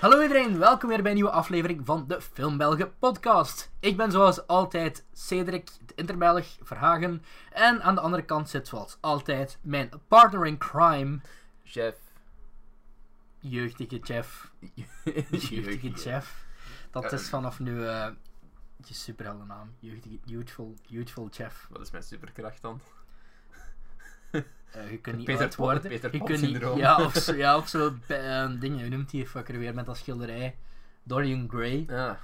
Hallo iedereen, welkom weer bij een nieuwe aflevering van de Filmbelgen podcast. Ik ben zoals altijd Cedric, de Interbelg Verhagen. En aan de andere kant zit zoals altijd mijn partner in crime, Chef. jeugdige Jeff. Jeugdige Jeff. Dat is vanaf nu eh je superheldennaam. Jeugdige, youthful, youthful Jeff. Wat is mijn superkracht dan? Eh, je kunt niet Peter worden. Peter je kunt niet, ja, of zo, ja, of zo eh, dingen, hoe noemt die fucker weer met dat schilderij? Dorian Gray. Ja.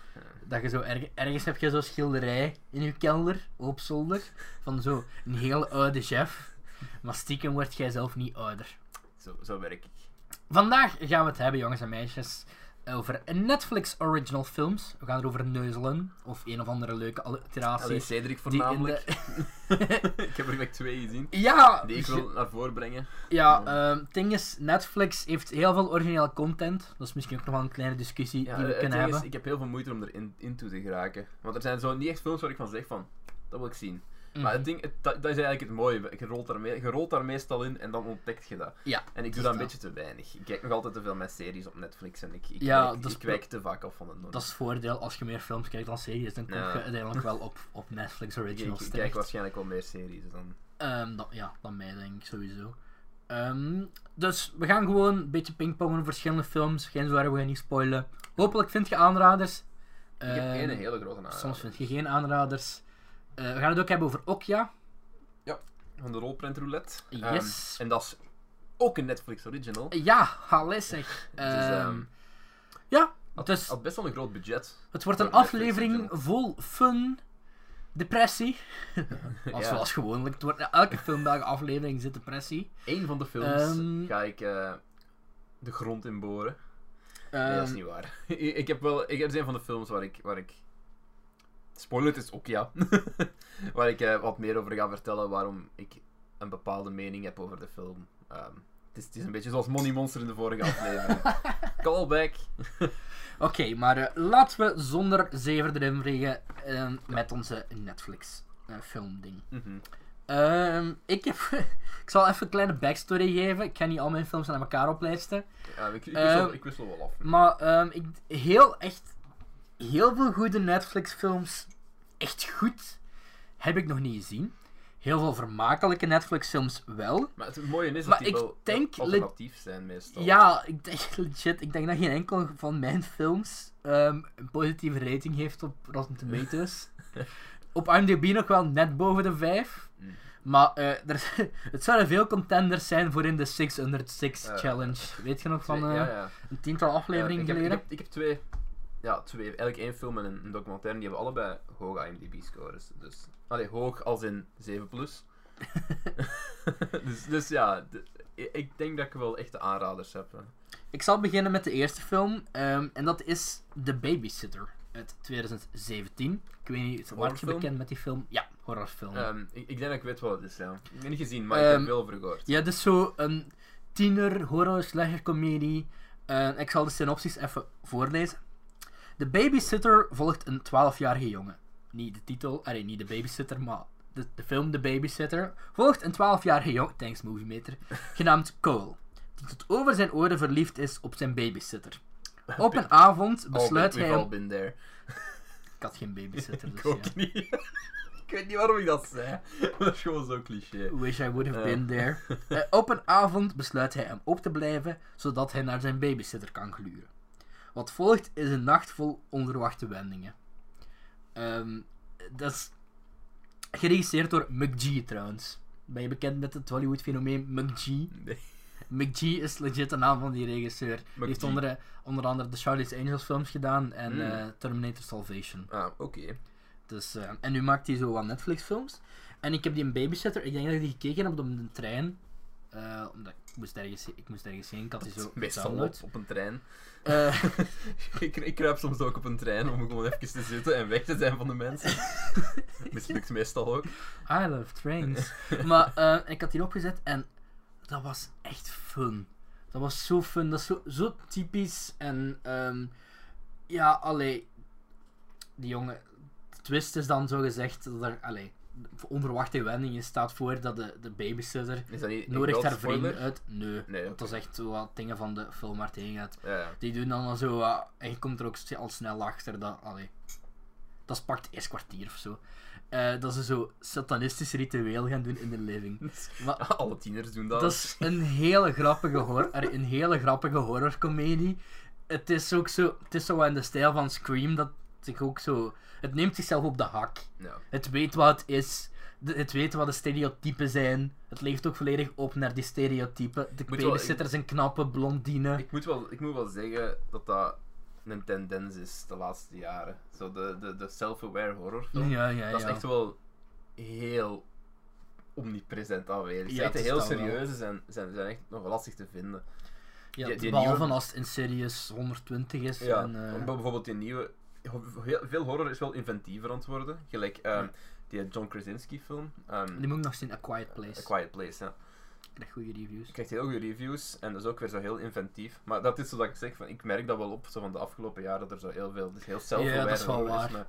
Dat je zo erg, ergens heb je zo'n schilderij in je kelder, op zolder, van zo een heel oude chef. Maar stiekem word jij zelf niet ouder. Zo, zo werk ik. Vandaag gaan we het hebben, jongens en meisjes, over Netflix original films. We gaan erover neuzelen, of een of andere leuke Allee, alliteratie. Cedric die in voornamelijk. de... ik heb er gelijk twee gezien. ja, Die ik wil naar voren brengen. ja ehm, het ding is, Netflix heeft heel veel originele content. Dat is misschien ook nog wel een kleine discussie Ja, die we kunnen ding is, hebben. ik heb heel veel moeite om erin in toe te geraken. Want er zijn zo niet echt films waar ik van zeg van, dat wil ik zien. Maar Mhm. het ding, het- dat, dat is eigenlijk het mooie. Je rolt, daar mee, je rolt daar meestal in en dan ontdekt je dat. Ja, En ik doe dat een beetje te weinig. Ik kijk nog altijd te veel met series op Netflix en ik, ik, Ja, ik wijk te vaak af van het norm. Dat is het voordeel als je meer films kijkt dan series, dan kom je uiteindelijk wel op, op Netflix ik, Originals ik kijk terecht. waarschijnlijk wel meer series dan... Ehm, dan, ja, dan mij denk ik sowieso. Ehm, dus we gaan gewoon een beetje pingpongen verschillende films. Geen zorgen, we gaan niet spoilen. Hopelijk vind je aanraders. Ik heb Ehm, één hele grote naam. soms vind je geen aanraders. Eh, we gaan het ook hebben over Okja. Van de rolprint roulette. Yes. Ehm, en dat is ook een Netflix original. Ja, haal zeg. Dus, ja, Had, dus had best wel een groot budget. het wordt een aflevering vol fun, depressie. Als Ja. Zoals gewoonlijk. Het wordt, elke filmbelge aflevering zit depressie. Eén van de films ga ik eh, de grond in boren. nee, dat is niet waar. ik, heb wel... Ik, er zijn van de films waar ik... Waar ik spoiler, het is ook ja. waar ik eh, wat meer over ga vertellen waarom ik een bepaalde mening heb over de film. Ehm, het, is, het is een beetje zoals Money Monster in de vorige aflevering. Callback. Oké, maar eh, laten we zonder zever erin vliegen eh, met onze Netflix eh, filmding. Ehm, ik, heb, ik zal even een kleine backstory geven. Ik ga niet al mijn films aan elkaar oplijsten. Ja, ik, ik, Ehm, wissel, ik wissel wel af. Maar ehm, ik, heel echt, heel veel goede Netflix films, echt goed, heb ik nog niet gezien. Heel veel vermakelijke Netflix films wel. Maar het mooie is dat die ik wel denk alternatief zijn meestal. Ja, ik denk legit, ik denk dat geen enkel van mijn films ehm, een positieve rating heeft op Rotten Tomatoes. op IMDb nog wel net boven de 5. Mm. Maar eh, er, het zouden veel contenders zijn voor in de 606 Eh, Challenge. Weet je nog van Twee- eh, ja, ja. een tiental afleveringen Ja, ik, heb, ik, geleden? heb, ik heb twee, ja, twee, eigenlijk één film en een, een documentaire, die hebben allebei hoge IMDb-scores. Dus, allee, hoog als in 7 plus. dus, dus ja, ik- denk dat ik wel echte aanraders heb. hè. Ik zal beginnen met de eerste film. ehm, en dat is The Babysitter uit 2017. Ik weet niet, word je bekend met die film? Ja, horrorfilm. Ehm, ik, ik denk dat ik weet wat het is, ja. Ik heb het niet gezien, maar ik Ehm, heb veel over gehoord. Ja, dus zo een tiener horror slasher comedie. Eh, ik zal de synopsis even voorlezen. De babysitter volgt een 12-jarige jongen. Niet de titel, allee, niet de babysitter, maar de, de film De Babysitter. Volgt een 12-jarige jongen, thanks Movie Meter, genaamd Cole. Die tot over zijn oren verliefd is op zijn babysitter. Op een avond besluit hij... om- been there. Ik had geen babysitter, dus ik ook ja. niet. ik weet niet waarom ik dat zei. dat is gewoon zo cliché. Wish I would have Ja. been there. Eh, op een avond besluit hij hem op te blijven, zodat hij naar zijn babysitter kan gluren. Wat volgt is een nacht vol onverwachte wendingen. Ehm, dat is geregisseerd door McG trouwens. Ben je bekend met het Hollywood-fenomeen McG? Nee. McG is legit de naam van die regisseur. Die heeft onder, onder andere de Charlie's Angels films gedaan en Hmm. eh, Terminator Salvation. Ah, oké. Dus, eh, en nu maakt hij zo wat Netflix-films. En ik heb die een babysitter, ik denk dat ik die gekeken heb op de trein. Eh, omdat ik moest, ergens, ik moest ergens heen, ik had die zo Meestal op, een trein. Eh, ik, ik kruip soms ook op een trein om gewoon even te zitten en weg te zijn van de mensen. Mislukt meestal ook. I love trains. maar eh, ik had die opgezet en dat was echt fun. Dat was zo fun, dat is zo, zo typisch. En ehm, ja, allee, die jongen, de twist is dan zo gezegd dat er, allee, onverwachte wendingen staat voor dat de, de babysitter nodigt haar vrienden spoiler? uit. Nee, Nee, dat is echt zo wat dingen van de film waar het heen gaat. Ja, ja. Die doen dan al zo, uh, en je komt er ook al snel achter dat, allee, dat pakt eerst kwartier of zo. Eh, dat ze zo satanistisch ritueel gaan doen in de living. Maar Alle tieners doen dat. dat is een hele grappige horror, een hele grappige horrorcomedie. Het is ook zo, het is zo in de stijl van Scream dat zich ook zo, het neemt zichzelf op de hak. Ja. Het weet wat het is. de- Het weet wat de stereotypen zijn. Het leeft ook volledig op naar die stereotypen. De babysitter een knappe blondine. Ik moet, wel, ik moet wel zeggen dat dat een tendens is de laatste jaren. Zo de, de, de self-aware horrorfilm. Ja, ja, dat is echt wel heel omnipresent aanwezig. Ja, is heel serieuze zijn, zijn, zijn echt nog lastig te vinden. Ja, die- die behalve nieuwe- als het in Serious 120 is. Ja, en, eh, bijvoorbeeld die nieuwe... Heel, veel horror is wel inventiever aan het worden. Gelijk ehm, Ja. die John Krasinski film. ehm, die moet ik nog zien, A Quiet Place. A Quiet Place, ja. Echt goede reviews. Krijgt heel goede reviews en dat is ook weer zo heel inventief. Maar dat is zodat ik zeg, van, ik merk dat wel op zo van de afgelopen jaren dat er zo heel veel, dus heel self-aware Ja, dat is wel waar.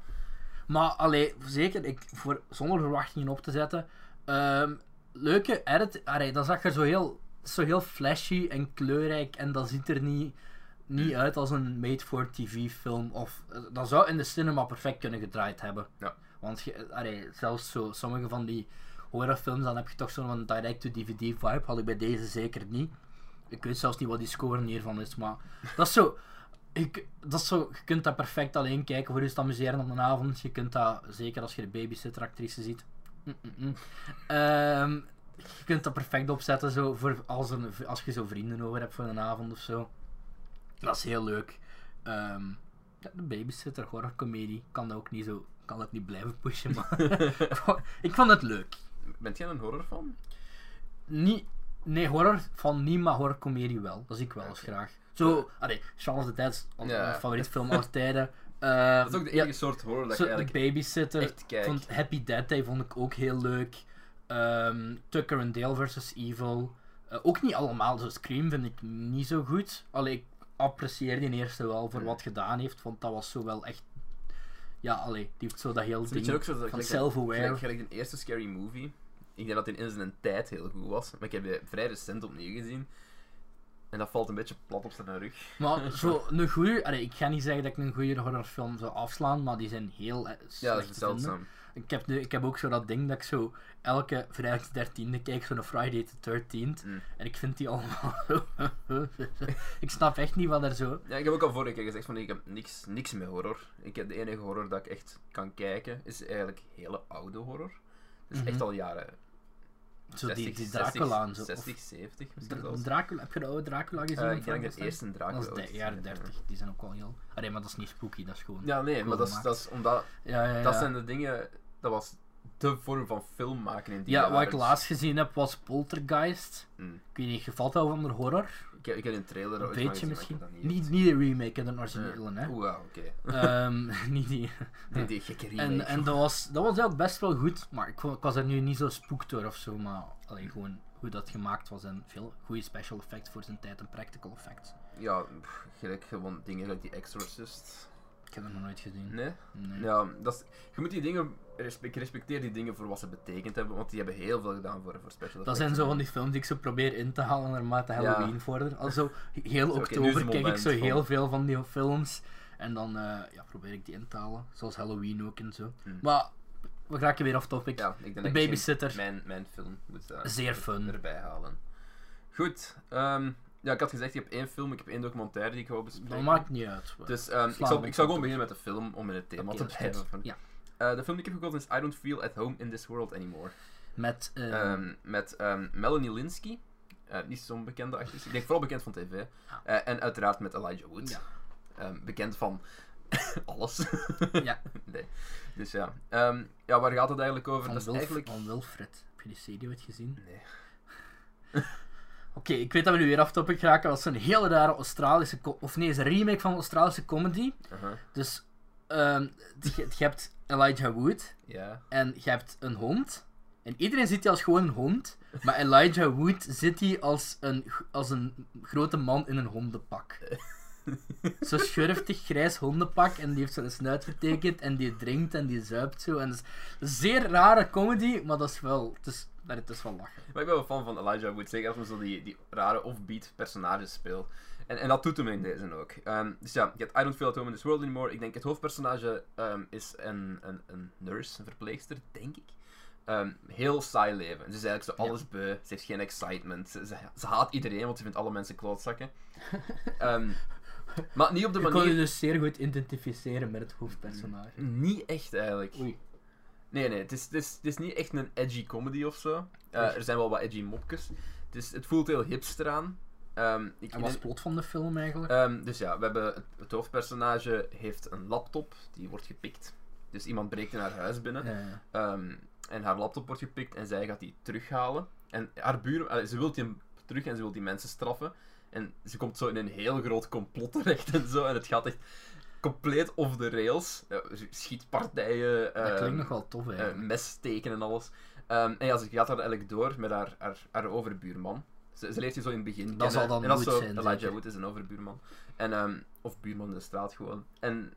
Maar allee, zeker, ik, voor, zonder verwachtingen op te zetten. ehm, leuke edit. Allee, dat zag er zo heel, zo heel flashy en kleurrijk. En dat ziet er niet, niet uit als een made-for-TV film. Of, eh, dat zou in de cinema perfect kunnen gedraaid hebben. Ja. Want je, allee, zelfs zo, sommige van die horrorfilms, dan heb je toch zo'n direct-to-DVD vibe. Had ik bij deze zeker niet. Ik weet zelfs niet wat die score hiervan is, maar dat is zo. Ik, dat is zo, je kunt dat perfect alleen kijken voor je te amuseren op een avond. Je kunt dat, zeker als je de babysitteractrice ziet. Mm, mm, mm. Ehm, je kunt dat perfect opzetten zo voor als, een, als je zo vrienden over hebt voor een avond of zo. Dat is heel leuk. Ehm, ja, de babysitter horrorcomedie kan dat ook niet zo, kan dat niet blijven pushen, maar ik vond het leuk. Bent jij een horrorfan? Niet, nee, horror van niet, maar horrorcomedie wel. Dat zie ik wel eens graag. Zo, allee, of the Dead is Ja. mijn favoriete film aller tijden. Eh, Dat is ook de ja, enige soort horror dat ik de eigenlijk babysitter. echt kijk. vond Happy Death Day vond ik ook heel leuk. Ehm, Tucker and Dale vs. Evil. Eh, ook niet allemaal. Zo Scream vind ik niet zo goed. Allee, ik apprecieer die eerste wel voor wat gedaan heeft. Want dat was zo wel echt... Ja, allee, die heeft zo dat heel ding ook zo dat van self-aware. Gelijk, gelijk de eerste Scary Movie. Ik denk dat die in zijn tijd heel goed was. Maar ik heb die vrij recent opnieuw gezien. En dat valt een beetje plat op zijn rug. Maar zo een goede, ik ga niet zeggen dat ik een goede horrorfilm zou afslaan, maar die zijn heel eh, Ja, dat slecht is zeldzaam. Ik heb, nu, ik heb ook zo dat ding dat ik zo elke vrijdag de 13e kijk, zo'n Friday the 13th. Mm. En ik vind die allemaal Ik snap echt niet wat er zo... Ja, ik heb ook al vorige keer gezegd van ik heb niks, niks met horror. Ik heb de enige horror dat ik echt kan kijken is eigenlijk hele oude horror. Dus Mhm. echt al jaren Zo die, 60, die Dracula zo. 60, Of 70 misschien zelfs. Dracula, heb je de oude Dracula gezien? Van ik denk het eerste Dracula Dat is de jaren 30, die zijn ook wel heel... Allee, maar dat is niet spooky, dat is gewoon... Ja, nee, maar dat is, dat is omdat... ja, ja, ja. Dat zijn de dingen... Dat was de vorm van film maken in die Ja, wat ik laatst gezien heb was Poltergeist. Mm. Ik weet niet, gevalt dat onder horror? Ik heb, ik heb een trailer Een van beetje gezien, misschien. Niet, echt- niet de remake, hè, de originele, hè. Oeh, ja, oké. Ehm, niet die. Die, die gekke remake. En, en dat, was, dat was eigenlijk best wel goed, maar ik, ik was er nu niet zo spooked door of zo, maar alleen gewoon hoe dat gemaakt was en veel goede special effects voor zijn tijd en practical effects. Ja, gelijk gewoon dingen like die Exorcist. Ik heb dat nog nooit gezien. Nee? Nee. Ja, dat is, je moet die dingen... Ik respecteer die dingen voor wat ze betekend hebben, want die hebben heel veel gedaan voor, voor special Dat zijn zo van die films die ik zo probeer in te halen naarmate Ja. Halloween vordert. Also, heel oktober kijk ik zo van- heel veel van die films. En dan eh, ja, probeer ik die in te halen. Zoals Halloween ook en zo. Hmm. Maar we raken weer off topic. Ja, ik denk De babysitter. Mijn, mijn film moet eh, Zeer er- fun. erbij halen. Goed. ehm, ja, ik had gezegd, ik heb één film, ik heb één documentaire die ik wou bespreken. Dat maakt niet uit. Dus ehm, ik, zal, ik zal gewoon beginnen met de film om in het thema te blijven. Ja. Eh, de film die ik heb gekozen is I Don't Feel at Home in This World Anymore. Met, eh, Ehm, met ehm, Melanie Linsky. Eh, niet zo'n bekende actrice. Ik denk vooral bekend van tv. Eh, en uiteraard met Elijah Wood. Ja. Bekend van alles. ja, nee. Dus ja. Ja, waar gaat het eigenlijk over? van, dat is Wilf- eigenlijk... van Wilfred. Heb je die serie ooit gezien? Nee. Oké, ik weet dat we nu weer af topic raken. Dat is een hele rare Australische... Of nee, het is een remake van een Australische comedy. Aha. Dus, ehm, je, hebt Elijah Wood. En je hebt een hond. En iedereen ziet die als gewoon een hond. Maar Elijah Wood zit hij als een, als een grote man in een hondenpak. Zo'n schurftig grijs hondenpak en die heeft zijn snuit vertekend en die drinkt en die zuipt zo. En dat is een zeer rare comedy, maar dat is wel, het is, maar het is wel lachen. Maar ik ben wel fan van Elijah Wood, zeker als hij zo die, die rare offbeat personages speelt. En, en dat doet hem in deze ook. Ehm, dus ja, je hebt I Don't Feel At Home in This World Anymore. Ik denk het hoofdpersonage ehm, is een, een, een nurse, een verpleegster, denk ik. Ehm, heel saai leven. Ze is eigenlijk zo Ja. alles beu. Ze heeft geen excitement. Ze, ze, ze haat iedereen, want ze vindt alle mensen klootzakken. Maar niet op de Ik kon je manier... dus zeer goed identificeren met het hoofdpersonage. Niet echt, eigenlijk. Oei. Nee, nee, het is, het, is, het is niet echt een edgy comedy of zo. Eh, er zijn wel wat edgy mopjes. Het, is, het voelt heel hipster aan. Ehm, ik, En wat is het plot van de film eigenlijk? Ehm, dus ja, we hebben het, het hoofdpersonage heeft een laptop, die wordt gepikt. Dus iemand breekt in haar huis binnen. Ja, ja. Ehm, en haar laptop wordt gepikt en zij gaat die terughalen. En haar buur, eh, ze wil die terug en ze wil die mensen straffen. En ze komt zo in een heel groot complot terecht en zo. En het gaat echt compleet off the rails. Eh, schietpartijen, dat klinkt ehm, nog wel tof eh, eigenlijk. messteken en alles. Ehm, en ja, ze gaat daar eigenlijk door met haar, haar, haar overbuurman. Ze, ze leert je zo in het begin Dat kennen. zal dan en dat zo, zijn, Elijah? Wood is een overbuurman. En, ehm, of buurman in de straat gewoon. En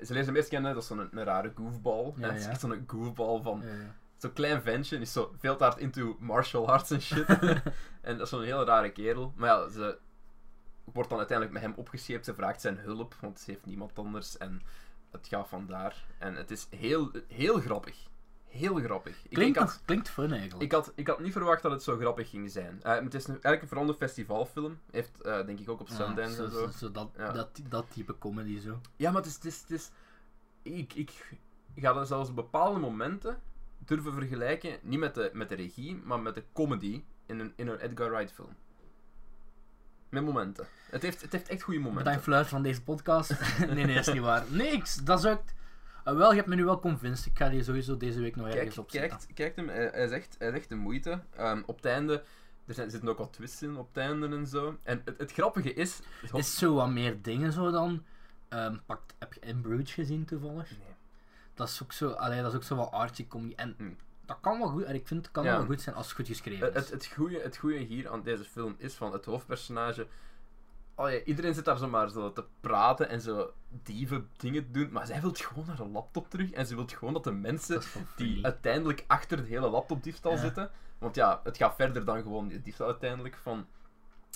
ze leert hem eerst kennen, dat is zo'n een, rare goofball. Ja, en het is ja. echt zo'n goofball van Ja, ja. zo'n klein ventje. En is zo veel te hard into martial arts en shit. en dat is zo'n hele rare kerel. Maar ja, ze wordt dan uiteindelijk met hem opgescheept. Ze vraagt zijn hulp, want ze heeft niemand anders. En het gaat vandaar. En het is heel, heel grappig. Heel grappig. Ik, Klinkt, ik, had, klinkt fun eigenlijk. ik, had, ik had niet verwacht dat het zo grappig ging zijn. Eh, het is eigenlijk een vooral een festivalfilm. Heeft eh, denk ik ook op Ja, Sundance zo, en zo. zo, dat, Ja. dat, dat type comedy zo. Ja, maar het is... Het is, het is ik, ik ga dat zelfs bepaalde momenten durven vergelijken, niet met de, met de regie, maar met de comedy in een, in een Edgar Wright film. Met momenten. Het heeft, het heeft echt goede momenten. Bedankt fluit van deze podcast. nee, nee, dat is niet waar. Ik, dat is ook... Ah, wel, je hebt me nu wel convinced. Ik ga die sowieso deze week nog Kijk, ergens opzetten. kijk, kijk hem, hij, hij is echt, hij is echt de moeite. Ehm, op het einde, er, zijn, zitten ook wat twists in op het einde en zo. En het, het grappige is... het Is zo wat meer dingen zo dan. Ehm, pakt, heb je In Bruges gezien toevallig? Nee. Dat is ook zo, allee, dat is ook zo wat artsy comedy. En Hmm. Dat kan wel goed, en ik vind het kan Ja. wel goed zijn als het goed geschreven Het, is. het, het, goede, het goede hier aan deze film is van het hoofdpersonage. Oh ja, iedereen zit daar zomaar zo te praten en zo dieven dingen te doen, maar zij wil gewoon haar laptop terug en ze wil gewoon dat de mensen Dat die uiteindelijk achter de hele laptopdiefstal Ja. zitten, want ja, het gaat verder dan gewoon die diefstal uiteindelijk van.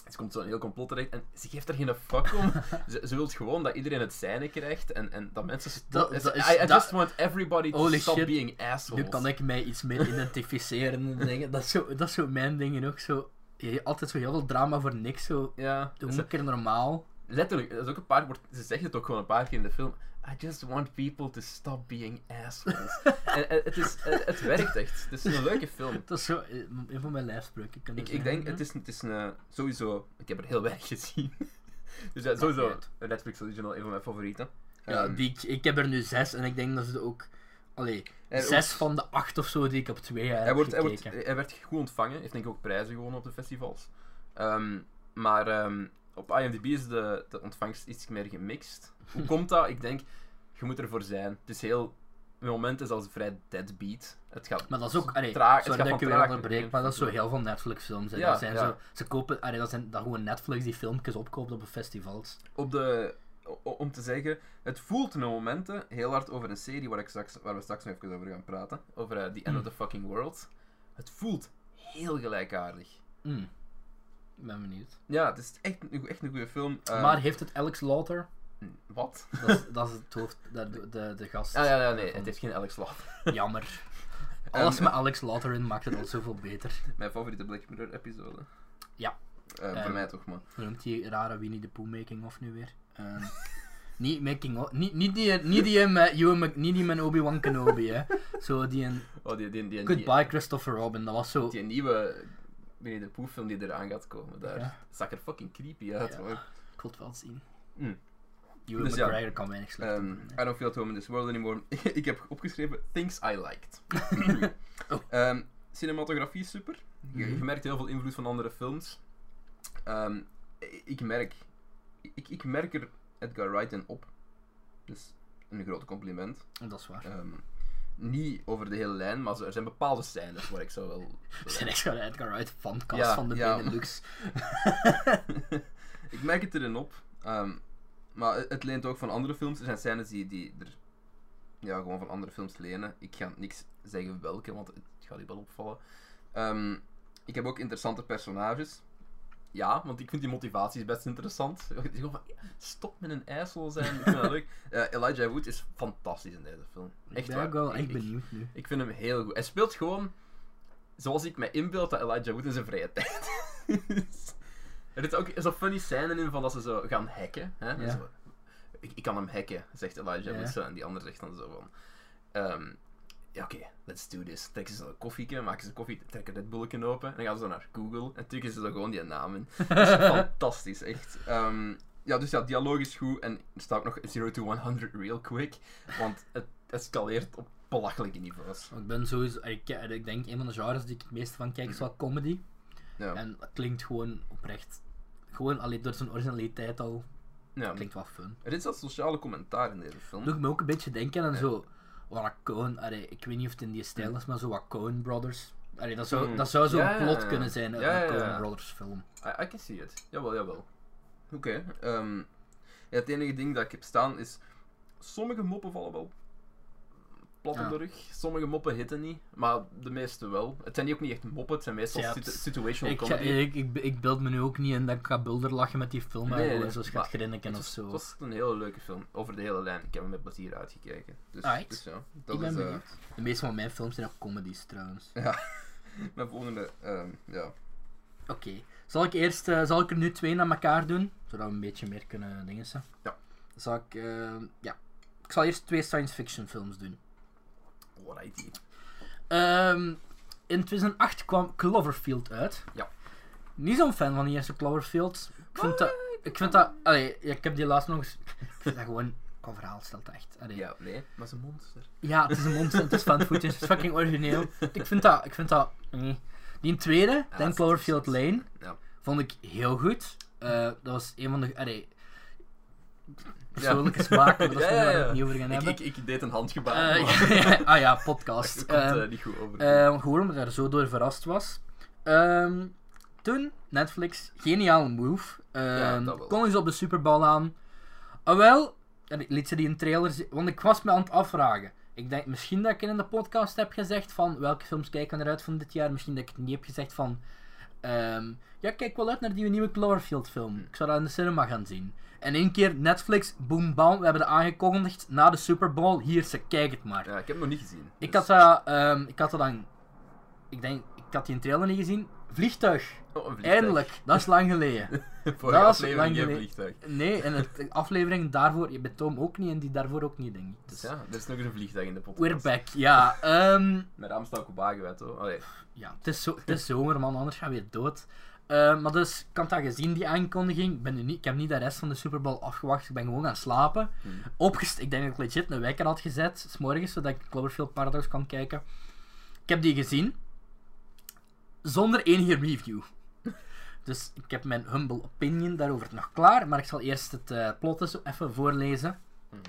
Ze komt zo'n heel complot terecht en ze geeft er geen fuck om. ze, ze wil gewoon dat iedereen het zijne krijgt en, en dat mensen. Dat- dat is- I, I dat- just want everybody to Holy stop shit. being assholes. Nu kan ik mij iets meer identificeren en dingen. Dat is zo, dat is zo mijn dingen ook zo. Je, altijd zo heel veel drama voor niks. Zo, Ja, doe een keer normaal. Letterlijk, dat is ook een paar, wordt- ze zegt het ook gewoon een paar keer in de film. I just want people to stop being assholes. en, en het, is, het, het werkt echt. Het is een leuke film. Dat is zo eh, een van mijn lijfspreuken. Ik, ik denk, hè? het is, het is een, eh, sowieso, ik heb er heel weinig gezien. dus ja, sowieso, Netflix original, een van mijn favorieten. Ja, Ehm, die, ik, ik heb er nu zes en ik denk dat ze ook. Allee, zes van de acht of zo die ik op twee jaar hij, heb wordt, hij, gekeken. wordt, hij werd goed ontvangen, heeft denk ik ook prijzen gewonnen op de festivals. Ehm, maar ehm, op IMDb is de, de ontvangst iets meer gemixt. Hoe komt dat? Ik denk, je moet ervoor zijn. Het is heel... Met momenten is als vrij deadbeat. Het gaat Maar dat is ook, allee, traag- sorry dat ik je weer onderbreek, maar dat is zo heel veel Netflix-films. Ja, dat zijn ja. zo, ze kopen, allee, dat zijn dat gewoon Netflix die filmpjes opkoopt op festivals. op de, om te zeggen, het voelt met momenten heel hard over een serie waar, ik straks, waar we straks nog even over gaan praten. Over eh, The End of the Fucking World. Het voelt heel gelijkaardig. Mm. Ik ben benieuwd. Ja, het is echt, een- echt een goede film. Eh, maar heeft het Alex Lauter? Wat? Dat is, dat is het hoofd, de, de, de, de gast. Ah, ja, ja, nee, van- het heeft geen Alex Law. Jammer. Alles Ehm, met Alex Lauter in maakt het al zoveel beter. Mijn favoriete Black Mirror episode. Ja. Eh, Ehm, voor mij toch, maar. Hoe noemt die rare Winnie the Pooh making of nu weer? Ehm, niet making of, niet, niet die, niet die met Ewan Mc- niet die met Obi-Wan Kenobi, hè. Zo die een Oh, die, die, die, die, Goodbye Christopher Robin, dat was zo... die nieuwe Winnie the Pooh film die eraan gaat komen. Daar Ja. zag er fucking creepy uit, Ja. hoor. Ik wil het wel zien. Mm. Ewan Dus. McGregor kan weinig slecht doen, hè. I don't feel at home in this world anymore. ik heb opgeschreven Things I Liked. Oh. Ehm, cinematografie is super. Je, je Mhm. merkt heel veel invloed van andere films. Ehm, ik- merk... Ik, ik merk er Edgar Wright in op. Dus een groot compliment. Dat is waar. Niet over de hele lijn, maar er zijn bepaalde scènes waar ik zo wel... We zijn echt gewoon Edgar Wright fancast Ja, van de ja. Benelux. ik merk het erin op. Ehm, maar het, leent ook van andere films. Er zijn scènes die, die er ja, gewoon van andere films lenen. Ik ga niks zeggen welke, want het gaat je wel opvallen. Ehm, ik heb ook interessante personages. Ja, want ik vind die motivaties best interessant. Van, Stop met een ijssel zijn. Ik vind dat leuk. Eh, Elijah Wood is fantastisch in deze film. Ik Echt ben waar. ook wel Ik- echt ik- benieuwd nu. ik vind hem heel goed. Hij speelt gewoon zoals ik me inbeeld dat Elijah Wood in zijn vrije tijd is. Er zit ook zo'n funny scène in van dat ze zo gaan hacken. Hè? Ja. Zo, ik, ik kan hem hacken, zegt Elijah Ja. Wood zo. En die ander zegt dan zo van... ehm, ja, oké, let's do this. Trekken ze een koffieke, maken ze koffie, trekken dit bulletje open. En dan gaan ze naar Google en tikken ze zo gewoon die naam in. Dat is fantastisch, echt. Ehm, ja, dus ja, dialoog is goed. En er staat ook nog 0 to 100 real quick. Want het escaleert op belachelijke niveaus. Ik ben sowieso, ik, ik denk een van de genres die ik het meeste van kijk is wel comedy. Ja. En het klinkt gewoon oprecht. Gewoon alleen door zijn originaliteit al. ja. Klinkt wel fun. Er is dat sociale commentaar in deze film. Doe me ook een beetje denken aan Ja. zo. Wat Coen, allee, ik weet niet of het in die stijl is, maar zo wat Coen Brothers. Allee, dat, zou, Mm. dat zou zo'n plot kunnen zijn uit een Coen. Brothers film. I, I can see it. Jawel, jawel. Oké. ehm, ja, het enige ding dat ik heb staan is... Sommige moppen vallen wel plat op Ja. de rug. Sommige moppen hitten niet. Maar de meeste wel. Het zijn niet ook niet echt moppen. Het zijn meestal Ja, situ- situational Ik, comedy. ik, ik, ik beeld me nu ook niet in dat ik ga bulder lachen met die film. Nee, zoals maar gaat grinniken of zo. het was een hele leuke film. Over de hele lijn. Ik heb hem met plezier uitgekeken. Dus, Alright. dus ja. Dat ik ben is eh, benieuwd. De meeste van mijn films zijn ook comedies trouwens. mijn volgende... ehm, ja. Oké. Zal ik eerst, eh, zal ik er nu twee naar elkaar doen? Zodat we een beetje meer kunnen dingen. Zo. Ja. Zal ik, eh, ja. Ik zal eerst twee science fiction films doen. Alrighty. Ehm, in 2008 kwam Cloverfield uit. Ja. Niet zo'n fan van die eerste Cloverfield. Ik vind dat... Ik vind dat... Allee, ja, ik heb die laatst nog eens... Ik vind dat gewoon... Qua verhaal stelt echt. Allee. Ja, nee. Maar ze is een monster. Ja, het is een monster, het is fan footage, het is fucking origineel. Ik vind dat... Ik vind dat... nee. Die tweede, Dan is Cloverfield. Lane, Ja. vond ik heel goed. Eh, dat was een van de... Allee, persoonlijke smaak, maar dat Ja, niet ja, we over gaan Ik, hebben. ik, ik deed een handgebaar. Maar ah ja, dat podcast. komt Ehm, eh, niet goed over. Ehm, gewoon omdat ik daar zo door verrast was. Ehm, toen, Netflix, geniale move. Ehm dat wel. kon eens op de Super Bowl aan. Ah, wel, liet ze die in trailer zien, want ik was me aan het afvragen. Ik denk misschien dat ik in de podcast heb gezegd van welke films kijken we eruit van dit jaar. Misschien dat ik het niet heb gezegd van. ehm, ja, kijk wel uit naar die nieuwe Cloverfield film. Ik zou dat in de cinema gaan zien. En één keer Netflix, boom bam, we hebben dat aangekondigd na de Super Bowl. Hier, ze kijk het maar. Ja, ik heb hem nog niet gezien. Ik dus- had dat, ehm, ik had dat dan, ik denk, ik had die in trailer niet gezien. Vliegtuig, Oh, een vliegtuig. eindelijk, dat is lang geleden. Vorige dat is aflevering lang geleden. vliegtuig. Nee, en de aflevering daarvoor, je bent Tom ook niet en die daarvoor ook niet, denk ik. Dus ja, er is nog eens een vliegtuig in de podcast. we're back, ja. staat ook op wagenwijd hoor. Allee. ja, het is, zo, het is zomer, man, anders gaan we weer dood. Ehm, maar dus, ik had dat gezien, die aankondiging. Ik, ben nu niet, ik heb niet de rest van de Super Bowl afgewacht, ik ben gewoon gaan slapen. Hmm. Opgest ik denk dat ik legit een wekker had gezet, s morgens, zodat ik Cloverfield Paradox kan kijken. Ik heb die gezien, zonder enige review. Dus ik heb mijn humble opinion daarover nog klaar, maar ik zal eerst het eh plot eens even voorlezen. Mhm.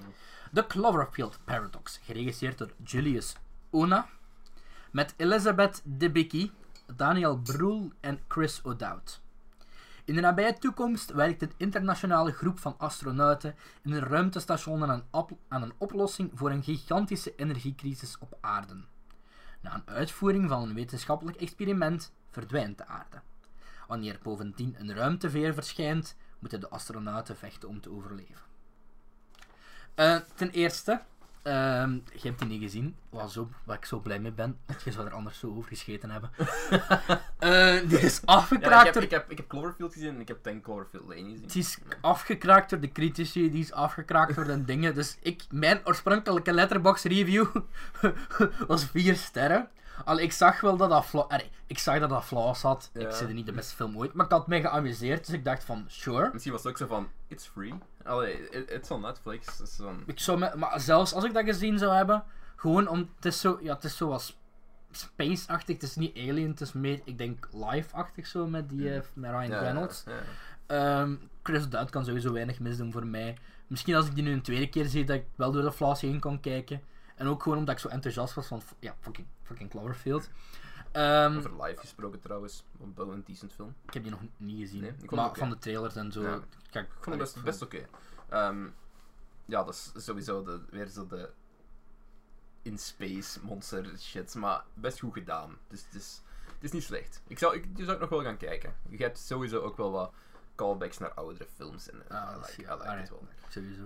The Cloverfield Paradox, geregisseerd door Julius Ona, met Elizabeth Debicki, Daniel Brühl en Chris O'Dowd. In de nabije toekomst werkt een internationale groep van astronauten in een ruimtestation aan een, aan een oplossing voor een gigantische energiecrisis op aarde. Na een uitvoering van een wetenschappelijk experiment verdwijnt de aarde. Wanneer bovendien een ruimteveer verschijnt, moeten de astronauten vechten om te overleven. Eh, ten eerste, ehm, je hebt die niet gezien, wat, zo, waar ik zo blij mee ben, want je zou er anders zo over gescheten hebben. Eh, die is Ja, afgekraakt ik, heb, door ik, heb, ik heb Cloverfield gezien en ik heb ten Cloverfield Lane gezien. het is afgekraakt door de critici, die is afgekraakt door de dingen. Dus ik, mijn oorspronkelijke letterbox review was 4 sterren. Al ik zag wel dat dat flaw, allee, ik zag dat dat flaws had. Ik zei het niet de beste film ooit, maar ik had mij geamuseerd, dus ik dacht van, sure. Misschien was het ook zo van, it's free. Allee, it- it's on Netflix. Ik zou me, maar zelfs als ik dat gezien zou hebben, gewoon om, het is zo, ja, het is zo wat space-achtig, het is niet alien, het is meer, ik denk, live-achtig zo met, die, eh, met Ryan Reynolds. ja, ja. Ehm, Chris Dutt kan sowieso weinig misdoen voor mij. Misschien als ik die nu een tweede keer zie, dat ik wel door de flaws heen kan kijken. En ook gewoon omdat ik zo enthousiast was van, ja, fucking, fucking Cloverfield. Ehm, Over live gesproken trouwens. Wel een decent film. ik heb die nog niet gezien. Nee, maar van de trailers en zo. Ja. Kijk, Ik vond het best, best oké. Ehm, ja, dat is sowieso de, weer zo de in space monster shit, maar best goed gedaan. Dus het is, het is niet slecht. Ik zou, ik, die zou ik nog wel gaan kijken. Je hebt sowieso ook wel wat callbacks naar oudere films. En, Ah, I dat is- like, I like alright. it wel. Sowieso.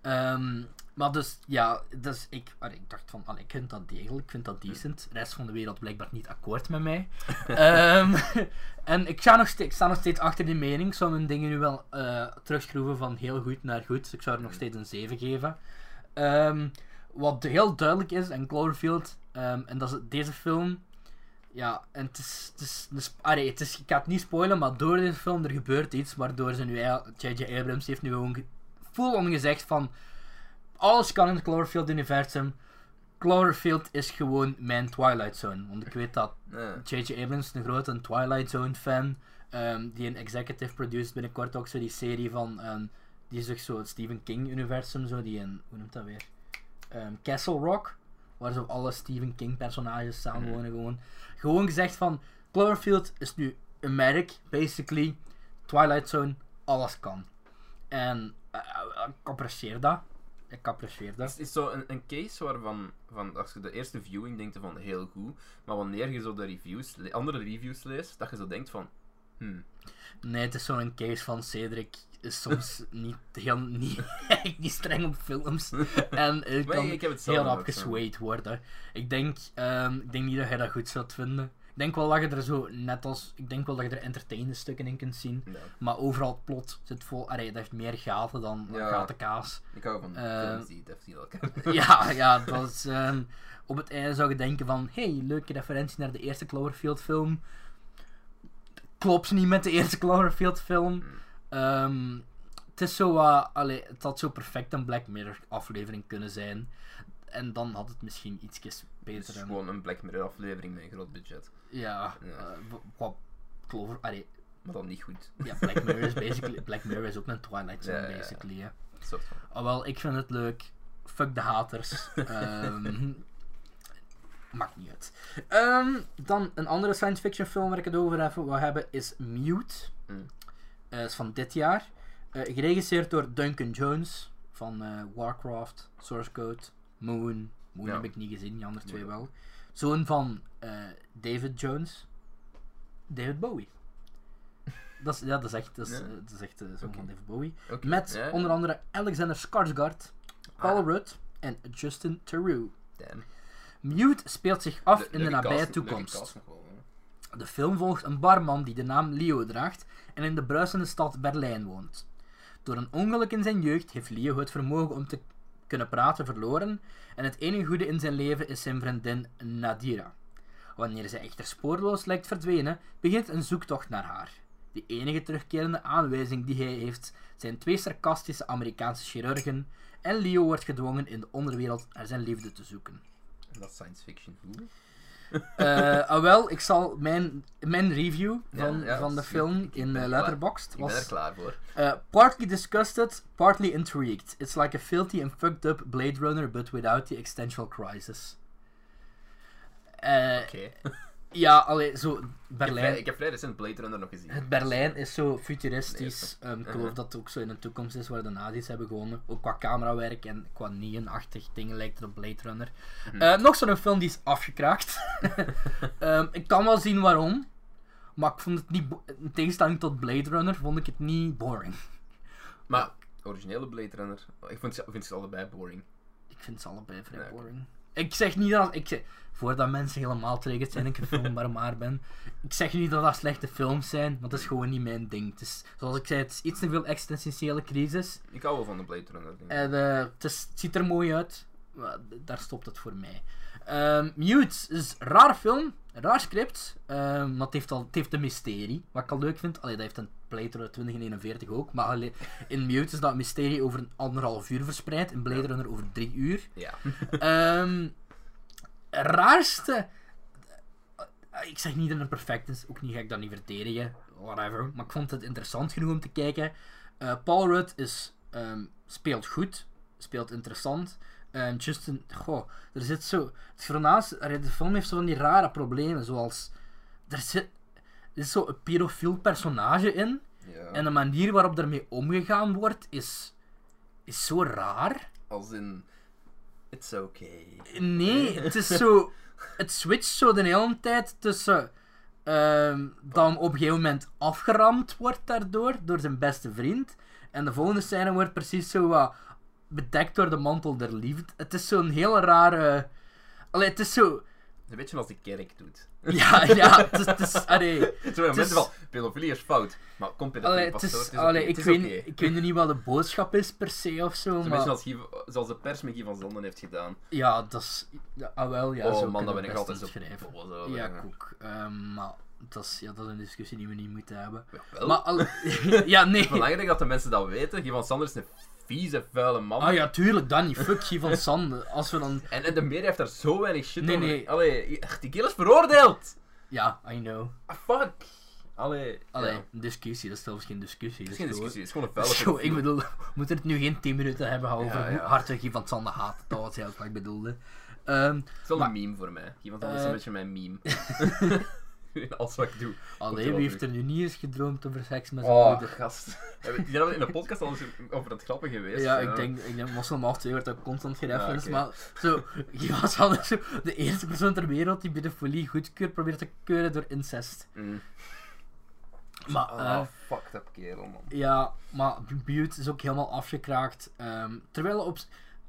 Ehm, maar dus, ja, dus ik, allee, ik dacht van, allee, ik vind dat degelijk, ik vind dat decent. De rest van de wereld blijkbaar niet akkoord met mij. Ehm, en ik sta, nog steeds, ik sta nog steeds achter die mening. Ik zou mijn dingen nu wel eh terugschroeven van heel goed naar goed. Dus ik zou er nog steeds een 7 geven. Ehm, wat heel duidelijk is, en Cloverfield, en dat is deze film. Ja, en het is, het is, allee, het is, ik ga het niet spoilen, maar door deze film er gebeurt iets waardoor ze nu, J.J. Abrams heeft nu gewoon ge- full on gezegd van alles kan in het Cloverfield-universum. Cloverfield is gewoon mijn Twilight Zone. Want ik weet dat. J.J. Abrams is een grote Twilight Zone fan. ehm, die een executive produce binnenkort ook zo die serie van. ehm, die toch zo het Stephen King universum, zo die een. Hoe noemt dat weer? Ehm, Castle Rock. Waar zo alle Stephen King personages samenwonen gewoon. Gewoon gezegd van. Cloverfield is nu een merk, basically. Twilight Zone, alles kan. En apprecieer dat. Ik apprecieer dat. Het is zo een, een case waarvan, van, als je de eerste viewing denkt van heel goed, maar wanneer je zo de reviews, andere reviews leest, dat je zo denkt van, hmm, Nee, het is zo'n case van Cedric is soms niet heel niet, streng op films. En hij kan ik heb het heel rap zo. geswayed worden. Ik denk, ehm, ik denk niet dat je dat goed zult vinden. Ik denk wel dat je er zo, net als, ik denk wel dat je er entertainende stukken in kunt zien. ja. Maar overal het plot zit vol, allee, dat heeft meer gaten dan Ja. gatenkaas. Ik hou van Eh, films die elkaar. ja, ja, dat is, ehm, op het einde zou je denken van, hey, leuke referentie naar de eerste Cloverfield film. Klopt niet met de eerste Cloverfield film. Ehm, het is zo, allee, het had zo perfect een Black Mirror aflevering kunnen zijn. En dan had het misschien ietsjes Het beter. is en- gewoon een Black Mirror aflevering met een groot budget. ja, Ja. eh, wat Clover, allee, Maar dan niet goed. ja, Black Mirror is basically, Black Mirror is ook een Twilight Zone, Ja, basically, hè. Soort van. Ah, wel, ik vind het leuk. Fuck de haters. Ehm, maakt niet uit. Ehm, dan een andere science fiction film waar ik het over even wil hebben is Mute. Mm. Eh, is van dit jaar. Eh, geregisseerd door Duncan Jones van Warcraft, Source Code, Moon. Moon Ja. heb ik niet gezien, die andere twee wel. Zoon van eh, David Jones. David Bowie. Dat is, ja, dat is echt, dat is, Ja. eh, dat is echt de zoon Oké. van David Bowie. Met Ja, onder andere Alexander Skarsgård, Paul Ah, Rudd en Justin Theroux. damn. Mute speelt zich af in de nabije cast- toekomst. wel. De film volgt een barman die de naam Leo draagt en in de bruisende stad Berlijn woont. Door een ongeluk in zijn jeugd heeft Leo het vermogen om te kunnen praten verloren en het enige goede in zijn leven is zijn vriendin Nadira. Wanneer zij echter spoorloos lijkt verdwenen, begint een zoektocht naar haar. De enige terugkerende aanwijzing die hij heeft zijn twee sarcastische Amerikaanse chirurgen en Leo wordt gedwongen in de onderwereld naar zijn liefde te zoeken. En dat is science fiction. Eh, ah, wel, ik zal mijn, mijn review van, ja, van de film. Ik in uh, klaar. Letterboxd Ik ben er was klaar voor. eh, partly disgusted, partly intrigued. It's like a filthy and fucked up Blade Runner, but without the existential crisis. Eh, Oké. Ja, allee, zo Ik heb Berlijn. Ik heb vrij recent Blade Runner nog gezien. Het Berlijn is zo futuristisch. Ehm, ik Uh-huh. geloof dat het ook zo in de toekomst is waar de nazi's hebben gewonnen. Ook qua camerawerk en qua neon-achtig dingen lijkt het op Blade Runner. Mhm. Eh, nog zo'n film die is afgekraakt. Ehm, ik kan wel zien waarom. Maar ik vond het niet... In tegenstelling tot Blade Runner vond ik het niet boring. Maar, originele Blade Runner, ik vind ze, vind ze allebei boring. Ik vind ze allebei vrij Ja, boring. Ik zeg niet dat... Ik zeg, voordat mensen helemaal triggerd zijn en ik een film maar maar ben. Ik zeg niet dat dat slechte films zijn, want dat is gewoon niet mijn ding. Het is, zoals ik zei, het is iets te veel existentiële crisis. Ik hou wel van de Blade Runner. Denk ik. En, eh, het, is- het ziet er mooi uit. maar daar stopt het voor mij. Ehm Mute is een raar film. Een raar script. ehm, maar het heeft, al, het heeft een mysterie. Wat ik al leuk vind. Allee, dat heeft een Blade Runner 2041 ook. Maar allee, in Mute is dat mysterie over een anderhalf uur verspreid. In Blade Runner over drie uur. Ja. Ehm raarste. eh, Ik zeg niet dat het perfect is, ook niet ga ik dat niet verdedigen, whatever. Maar ik vond het interessant genoeg om te kijken. Eh, Paul Rudd is, speelt goed, speelt interessant. Ehm, Justin, goh, er zit zo. Het voornaamste, de film heeft zo van die rare problemen, zoals. Er zit, er is zo een pedofiel personage in. Ja. En de manier waarop daarmee omgegaan wordt, is. is zo raar. Als in... It's okay. Nee, het is zo. Het switcht zo de hele tijd tussen. ehm hem op een gegeven moment afgeramd wordt daardoor, door zijn beste vriend. En de volgende scène wordt precies zo wat bedekt door de mantel der liefde. Het is zo'n hele rare. Allee, het is zo. Een beetje als de kerk doet. Ja, ja, het is. Het is allee, Zo mensen is- van, pedofilie is fout. Maar kom pedofilie allee, is, allee, ik, weet, oké. ik weet niet wat de boodschap is per se of zo. Het is een Maar, beetje als Guy- zoals de pers met Guy van Zonden heeft gedaan. ja, dat is. Ja, ah, wel, ja, zo oh man, dat ben ik altijd zo over. Ja, koek. Ehm, maar dat is, ja, dat is een discussie die we niet moeten hebben. Wel, Maar al, ja, het is nee. belangrijk dat de mensen dat weten. Guy van Sander is een vieze, vuile man. Ah ja, tuurlijk, Danny. Fuck je van Sande. Als we dan. En, en de media heeft daar zo weinig shit Nee, over. nee. Allee, die kerel is veroordeeld! Ja, I know. Ah, fuck! Allee, Allee, ja. een discussie, dat is zelfs geen discussie. Het is dat geen discussie, het is gewoon een vuile Zo, ik bedoel, we moeten het nu geen 10 minuten hebben over Ja, hoe hard Guy van Sande haat. Dat was heel wat ik bedoelde. Ehm, Het is wel Maar- een meme voor mij. Guy van is Eh. een beetje mijn meme. In Alles wat ik doe. allee, wie heeft er nu niet eens gedroomd over seks met zijn Oh, moeder? gast. Ja, we- hebben in de podcast al eens over het grappen geweest. Ja, ik denk, ik denk af 2 wordt ook constant gereferenced, Ja, maar zo, van Sande is zo de eerste persoon ter wereld die pedofilie goedkeurt, probeert te keuren door incest. Mm. Maar, Ah, eh, fucked up kerel, man. Ja, maar Butte is ook helemaal afgekraakt. ehm, terwijl op,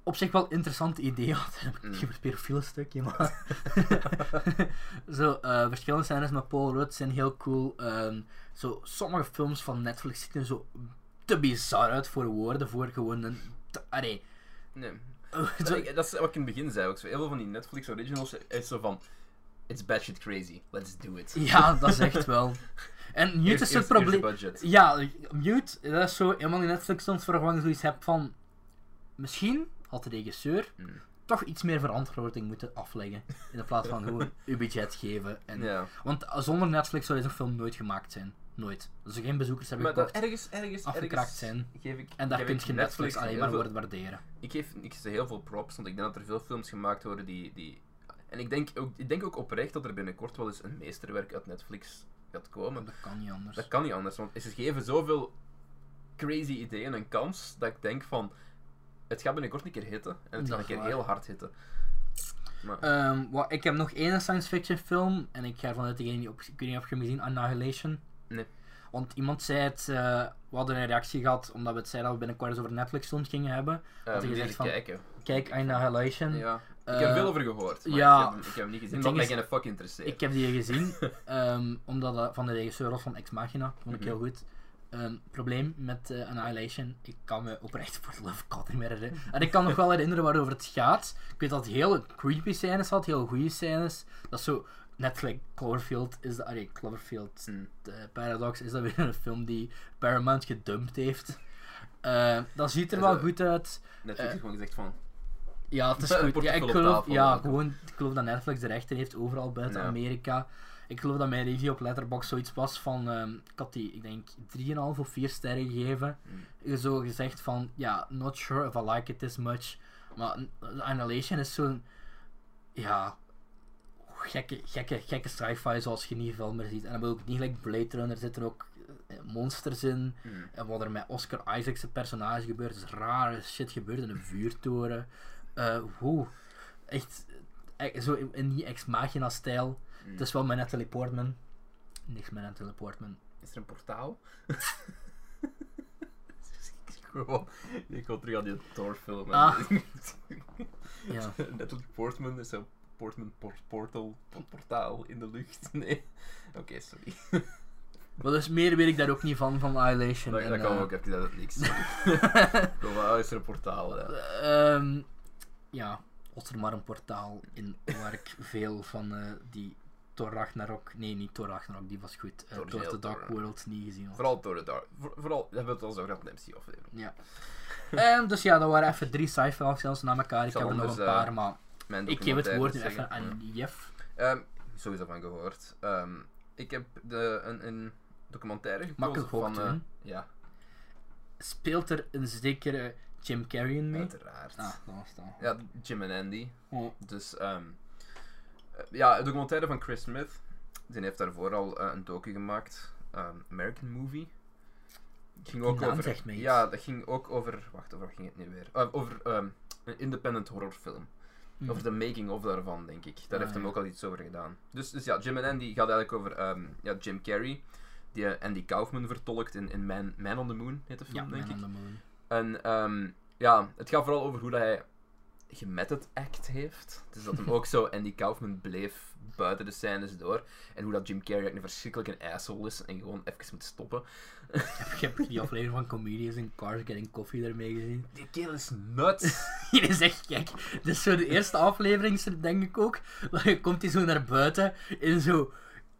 op zich wel interessante ideeën had. Het Mm. over het pedofiele stukje, maar... zo, eh, verschillende scènes met Paul Rudd zijn heel cool. ehm, zo, sommige films van Netflix zien er zo te bizar uit voor woorden, voor gewoon een... Allee, Nee. Dat, ik- dat is wat ik in het begin zei ook. Zo, heel veel van die Netflix originals is zo van... It's bad shit crazy. Let's do it. ja, dat is echt wel... En Mute Here's- is het probleem... Ja, Mute, dat is zo eenmaal in Netflix soms je zoiets hebt van... Misschien had de regisseur Mm. toch iets meer verantwoording moeten afleggen. In plaats van gewoon uw budget geven. En, Ja. Want zonder Netflix zou deze film nooit gemaakt zijn. Nooit. Er geen bezoekers hebben gekocht. ergens, ergens, afgekraakt ergens zijn. Geef ik, En daar kun je Netflix alleen maar worden waarderen. Ik geef ik ze heel veel props, want ik denk dat er veel films gemaakt worden die... die en ik denk, ook, ik denk ook oprecht dat er binnenkort wel eens een meesterwerk uit Netflix gaat komen. Dat kan niet anders. Dat kan niet anders, want ze geven zoveel crazy ideeën een kans, dat ik denk van... Het gaat binnenkort een keer hitten, en het gaat een keer waar. heel hard hitten. Maar, Ehm, wat, ik heb nog één science fiction film. En ik ga ervan uit degene die op, ik weet niet of je hem gezien Annihilation. Nee. Want iemand zei het, eh, we hadden een reactie gehad omdat we het zeiden dat we binnenkort eens over Netflix films gingen hebben. eh, had gezegd eens van- kijken. Kijk, Annihilation. Ja. Ik Eh, heb veel over gehoord, maar ja, ik, heb, ik heb hem niet gezien, ding mij geen fuck interesseert. Ik heb die gezien, ehm, omdat dat van de regisseur was van Ex Machina. Vond ik Mhm. heel goed. Ehm, probleem met eh, Annihilation, ik kan me oprecht voor de love God niet meer herinneren. En ik kan nog wel herinneren waarover het gaat. Ik weet dat het hele creepy scènes had, heel goede scènes. Dat is zo, net like Cloverfield is dat, allee, Cloverfield Hm. eh, Paradox is dat weer een film die Paramount gedumpt heeft. Eh, dat ziet er wel goed uit. Netflix eh, heeft gewoon gezegd van... Ja, het is Een goed. Ja, ik geloof, ja, ja. gewoon, ik geloof dat Netflix de rechten heeft overal buiten Ja. Amerika. Ik geloof dat mijn review op Letterboxd zoiets was van, ehm, ik had die, ik denk, 3,5 of 4 sterren gegeven. hm. Zo gezegd van, ja, not sure if I like it this much. Maar Annihilation is zo'n, ja, gekke, gekke, gekke sci-fi zoals je niet veel meer ziet. En dan wil ik niet gelijk Blade Runner, er zitten ook eh, monsters in. hm. En wat er met Oscar Isaacs personage gebeurt, is rare shit gebeurd in een vuurtoren. Eh hoe? Echt, eh, zo in, in die Ex Machina stijl. Hm. Het is wel met Natalie Portman. Niks met Natalie Portman. Is er een portaal? Ik wil terug aan die Thor-film. Ah. Ja. Natalie Portman is een Portman por- portal, por- portaal in de lucht. Nee. Oké, sorry. Maar dus meer weet ik daar ook niet van, van Annihilation. Dat, En, dat kan eh, ook, heb je dat niks. Gewoon, ah, is er een portaal? Ja. ehm, ja, als er maar een portaal in waar ik veel van eh, die Thor Ragnarok, nee niet Thor Ragnarok, die was goed, uh, Thor Thor heel the Dark Thor. World niet gezien had. Vooral door de Dark. voor- Vooral, dat hebben we het al zo gehad de MC-aflevering. Ja. Ehm, dus ja, dat waren even drie sci-fi films na elkaar. Ik heb er nog een anders, eh, paar, maar ik geef het woord nu zeggen. even aan Jeff. Ehm, sowieso van gehoord. Ehm, ik heb de, een, een documentaire gekozen van... eh, ja. Speelt er een zekere Jim Carrey in mee. Uiteraard. Ah, dat was dat. Ja, Jim en Andy. Oh. Dus, eh, ja, een documentaire van Chris Smith. Die heeft daarvoor al eh, een docu gemaakt. ehm, American Movie. Ging ook naam over. Ja, dat ging ook over... Wacht, over wat ging het nu weer? Eh, over ehm, een independent horrorfilm. Hm. Over de making-of daarvan, denk ik. Daar Ah, heeft hem ja. ook al iets over gedaan. Dus, dus ja, Jim en Andy gaat eigenlijk over ehm, ja, Jim Carrey. Die eh, Andy Kaufman vertolkt in, in Man, Man on the Moon, heet de Ja, film, denk Man ik. on the Moon. En ja, het gaat vooral over hoe dat hij gemetted act heeft. Dus dat hem ook zo Andy Kaufman bleef buiten de scènes door. En hoe dat Jim Carrey eigenlijk een verschrikkelijke asshole is en gewoon even moet stoppen. Ik heb die aflevering van Comedians in Cars Getting Coffee daarmee gezien. Die kerel is nuts. Hier is echt gek. Dit is zo de eerste aflevering, denk ik ook. Dan komt hij zo naar buiten in zo.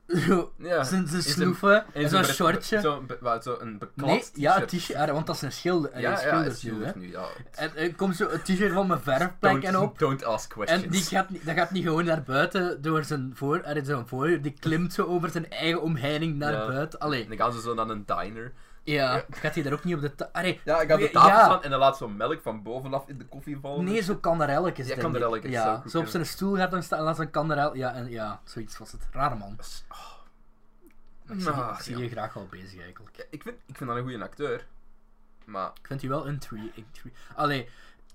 ja. zijn, zijn zijn- sloeven en zo'n shortje. Zo, be- wat, zo een beklad Nee, ja, een t-shirt. Ja, want dat is een schilder. Ja, een ja, schilder nu, ja. En er komt zo een t-shirt van mijn verfplekken Don't, op. don't ask questions. En die gaat, niet- dat gaat niet gewoon naar buiten door zijn voor, er is zo'n voordeur, die klimt zo over zijn eigen omheining naar buiten. Allee, En dan gaan ze zo naar een diner. Ja, gaat hij daar ook niet op de ta- Allee, Ja, hij gaat de tafel staan en dan laat zo'n melk van bovenaf in de koffie vallen. Nee, zo kanderelletjes. Ja, ik. zou Ja, zo op zijn stoel gaat dan staan en laat zijn kanderel... Ja, en, ja, zoiets was het. Rare man. Oh. Ik zie, Nou, ik zie ja. je graag wel bezig eigenlijk. Ja, ik, vind, ik vind dat een goede acteur. Maar Ik vind die wel een tree. Allee,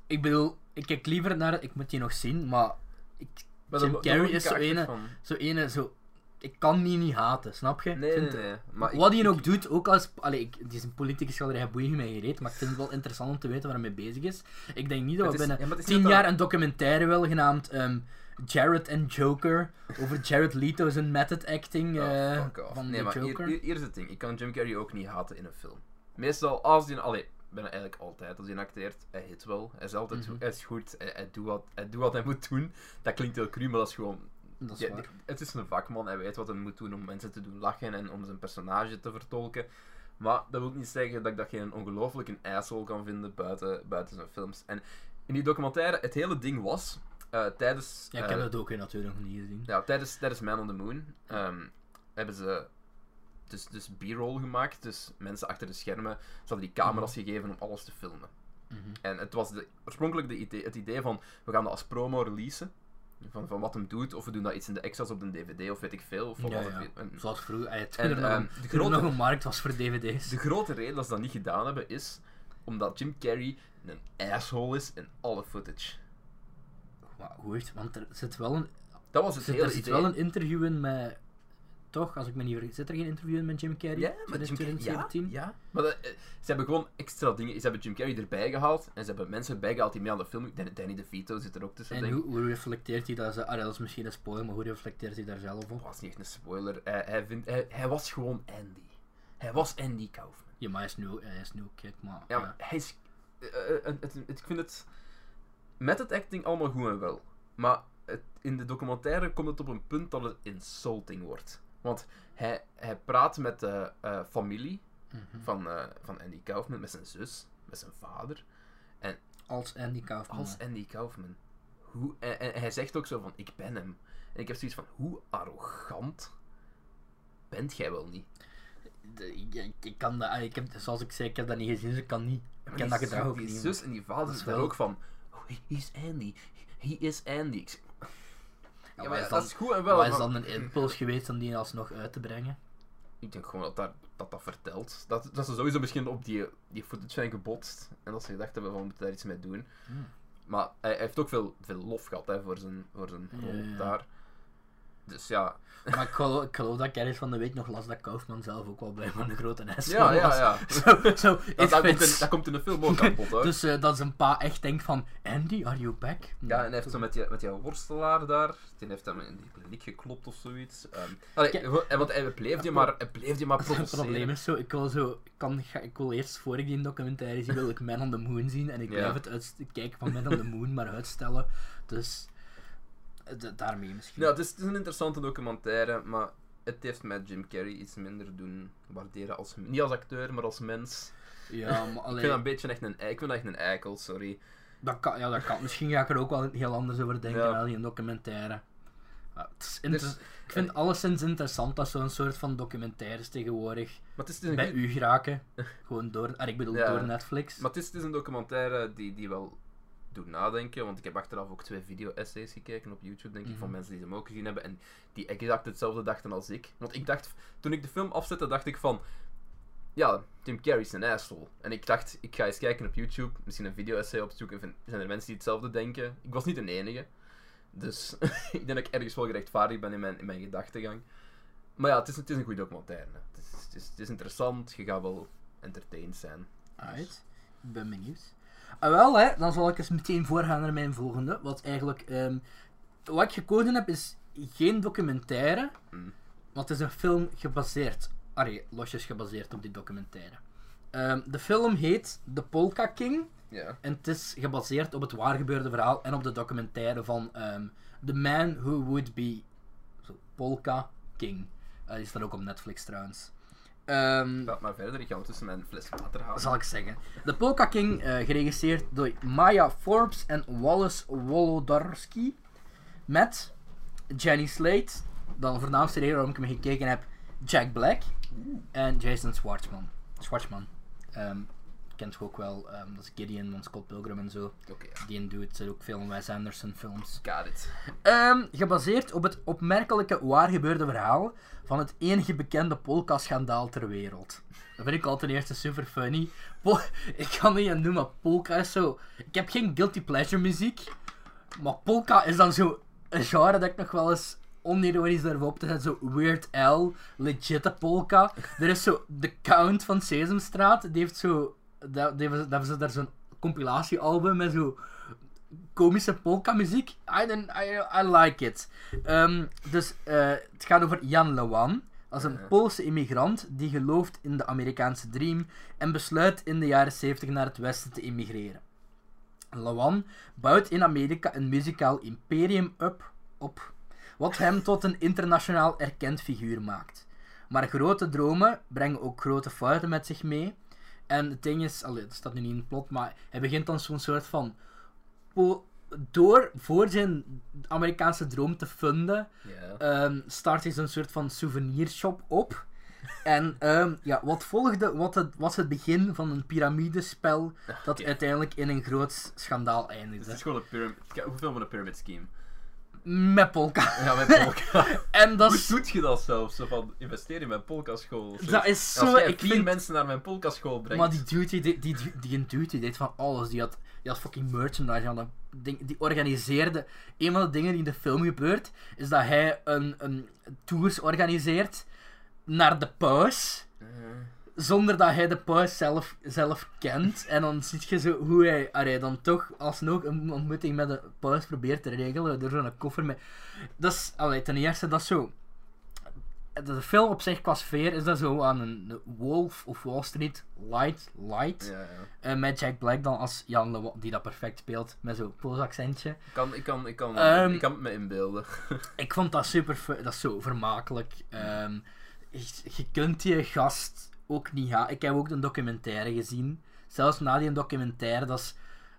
ik bedoel, ik kijk liever naar... Ik moet die nog zien, maar... Ik, Maar Jim Carrey is ene... Zo ene, zo... Ik kan die niet haten, snap je? Nee, nee, vind- nee. Maar ik- Wat hij ook doet, ook als... Allee, ik, die is een politicus hij boeit mij gereed, maar ik vind het wel interessant om te weten waar hij mee bezig is. Ik denk niet dat we binnen ja, maar tien jaar dat- een documentaire willen genaamd ehm, Jared and Joker, over Jared Leto's en method acting Oh, eh, fuck off. van Nee, de maar hier, Joker. hier, hier is het ding. Ik kan Jim Carrey ook niet haten in een film. Meestal, als hij... Allee, bijna eigenlijk altijd als hij acteert. Hij hit wel. Hij is altijd Mhm. hij is goed. Hij, hij, doet wat, hij doet wat hij moet doen. Dat klinkt heel cru, maar dat is gewoon... Dat is Ja, waar. het is een vakman. Hij weet wat hij moet doen om mensen te doen lachen en om zijn personage te vertolken. Maar dat wil niet zeggen dat ik dat geen ongelooflijk een asshole kan vinden buiten, buiten zijn films. En in die documentaire, het hele ding was... eh, tijdens... Ja, ik heb dat ook natuurlijk nog niet gezien. ja, tijdens, tijdens Man on the Moon ehm, hebben ze dus, dus b-roll gemaakt. Dus mensen achter de schermen. Ze hadden die camera's gegeven om alles te filmen. Mhm. En het was de, oorspronkelijk de idee, het idee van, we gaan dat als promo releasen. Van, van wat hem doet, of we doen dat iets in de extras op de dvd, of weet ik veel. Of Ja, ja. het. En Zoals vroeger, eh, toen En, nog, ehm, de grote- nog een markt was voor dvd's. de grote reden dat ze dat niet gedaan hebben, is omdat Jim Carrey een asshole is in alle footage. Maar hoe heeft, want er zit wel een, Dat was het zit, hele er zit idee. wel een interview in met... Toch, als ik me niet vergis. Zit er geen interview in met Jim Carrey? Ja, Jim Carrey. Ja, 2017? ja. Maar dat, eh, ze hebben gewoon extra dingen. Ze hebben Jim Carrey erbij gehaald. En ze hebben mensen erbij gehaald die mee aan de film. Danny, Danny DeVito zit er ook tussen. En hoe, reflecteert hij dat? Ah, dat is misschien een spoiler, maar hoe reflecteert hij daar zelf op? Dat was niet echt een spoiler. Hij, hij, vindt, hij, hij was gewoon Andy. Hij was Andy Kaufman. Ja, maar hij is nu, hij is nu maar... Ja, maar hij is. eh, eh, het- het- het- ik vind het. Met het acting allemaal goed en wel. Maar in de documentaire komt het op een punt dat het insulting wordt. Want hij, hij praat met de eh, familie Mhm. van, eh, van Andy Kaufman, met zijn zus, met zijn vader. Als Andy Kaufman. Als Andy Kaufman. Hoe, en, en hij zegt ook zo van, ik ben hem. En ik heb zoiets van, hoe arrogant bent jij wel niet? De- ik, kan dat... ah, Ik heb, zoals ik zei, ik heb dat niet gezien, dus ik kan niet... Ik ken dat gedrag ook Die niet. zus en die vader daar wel- ook van, oh, he is Andy. He is Andy. Ik zeg, Ja, maar dat dan- is goed en wel. Wat is dan een impuls geweest om die alsnog uit te brengen? Ik denk gewoon dat daar, dat, dat vertelt. Dat, dat ze sowieso misschien op die, die footage zijn gebotst. En dat ze gedacht hebben van, we moeten daar iets mee doen. Hmm. Maar hij, hij heeft ook veel, veel lof gehad hè, voor zijn, voor zijn Ja, rol ja. daar. Dus ja. Maar ik geloof, ik geloof dat ik ergens van de week nog las dat Kaufman zelf ook wel blijkbaar een grote S Ja, ja, ja. Zo, zo, Dat, komt in, fits. dat komt in de film ook hoor. Dus eh, dat zijn pa echt denkt van, Andy, are you back? Ja, en hij heeft zo met die, met die worstelaar daar, die heeft hem in die kliniek geklopt of zoiets. Ehm allee, en want hij bleef die maar, hij bleef die maar Het probleem is zo, ik wil zo, ik, kan, ik wil eerst voor ik die documentaire zie, wil ik Man on the Moon zien en ik Ja. blijf het uit, kijken van Man on the Moon maar uitstellen. Dus eh, daarmee misschien. Ja, het is, het is een interessante documentaire, maar het heeft met Jim Carrey iets minder doen waarderen als, niet als acteur, maar als mens. Ja, maar Ik vind alleen, dat een beetje echt een, ik vind dat echt een eikel, sorry. dat kan, ja, dat kan. Misschien ga ik er ook wel heel anders over denken Ja. dan in een documentaire. Ja, het is inter- Dus- ik vind het alleszins interessant dat zo'n soort van documentaires tegenwoordig Maar het is, het is bij u geraken. Gewoon door, ah, ik bedoel Ja. door Netflix. Maar het is, het is een documentaire die, die wel doet nadenken. Want ik heb achteraf ook twee video-essays gekeken op YouTube, denk ik, Mhm. van mensen die hem ook gezien hebben. En die exact hetzelfde dachten als ik. Want ik dacht, toen ik de film afzette, dacht ik van. Ja, Tim Carrey is een asshole. En ik dacht, ik ga eens kijken op YouTube, misschien een video-essay opzoeken. Van, zijn er mensen die hetzelfde denken? Ik was niet de enige. Dus ik denk dat ik ergens wel gerechtvaardigd ben in mijn, in mijn gedachtegang. Maar ja, het is, het is een goede documentaire. Het is, het, is, het is interessant, je gaat wel entertained zijn. Alright, ik ben benieuwd. Ah, wel, hè, dan zal ik eens meteen voorgaan naar mijn volgende. Wat eigenlijk, ehm, wat ik gekozen heb, is geen documentaire, Mm. maar het is een film gebaseerd, allee, losjes gebaseerd op die documentaire. Ehm, de film heet The Polka King en het is gebaseerd op het waargebeurde verhaal en op de documentaire van ehm, The Man Who Would Be Polka King. Eh, die staat ook op Netflix trouwens. Ehm, Laat maar verder, ik ga ondertussen mijn fles water halen. zal ik zeggen. De Polka King, eh, geregisseerd door Maya Forbes en Wallace Wolodarski. Met Jenny Slate, dan voornaamste reden waarom ik hem gekeken heb, Jack Black en Jason Schwartzman. Schwartzman. Ehm, kent je ook wel, ehm, dat is Gideon van Scott Pilgrim en zo. Ja. Die doet zit ook veel in Wes Anderson films. got it. Ehm, gebaseerd op het opmerkelijke waargebeurde verhaal van het enige bekende polka-schandaal ter wereld. Dat vind ik al ten eerste super funny. Ik kan niet aan doen, maar polka is zo... Ik heb geen guilty pleasure muziek, maar polka is dan zo een genre dat ik nog wel eens onironisch durf op te zetten. Zo Weird Al, legitte polka. Er is zo The Count van Sesamstraat, die heeft zo... Dat, die hebben, dat hebben ze daar zo'n compilatiealbum met zo komische polka-muziek. I, I, I like it. Ehm, dus eh, het gaat over Jan Lewan. Dat is een. Poolse immigrant die gelooft in de Amerikaanse dream en besluit in de jaren 70 naar het westen te immigreren. Lewan bouwt in Amerika een muzikaal imperium up, op, wat hem tot een internationaal erkend figuur maakt. Maar grote dromen brengen ook grote fouten met zich mee. En het ding is, allee, dat staat nu niet in het plot, maar hij begint dan zo'n soort van. Door voor zijn Amerikaanse droom te funden, ehm, start hij zo'n soort van souvenirshop op. En ehm, ja, wat volgde wat het, was het begin van een piramidespel dat uiteindelijk in een groot schandaal Dus eindigde. het is gewoon een pyramid... Hoeveel van een pyramid scheme? Met polka. Ja, met polka. En dat Hoe doet je dat zelfs? Zo van, investeer in mijn polka-school. Dat is zo... Ik vier vind, mensen naar mijn polka-school brengt... maar die dude, die, die, die, die die deed van alles. Die had, die had fucking merchandise. aan. Ding, die organiseerde... Een van de dingen die in de film gebeurt, is dat hij een, een tours organiseert naar de paus. Eh, zonder dat hij de paus zelf, zelf kent. En dan zie je zo hoe hij, allee, dan toch alsnog een ontmoeting met de paus probeert te regelen door zo'n koffer met... Dat is, allee, ten eerste, dat is zo... De film op zich qua sfeer is dat zo aan een Wolf of Wall Street light, light. ja, ja. Eh, met Jack Black dan als Jan Le die dat perfect speelt, met zo'n Pools accentje. Ik kan, ik kan, ik kan, Ehm, ik kan het me inbeelden. Ik vond dat super, dat is zo vermakelijk. Ehm, je, je kunt die gast ook niet gaan. Ik heb ook een documentaire gezien. Zelfs na die documentaire, dat is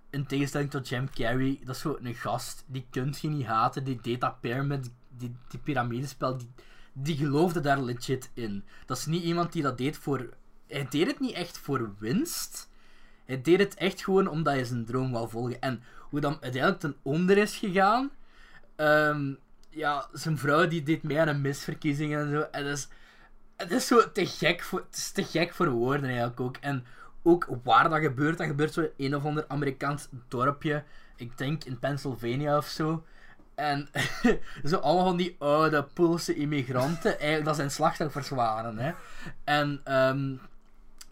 in tegenstelling tot Jim Carrey, dat is zo een gast, die kunt je niet haten. Die deed dat pyramid, die, die piramidespel, die, die geloofde daar legit in. Dat is niet iemand die dat deed voor... Hij deed het niet echt voor winst. Hij deed het echt gewoon omdat hij zijn droom wou volgen. En hoe dan uiteindelijk ten onder is gegaan... ehm, ja, zijn vrouw die deed mee aan een misverkiezing en zo. En dat is, het is zo te gek voor, het is te gek voor woorden eigenlijk ook. En ook waar dat gebeurt, dat gebeurt zo in een of ander Amerikaans dorpje. Ik denk in Pennsylvania of zo. En zo allemaal van die oude Poolse immigranten, eigenlijk dat zijn slachtoffers waren. Hè. En ehm,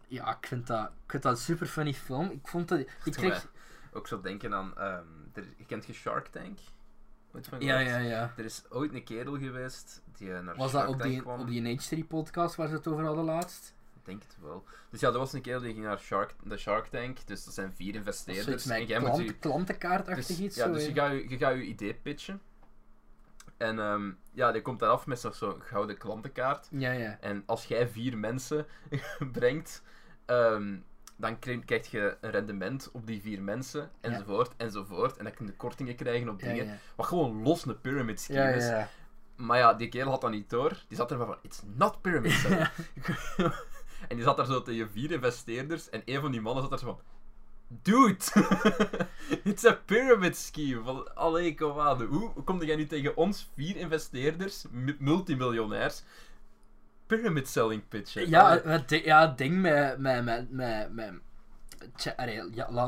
ja, ik vind, dat, ik vind dat een super funny film. Ik vond dat... Doe kreeg... Ook zo denken aan... ehm er, je kent je Shark Tank? Ooit van Ja, gehoord? ja, ja. Er is ooit een kerel geweest die eh, naar Was Shark dat op Tank die, kwam. op die H3-podcast waar ze het over hadden laatst? Ik denk het wel. Dus ja, er was een kerel die ging naar Shark, de Shark Tank. Dus dat zijn vier investeerders. en jij moet je- klantenkaartachtig dus, iets? ja, zo, dus je gaat je, je, gaat je idee pitchen. En ehm, ja, die komt daar af met zo'n zo gouden klantenkaart. Ja, ja. En als jij vier mensen brengt, ehm, dan krijg, je een rendement op die vier mensen, enzovoort, enzovoort. En dan kun je kortingen krijgen op dingen. ja. Wat gewoon los een pyramid scheme is. Maar ja, die kerel had dat niet door. Die zat er van, it's not pyramid scheme. en die zat daar zo tegen vier investeerders. En een van die mannen zat er zo van... Dude! It's a pyramid scheme. Van, allee, kom aan. Hoe kom jij nu tegen ons vier investeerders, multimiljonairs, pyramid selling pitchen? Ja, het, ja, het ding met, met, met, met, met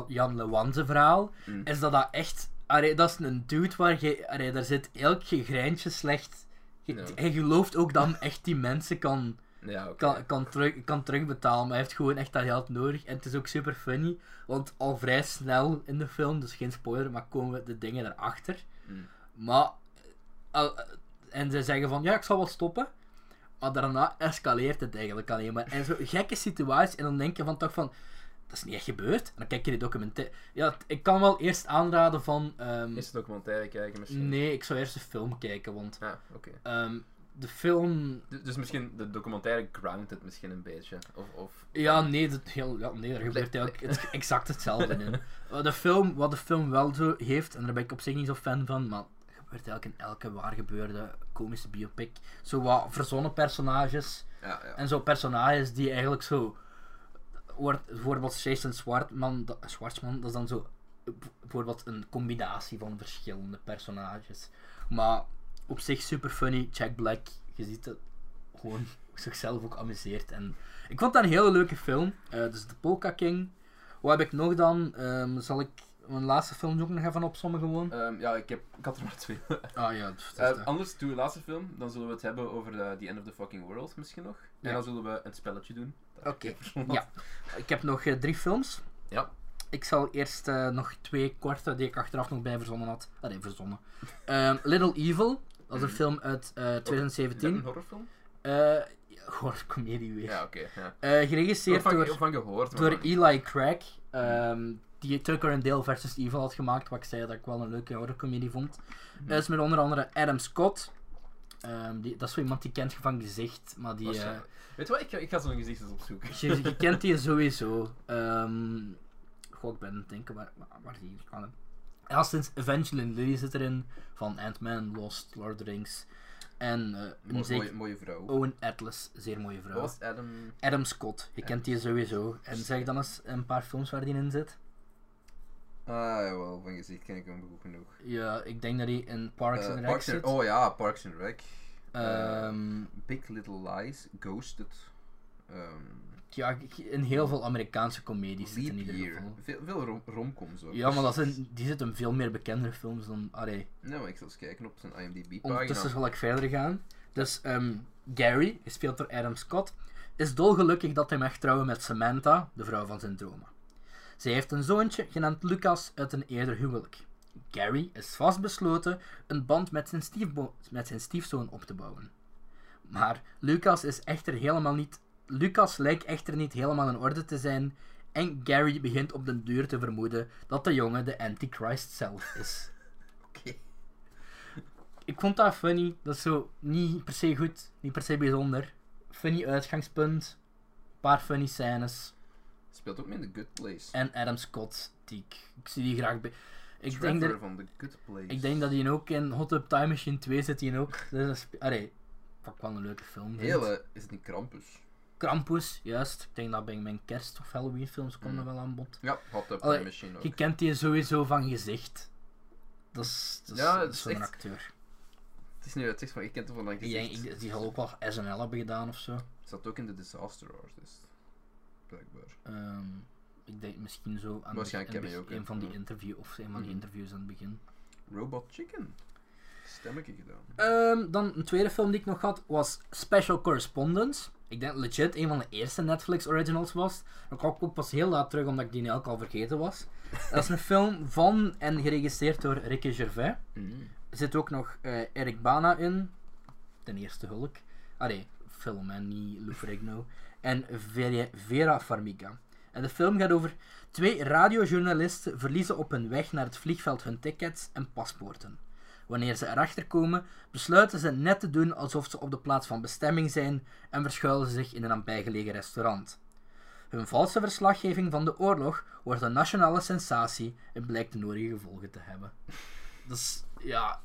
Jan Lewanse verhaal Mm. is dat dat echt. Allee, dat is een dude waar je. Allee, daar zit elk gegrijntje slecht. Je. Hij gelooft ook dat hij echt die mensen kan, Ja, kan, kan, terug, kan terugbetalen. Maar hij heeft gewoon echt dat geld nodig. En het is ook super funny. Want al vrij snel in de film, dus geen spoiler, maar komen we de dingen erachter. Mm. Maar. al- en ze zeggen van ja, ik zal wel stoppen. Maar daarna escaleert het eigenlijk alleen maar. En zo'n gekke situatie. En dan denk je van toch van. Dat is niet echt gebeurd. En dan kijk je die documentaire. Ja, ik kan wel eerst aanraden van. ehm, Eerst een documentaire kijken misschien. nee, ik zou eerst de film kijken. Want Ja, oké. ehm, de film. Dus, dus misschien de documentaire ground het misschien een beetje. Of, of... Ja, nee, dat, heel, ja, nee, er gebeurt eigenlijk het, exact hetzelfde in. Eh, De film, wat de film wel zo heeft, en daar ben ik op zich niet zo fan van, maar gebeurt eigenlijk in elke waar gebeurde komische biopic. Zo wat verzonnen personages. Ja, ja. En zo personages die eigenlijk zo. Wordt, bijvoorbeeld Jason Schwartzman, dat, Schwartzman, dat is dan zo. Bijvoorbeeld een combinatie van verschillende personages. Maar op zich super funny. Jack Black, je ziet het gewoon zichzelf ook amuseert. En ik vond dat een hele leuke film. Eh, dus de Polka King. Wat heb ik nog dan? Ehm, zal ik mijn laatste films ook nog even opzommen gewoon? Ehm, ja, ik, heb, ik had er maar twee. Ah ja, Eh, dus, anders, doe de laatste film. Dan zullen we het hebben over de, The End of the Fucking World misschien nog. Ja. En dan zullen we een spelletje doen. Oké, ja. Ik heb nog eh, drie films. Ja. Ik zal eerst eh, nog twee korte die ik achteraf nog bij verzonnen had. Nee, verzonnen. Ehm, Little Evil, dat is een Mhm. film uit eh, Is dat 2017. een horrorfilm? Eh horrorcomedie weer. Ja, oké. ja. Eh, geregisseerd Van, door, van gehoord. door Eli Craig, ehm, die Tucker and Dale versus Evil had gemaakt, wat ik zei dat ik wel een leuke horrorcomedie vond. Dat is met onder andere Adam Scott. Ehm, die, dat is zo iemand die kent je van gezicht, maar die... eh. Weet je wat, ik ga, ik ga zo'n gezicht eens opzoeken. je, je kent die sowieso. Ehm goh, ik ben aan het denken waar, die hier kan. Ja, sinds Evangeline Lilly zit erin, van Ant-Man, Lost, Lord of the Rings. En eh, een zeker mooie, mooie vrouw. Owen Atlas, zeer mooie vrouw. Adam Scott, je kent die sowieso. En zeg dan eens een paar films waar die in zit. Ah, jawel, van gezicht ken ik hem goed genoeg. Ja, ik denk dat hij in Parks Eh, and Rec Parks zit. oh ja, Parks and Rec. Ehm, Big Little Lies, Ghosted. ehm ja, in heel veel Amerikaanse comedies zit in ieder geval. Veel, veel rom romcoms ook. Ja, maar dat zijn, die zitten veel meer bekendere films dan... Allee, Nee, maar ik zal eens kijken op zijn IMDb-pagina. Ondertussen zal ik verder gaan. Dus ehm, Gary, gespeeld door Adam Scott, is dolgelukkig dat hij mag trouwen met Samantha, de vrouw van zijn dromen. Zij heeft een zoontje genaamd Lucas uit een eerder huwelijk. Gary is vastbesloten een band met zijn, met zijn stiefzoon op te bouwen. Maar Lucas is echter helemaal niet. Lucas lijkt echter niet helemaal in orde te zijn. En Gary begint op den duur te vermoeden dat de jongen de Antichrist zelf is. Oké. Ik vond dat funny. Dat is zo niet per se goed, niet per se bijzonder. Funny uitgangspunt. Paar funny scènes. Speelt ook mee in The Good Place. En Adam Scott, die ik, ik zie die graag bij. Ik Trevor denk, dat, van The Good Place. ik denk dat hij ook in Hot Tub Time Machine 2 zit. Hij ook. Dat is, allee, wat ik wel een leuke film. Hele, is het niet Krampus? Krampus, juist. Ik denk dat bij mijn kerst- of Halloween films komt Mm. dat wel aan bod. Ja, Hot Allee, Time Machine ook. Je kent die sowieso van gezicht. Dat is, dat is, Ja, dat is zo'n echt- acteur. Het is nu het zegt van, ik ken het van dat gezicht. denk, ik- die zal ook wel SNL hebben gedaan of zo. Zat ook in de Disaster Artist. Blijkbaar. Ehm, ik denk misschien zo aan Waarschijnlijk de, ook, een van die Ja. interview of een van die Mhm. interviews aan het begin. Robot Chicken. Stemmetje gedaan. Ehm, dan een tweede film die ik nog had was Special Correspondence. Ik denk legit een van de eerste Netflix originals was. Ik kwam ook pas heel laat terug omdat ik die eigenlijk al vergeten was. Dat is een film van en geregisseerd door Ricky Gervais. Mm. Er zit ook nog eh, Eric Bana in. Ten eerste hulk. Allee, film en niet Lou Ferrigno. En Vera, Farmiga. En de film gaat over twee radiojournalisten verliezen op hun weg naar het vliegveld hun tickets en paspoorten. Wanneer ze erachter komen, besluiten ze net te doen alsof ze op de plaats van bestemming zijn en verschuilen ze zich in een nabijgelegen restaurant. Hun valse verslaggeving van de oorlog wordt een nationale sensatie en blijkt de nodige gevolgen te hebben. Dus ja,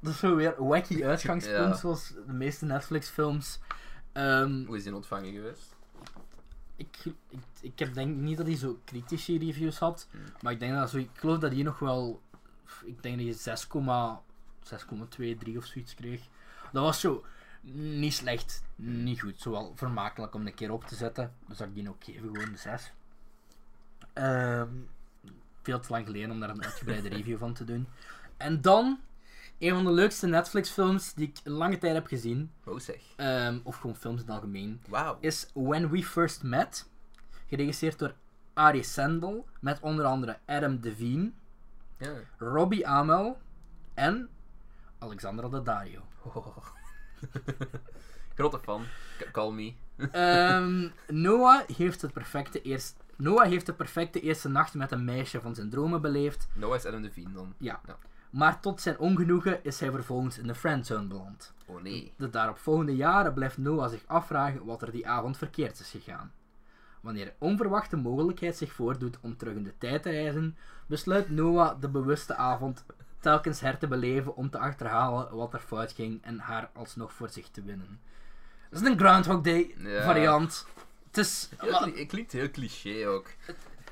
dat is zo weer wacky uitgangspunt, Ja. zoals de meeste Netflix-films. Ehm, Hoe is die ontvangen geweest? Ik, ik, ik heb denk niet dat hij zo kritische reviews had, Hmm. maar ik denk dat zo, ik geloof dat hij nog wel, ik denk dat hij 6,2, 3 of zoiets kreeg. Dat was zo niet slecht, niet goed, zo wel vermakelijk om een keer op te zetten. Dus dat ik die ook geven, gewoon een 6. Ehm, veel te lang geleden om daar een uitgebreide review van te doen. En dan, een van de leukste Netflix-films die ik lange tijd heb gezien, Oh zeg. ehm, of gewoon films in het algemeen, is When We First Met, geregisseerd door Ari Sandel, met onder andere Adam Devine, Ja. Robbie Amell en Alexandra Daddario. Oh. Grote fan. C- Call me. Ehm, Noah, heeft het perfecte eerst, Noah heeft de perfecte eerste nacht met een meisje van zijn dromen beleefd, Noah is Adam Devine dan. ja. Ja. Maar tot zijn ongenoegen is hij vervolgens in de friendzone beland. Oh nee. De daaropvolgende jaren blijft Noah zich afvragen wat er die avond verkeerd is gegaan. Wanneer een onverwachte mogelijkheid zich voordoet om terug in de tijd te reizen, besluit Noah de bewuste avond telkens her te beleven om te achterhalen wat er fout ging en haar alsnog voor zich te winnen. Dat is een Groundhog Day Ja. variant. Het is, Heel cli- Het klinkt heel cliché ook.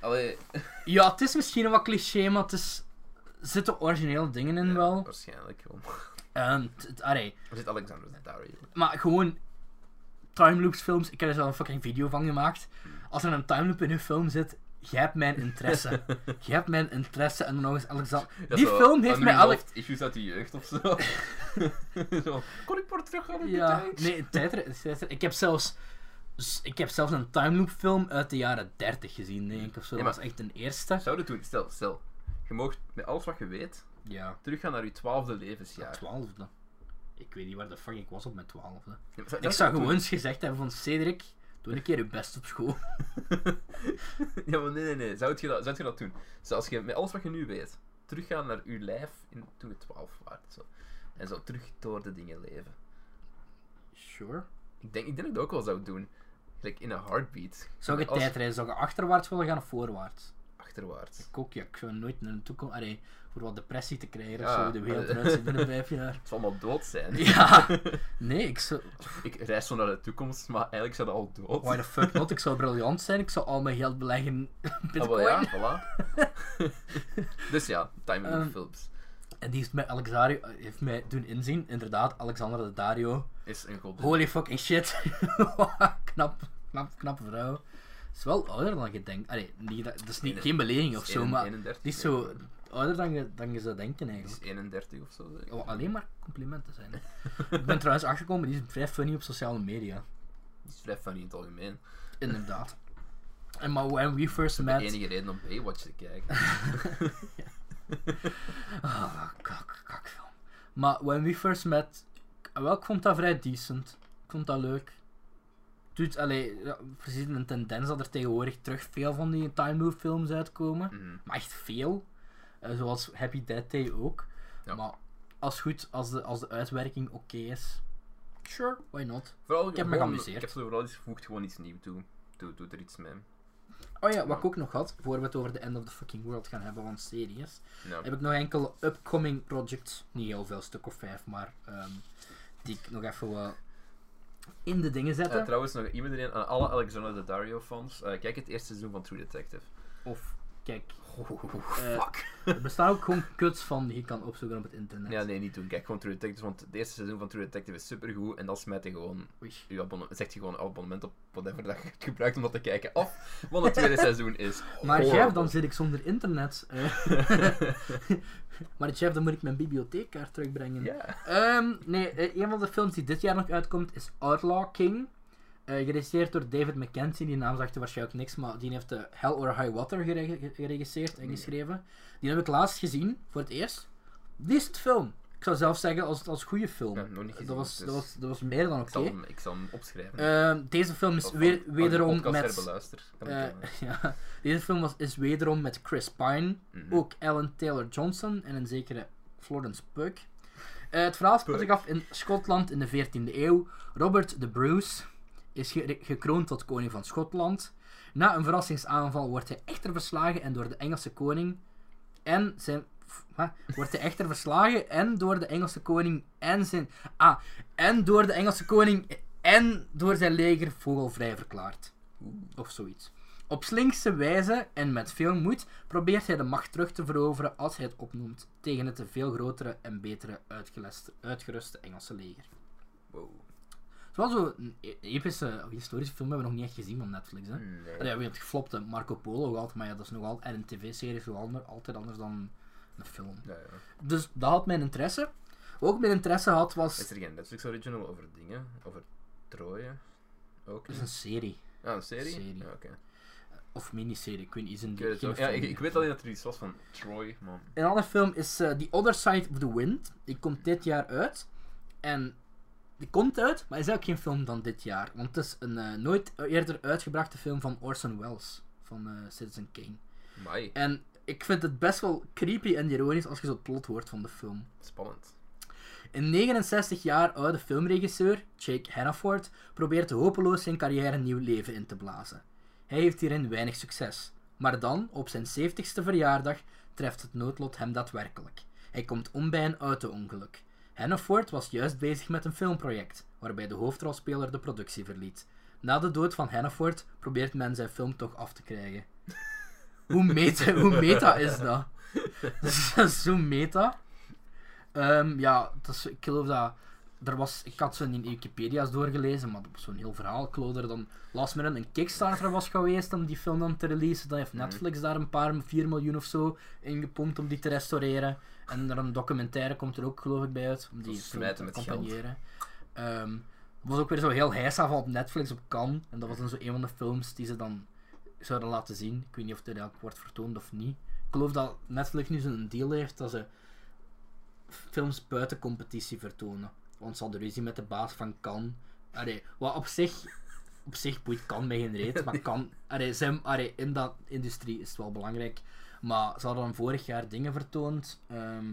Allee. ja, het is misschien een wat cliché, maar het is, zitten originele dingen in ja, wel. Waarschijnlijk wel. Het- allee, Er zit Alexander Daddario. Maar gewoon time loops films, ik heb er zelf een fucking video van gemaakt. Als er een time loop in uw film zit, jij hebt mijn interesse. jij hebt mijn interesse en dan nog eens Alexander. Ja, Die zo film heeft mij unresolved issues uit de jeugd of zo. zo. Kon ik maar terug gaan in Ja, de tijd? nee, tijdre- Ik heb zelfs. Ik heb zelfs een time loop film uit de jaren 30 gezien, denk ik of zo. Ja, Dat was echt een eerste. Zou dat doen? Stel, stel. Je mag met alles wat je weet Ja, teruggaan naar je twaalfde levensjaar. twaalfde. Ik weet niet waar de fuck ik was op mijn twaalfde. Ja, zou- Ik dat zou gewoon eens gezegd hebben van Cedric, doe een keer je best op school. ja, maar nee, nee, nee. Zou je dat, zou je dat doen? Zo, als je met alles wat je nu weet, teruggaan naar je lijf in, toen je 12 waart. Zo. En zo terug door de dingen leven. Sure. Ik denk, ik denk dat ik dat ook wel zou doen. Gelijk in een heartbeat. Zou je Als- tijdreizen? Zou je achterwaarts willen gaan of voorwaarts? Achterwaarts. Ik ook, ja. Ik zou nooit naar de toekomst... Allee, voor wat depressie te krijgen of zo, de wereld eruit binnen vijf jaar. Het zal allemaal dood zijn. Ja. Nee, ik zou... Ik reis zo naar de toekomst, maar eigenlijk zou dat al dood. Why the fuck not? Ik zou briljant zijn. Ik zou al mijn geld beleggen in Ah, bitcoin. ja, voilà. dus ja, time Ehm, um, films En die heeft mij, Alexario, heeft mij doen inzien. Inderdaad, Alexander de Dario. is een god. Holy fucking shit. knap, knap, knappe vrouw. Is wel ouder dan je denkt. Allee, niet, dat is niet, geen belediging of zo, maar 31, die is zo ouder dan je, dan je zou denken Die eigenlijk. is 31 of zo. zeg. Oh, alleen maar complimenten zijn. ik ben trouwens achtergekomen, die is vrij funny op sociale media. Die is vrij funny in het algemeen. Inderdaad. En maar when we first De met... enige reden om Baywatch te kijken. Ah, kak, kakfilm. Maar when we first met... Wel, ik vond dat vrij decent. Ik vond dat leuk. Doet, allee, ja, precies een tendens dat er tegenwoordig terug veel van die time move films uitkomen. Mhm. Maar echt veel. Eh, zoals Happy Death Day ook. Ja. Maar als goed, als de, als de uitwerking oké is. Sure, why not? Vooral Ik heb me gewoon- geamuseerd. Ik heb zo vooral iets voegt gewoon iets nieuws toe. Doe, doe er iets mee. Oh ja, wat ik ook nog had, voor we het over de End of the Fucking World gaan hebben van series, Ja. heb ik nog enkele upcoming projects, niet heel veel, stuk of vijf, maar ehm, die ik nog even wat in de dingen Eh, zetten. trouwens, nog iemand erin aan alle Alexander Daddario fans. eh, kijk het eerste seizoen van True Detective. of, kijk, Oh, Eh, fuck. er bestaan ook gewoon kuts van die je kan opzoeken op het internet. Ja, nee, niet doen. Kijk gewoon True Detective, want het eerste seizoen van True Detective is supergoed. En dan smijt je gewoon Oei. je abonnement, zegt je gewoon abonnement op whatever dat je gebruikt om dat te kijken af. Want het tweede seizoen is Maar horrible. Jeff, dan zit ik zonder internet. eh. maar Jeff, dan moet ik mijn bibliotheekkaart terugbrengen. Ehm, nee, eh, een van de films die dit jaar nog uitkomt is Outlaw King. Eh geregisseerd door David Mackenzie. Die naam zegt waarschijnlijk niks, maar die heeft de Hell or High Water gere- geregisseerd en geschreven. Die heb ik laatst gezien, voor het eerst. Decent film. Ik zou zelf zeggen als, als goede film. Ja, nog niet gezien, dat, was, dus dat, was, dat was meer dan oké. ik zal hem opschrijven. Ehm, deze film is weer, wederom met... eh, eh, ja, deze film was, is wederom met Chris Pine, mhm. ook Ellen Taylor Johnson en een zekere Florence Pugh. Eh, het verhaal speelt zich af in Schotland in de 14e eeuw. Robert de Bruce is ge- gekroond tot koning van Schotland. Na een verrassingsaanval wordt hij echter verslagen en door de Engelse koning en zijn wordt hij echter verslagen en door de Engelse koning en zijn... Ah, en door de Engelse koning en door zijn leger vogelvrij verklaard. Of zoiets. Op slinkse wijze en met veel moed probeert hij de macht terug te veroveren als hij het opnoemt tegen het veel grotere en betere uitgeruste Engelse leger. Wow. Zoals zo'n e- epische of historische film hebben we nog niet echt gezien van Netflix. Hè? Nee. Allee, we hebben het geflopte Marco Polo altijd, maar ja, dat is nog altijd, en een tv-serie is ander- altijd anders dan een film. Ja, ja. Dus dat had mijn interesse. Ook mijn interesse had was... Is er geen Netflix original over dingen? Over Troje? Ook Het is een serie. Ah, een serie? serie. Ja, oké. Of miniserie, ik weet niet, is een Ik weet het. Ja, ik, ik weet alleen dat er iets was van Troy, man. Een andere film is eh, The Other Side of the Wind. Die komt dit jaar uit. En die komt uit, maar is eigenlijk geen film van dit jaar. Want het is een eh, nooit eerder uitgebrachte film van Orson Welles. Van eh, Citizen Kane. En ik vind het best wel creepy en ironisch als je zo het plot hoort van de film. spannend. Een 69 jaar oude filmregisseur, Jake Hannaford, probeert hopeloos zijn carrière een nieuw leven in te blazen. Hij heeft hierin weinig succes. Maar dan, op zijn 70ste verjaardag, treft het noodlot hem daadwerkelijk. Hij komt om bij een auto-ongeluk. Hannaford was juist bezig met een filmproject, waarbij de hoofdrolspeler de productie verliet. Na de dood van Hannaford probeert men zijn film toch af te krijgen. Hoe meta, hoe meta is dat? Dat is zo meta. Ehm, ja, dat is, ik geloof dat. Er was, ik had zo in Wikipedia's doorgelezen, maar dat was zo'n heel verhaal. Ik geloof dat er dan last minute een Kickstarter was geweest om die film dan te releasen. Dan heeft Mhm. Netflix daar een paar, 4 miljoen of zo in gepompt om die te restaureren. En er een documentaire komt er ook geloof ik bij uit, om die te met accompagneren. Ehm, was ook weer zo heel heisa van op Netflix op Cannes. En dat was dan zo een van de films die ze dan zouden laten zien. Ik weet niet of dit ook wordt vertoond of niet. Ik geloof dat Netflix nu zo'n deal heeft dat ze films buiten competitie vertonen. Want ze hadden ruzie met de baas van Cannes. Allee, wat op zich, op zich boeit kan mij geen reet, maar kan, allee, zijn, allee, in dat industrie is het wel belangrijk. Maar ze hadden dan vorig jaar dingen vertoond. ehm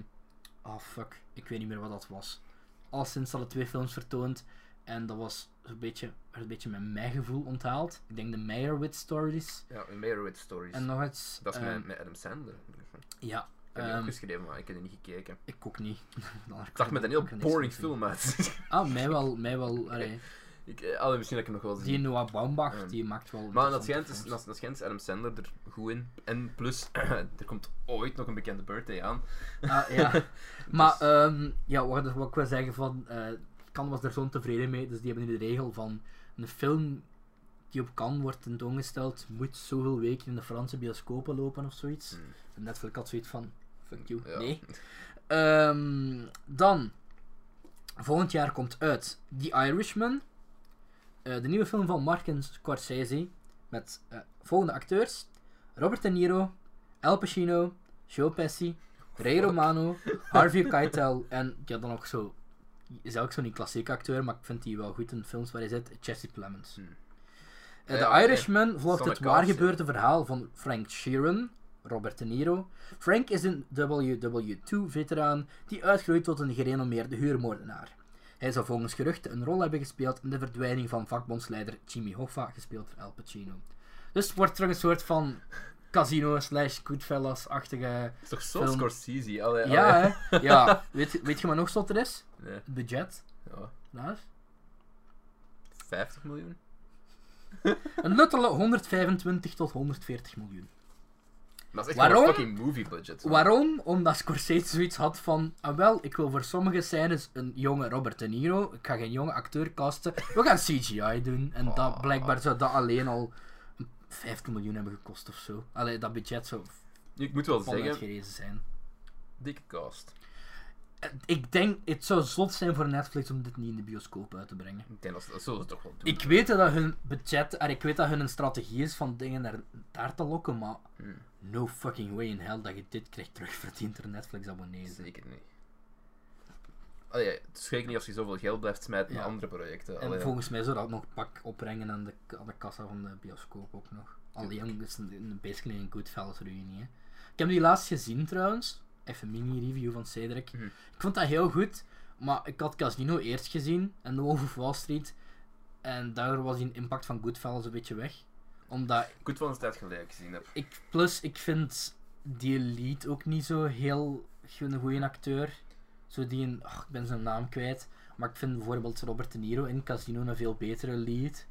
oh fuck, ik weet niet meer wat dat was. Al sinds hadden twee films vertoond. En dat was een beetje, een beetje met mijn gevoel onthaald. Ik denk de Meyerowitz Stories. Ja, een Meyerowitz Stories. En nog iets. dat is ehm, met, met Adam Sandler. Ik Ja, heb die ehm, opgeschreven, maar ik heb er niet gekeken. ik ook niet. Ik zag met een heel boring film uit. Ah, mij wel, mij wel. Allee, ik, eh, allee, misschien dat ik hem nog wel die zie. Noah Baumbach, Ehm, die maakt wel. Maar dat schijnt, is, dat, dat schijnt Adam Sandler er goed in. En plus, er komt ooit nog een bekende birthday aan. Ah, ja. Maar, ehm, ja, wat, wat ik wil zeggen van. eh Kan was er zo tevreden mee, dus die hebben nu de regel van. Een film die op Cannes wordt tentoongesteld, moet zoveel weken in de Franse bioscopen lopen of zoiets. Hmm. En Netflix had zoiets van. Fuck you. Ja. Nee. Ehm, dan. Volgend jaar komt uit The Irishman. Eh, de nieuwe film van Martin Scorsese. Met eh, volgende acteurs: Robert De Niro, Al Pacino, Joe Pesci, Ray Romano, Harvey Keitel en ja, dan ook zo. Is ook zo'n klassieke acteur, maar ik vind die wel goed in films waar hij zit: Jesse Plemons. Hmm. Eh, The. Irishman volgt het waargebeurde verhaal van Frank Sheeran, Robert De Niro. Frank is een WW2-veteraan die uitgroeit tot een gerenommeerde huurmoordenaar. Hij zou volgens geruchten een rol hebben gespeeld in de verdwijning van vakbondsleider Jimmy Hoffa, gespeeld door Al Pacino. Dus het wordt terug een soort van casino slash Goodfellas-achtige... Is toch zo Film. Scorsese? Allee, Ja, hè? Ja, weet, weet je wat nog zotter is? Nee, Het budget. ja. Daar. 50 miljoen? Een luttele 125 tot 140 miljoen. Maar dat is echt Waarom? een fucking movie budget. man. Waarom? Omdat Scorsese zoiets had van, ah wel, ik wil voor sommige scènes een jonge Robert De Niro, ik ga geen jonge acteur casten, we gaan CGI doen. En dat, Oh. blijkbaar zou dat alleen al 50 miljoen hebben gekost of zo. Allee, dat budget zou Ik moet wel zeggen, gerezen zijn. dikke cast. Ik denk, het zou zot zijn voor Netflix om dit niet in de bioscoop uit te brengen. Ik denk dat, dat zullen ze toch wel doen. Ik weet dat hun budget, en ik weet dat hun een strategie is van dingen naar, daar te lokken, maar Hmm, no fucking way in hell dat je dit krijgt terugverdiend door Netflix-abonnees. zeker niet. Allee, het is gek niet als je zoveel geld blijft smijten Ja. naar andere projecten. En Allee, volgens mij zou dat nog pak opbrengen aan de, aan de kassa van de bioscoop ook nog. Alleen, het is een, een, basically een Goodfellas reunie. Hè. Ik heb die laatst gezien trouwens. Even mini-review van Cedric. Mhm. Ik vond dat heel goed, maar ik had Casino eerst gezien en The Wolf of Wall Street. En daardoor was die impact van Goodfellas een beetje weg. Omdat een tijd geleden gezien heb. ik, plus ik vind die lead ook niet zo heel een goede acteur. Zo die een, ach, ik ben zijn naam kwijt. Maar ik vind bijvoorbeeld Robert De Niro in Casino een veel betere lead.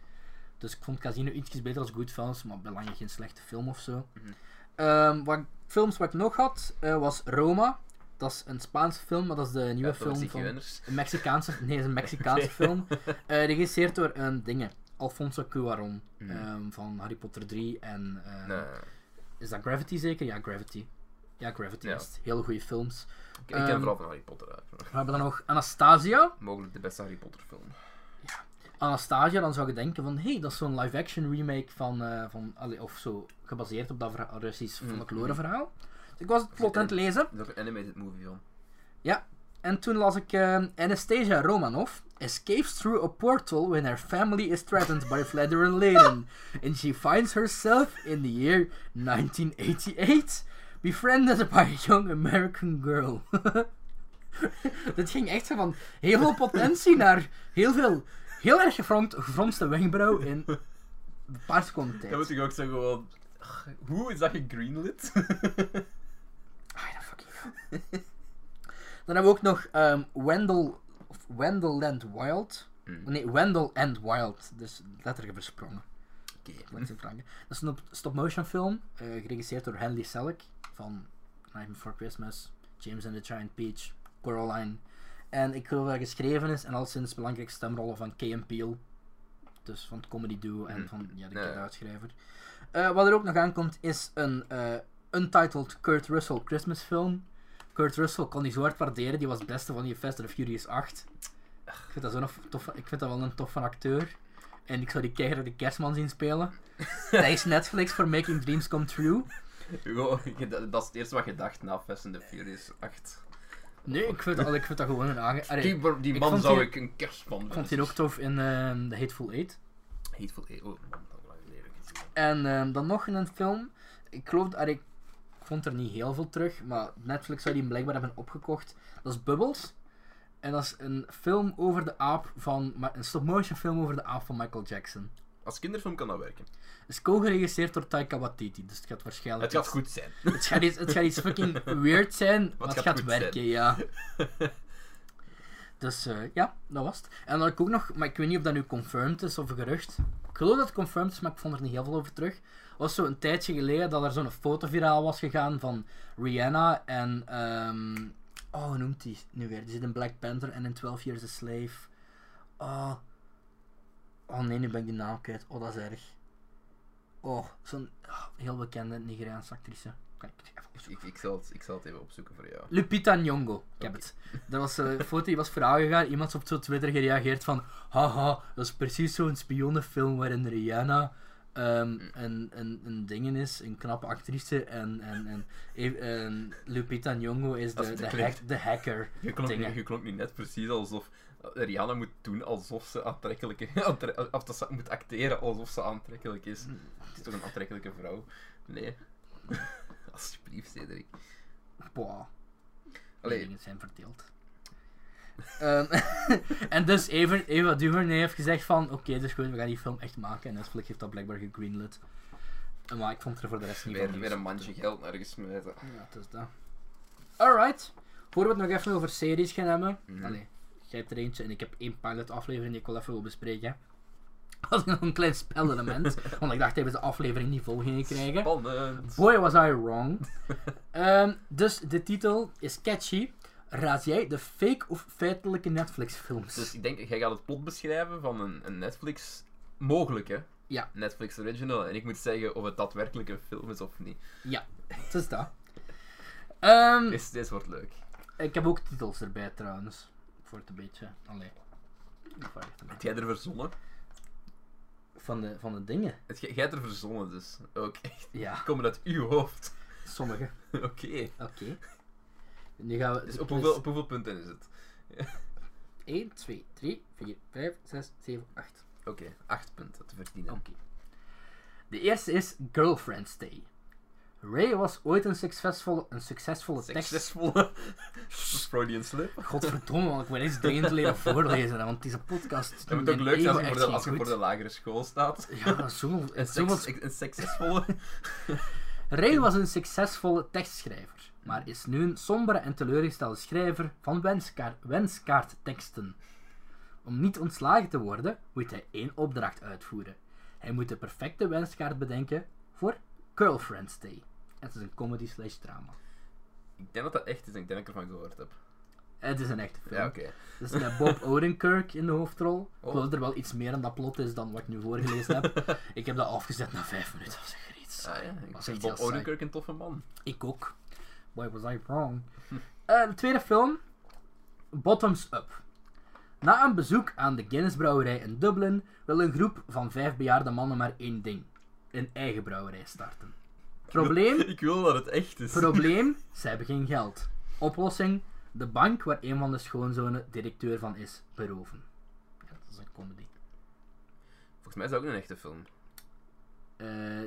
Dus ik vond Casino ietsjes beter als Goodfellas, maar belangrijk geen slechte film of zo. Mhm. Ehm, wat, films wat ik nog had, eh, was Roma. Dat is een Spaanse film, maar dat is de nieuwe Ja, film van... Een Mexicaanse, nee, is een Mexicaanse film. Eh geregisseerd door een dinge, Alfonso Cuarón. Mhm. ehm, van Harry Potter 3 en... eh, Nee, Is dat Gravity zeker? Ja, Gravity. Ja, Gravity Ja. Hele goede films. ik, ik ken Ehm, vooral van Harry Potter uit. We hebben dan nog Anastasia. Mogelijk de beste Harry Potter film. Anastasia, dan zou je denken van, hé, hey, dat is zo'n live-action remake van, eh, van allee, of zo, gebaseerd op dat Russisch Mhm. folklore verhaal. Dus ik was het plot aan het lezen. Een animated movie van. En toen las ik eh, Anastasia Romanov escapes through a portal when her family is threatened by Vladimir Lenin. And she finds herself in the year 1988, befriended by a young American girl. Dit ging echt zo van heel veel potentie naar heel veel, heel erg gefronst, gefronste wenkbrauw in een paar seconden tijd. Dan moet ik ook zeggen gewoon... Hoe is dat gegreenlit? Ah, ja, fucking. Dan hebben we ook nog ehm, Wendell, of Wendell Land Wild. Hmm. Nee, Wendell and Wild. Dus letterlijk versprongen. Oké. Frank. Dat is een stop-motion film, eh, geregisseerd door Henley Selick van Night Before Christmas, James and the Giant Peach, Coraline. En ik geloof dat het geschreven is en al sinds belangrijke stemrollen van Kay Peel. Dus van het comedy duo en Mhm. van ja, de. Get Out-schrijver. Eh, wat er ook nog aankomt is een eh, untitled Kurt Russell Christmas film. Kurt Russell kon die zo hard waarderen, die was het beste van die Fast and Furious 8. Ik vind dat, zo'n tof, ik vind dat wel een toffe acteur. En ik zou die keihard de kerstman zien spelen. dat is Netflix voor Making Dreams Come True. Dat dat is het eerste wat je dacht na Fast and the Furious 8. Nee, ik vind, al- ik vind dat gewoon een aange... Die, die ik man zou die- ik een kerstman ik vond die ook tof in ehm The Hateful Eight. Hateful Eight. Oh, man, dat. En ehm, dan nog in een film. Ik geloof, allee, ik vond er niet heel veel terug, maar Netflix zou die blijkbaar hebben opgekocht. Dat is Bubbles. En dat is een film over de aap van... Een stop-motion film over de aap van Michael Jackson. Als kinderfilm kan dat werken. Het is co-geregisseerd door Taika Waititi, dus het gaat waarschijnlijk... Het gaat iets- goed zijn. Het gaat iets, het gaat iets fucking weird zijn, maar het gaat werken, zijn. ja. Dus eh, ja, dat was het. En dan had ik ook nog, maar ik weet niet of dat nu confirmed is of een gerucht. Ik geloof dat het confirmed is, maar ik vond er niet heel veel over terug. was zo een tijdje geleden dat er zo'n foto viraal was gegaan van Rihanna en... ehm, oh, hoe noemt die nu weer? Die zit in Black Panther en in 12 Years a Slave. Oh. Oh nee, nu ben ik die naam kwijt. Oh, dat is erg. Oh, zo'n heel bekende Nigeriaanse actrice. Kan ik even Ik, ik, ik, zal het, ik zal het even opzoeken voor jou. Lupita Nyong'o, ik heb het. Dat was eh, een foto die was viraal gegaan. Iemand op zo Twitter gereageerd van... Haha, dat is precies zo'n spionnenfilm waarin Rihanna Mm. een, een, een dingen is, een knappe actrice. En, en, en, en Lupita Nyong'o is de, de, hack, de hacker. Je klonk, je klonk nu net precies alsof Rihanna moet doen alsof ze aantrekkelijke... aantre- of dat ze moet acteren alsof ze aantrekkelijk is. Het is toch een aantrekkelijke vrouw? Nee. Alsjeblieft, Cedric. Boah. Allee. dingen zijn verdeeld. Ehm, en dus Eva, Eva DuVernay heeft gezegd van... Oké, dus goed, we gaan die film echt maken. En Netflix heeft dat blijkbaar gegreenlit. Maar ik vond er voor de rest niet van Weer, een mandje geld naar gesmeten. Ja, het is dat. Alright. Voor we het nog even over series gaan hebben. Mhm. Allee, jij hebt er eentje en ik heb één pilot aflevering die ik wel even wil bespreken. Had ik nog een klein spelelement. want ik dacht dat we de aflevering niet vol gingen krijgen. Spannend. Boy was I wrong. Ehm, dus de titel is catchy. Raad jij de fake of feitelijke Netflix films? Dus ik denk, jij gaat het plot beschrijven van een, een Netflix... Mogelijk, hè? Ja. Netflix original. En ik moet zeggen of het daadwerkelijk een film is of niet. Het is dat. Ehm, Deze, deze wordt leuk. ik heb ook titels erbij trouwens. Voor het een beetje. Allee. Heb jij er verzonnen? Van de, van de dingen. Het, jij hebt er verzonnen dus. Ook echt. Ja, Komen uit uw hoofd. sommige. Oké. Oké. Nu gaan we. Dus op hoeveel, op hoeveel punten is het? 1, 2, 3, 4, 5, 6, 7, 8. Oké, acht punten te verdienen. Oké. De eerste is Girlfriend's Day. Ray was ooit een succesvolle, een succesvolle tekst. Succesvolle Freudian slip. Godverdomme, want ik wil eens dringend leren voorlezen, want deze podcast. Dat moet ook leuk zijn als je voor de, als je voor de lagere school staat. Ja, zoveel, Een, sex, een succesvolle. Ray was een succesvolle tekstschrijver, maar is nu een sombere en teleurgestelde schrijver van wenskaart, wenskaartteksten. Om niet ontslagen te worden, moet hij één opdracht uitvoeren. Hij moet de perfecte wenskaart bedenken voor Girlfriend's Day. Het is een comedy slash drama. Ik denk dat dat echt is en ik denk dat ik ervan gehoord heb. Het is een echte film. Ja, oké. Het is met Bob Odenkirk in de hoofdrol. Ik Oh. geloof dat er wel iets meer aan dat plot is dan wat ik nu voorgelezen heb. Ik heb dat afgezet na vijf minuten. Dat was echt iets. Ah, ja. Ik vind Bob. Odenkirk een toffe man. Ik ook. Why was I wrong? Eh, de tweede film, Bottoms Up. Na een bezoek aan de Guinness brouwerij in Dublin wil een groep van vijf bejaarde mannen maar één ding: een eigen brouwerij starten. Probleem? Ik wil dat het echt is. Probleem? Ze hebben geen geld. Oplossing? De bank waar een van de schoonzonen directeur van is, beroven. Ja, dat is een comedy. Volgens mij is dat ook een echte film. Eh,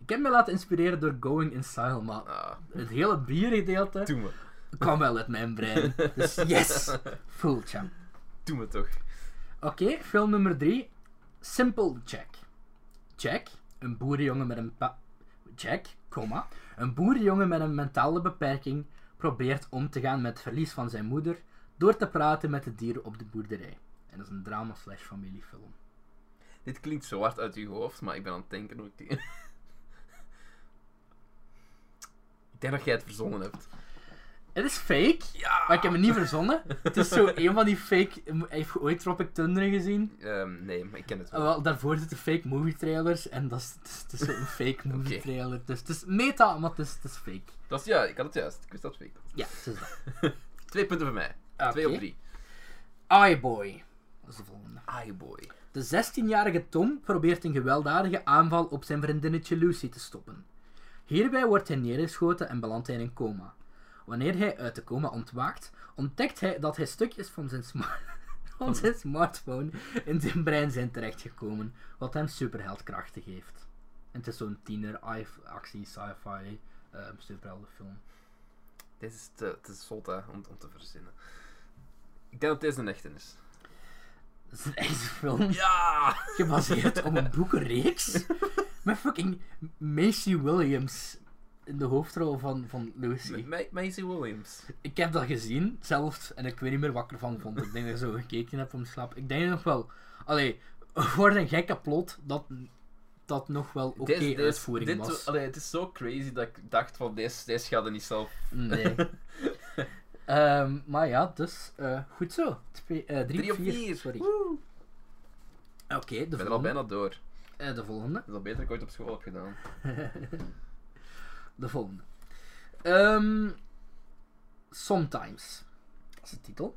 ik heb me laten inspireren door Going in Style, maar Ah, het hele biergedeelte doe me. kwam wel uit mijn brein. Dus yes! Full champ. Doe me toch. Oké, film nummer 3. Simple Jack. Jack, een boerenjongen met een Jack, comma, een boerenjongen met een mentale beperking probeert om te gaan met het verlies van zijn moeder door te praten met de dieren op de boerderij. En dat is een drama slash familiefilm. Dit klinkt zo hard uit uw hoofd, maar ik ben aan het denken hoe ik die... ik denk dat jij het verzonnen hebt. Het is fake, Ja! maar ik heb het niet verzonnen. Het is zo een van die fake... Heb je ooit Tropic Thunder gezien? Ehm, nee, maar ik ken het Ah, wel. wel, daarvoor zitten fake movie trailers en dat is, het is, het is zo'n fake movie trailer. Dus het is meta, maar het is, het is fake. Dat is, ja, ik had het juist. Ik wist dat het fake was. Ja, het is dat. Twee punten voor mij. Twee Oké. op drie. iBoy. Dat is de volgende. boy. De 16-jarige Tom probeert een gewelddadige aanval op zijn vriendinnetje Lucy te stoppen. Hierbij wordt hij neergeschoten en belandt hij in een coma. Wanneer hij uit de coma ontwaakt, ontdekt hij dat hij stukjes van zijn, van zijn smartphone in zijn brein zijn terechtgekomen, wat hem superheldkrachten geeft. En het is zo'n tiener actie sci-fi uh, superheldenfilm. Dit is te, te zot hè, om, om te verzinnen. Ik denk dat deze een echte is. Het is een echte film. Ja! gebaseerd op een boekenreeks met fucking Macy Williams in de hoofdrol van, van Lucy. Ma- Maisie Williams. Ik heb dat gezien, zelfs, en ik weet niet meer wat ik ervan vond. Ik denk dat ik zo gekeken heb om te slapen. Ik denk nog wel, allee, voor een gekke plot, dat dat nog wel oké deze- uitvoering dit, was. Allee, het is zo crazy dat ik dacht van deze, deze gaat er niet zelf. Nee. Ehm, maar ja, dus eh, goed zo. Twee, eh, drie, Drie op vier, vier. Sorry. Oké, de Ik ben er al volgende. bijna door. Eh, de volgende. Dat is al beter dan ik ooit op school heb gedaan. De volgende. Ehm, Sometimes. Dat is de titel.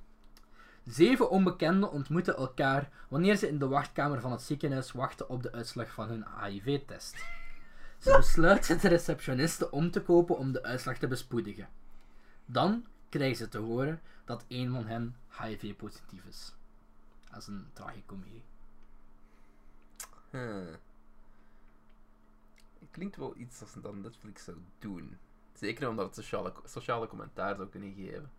Zeven onbekenden ontmoeten elkaar wanneer ze in de wachtkamer van het ziekenhuis wachten op de uitslag van hun HIV-test. Ze besluiten de receptioniste om te kopen om de uitslag te bespoedigen. Dan krijgen ze te horen dat een van hen HIV-positief is. Dat is een tragicomedie. Huh. Klinkt wel iets als dat Netflix zou doen. Zeker omdat het sociale, sociale commentaar zou kunnen geven.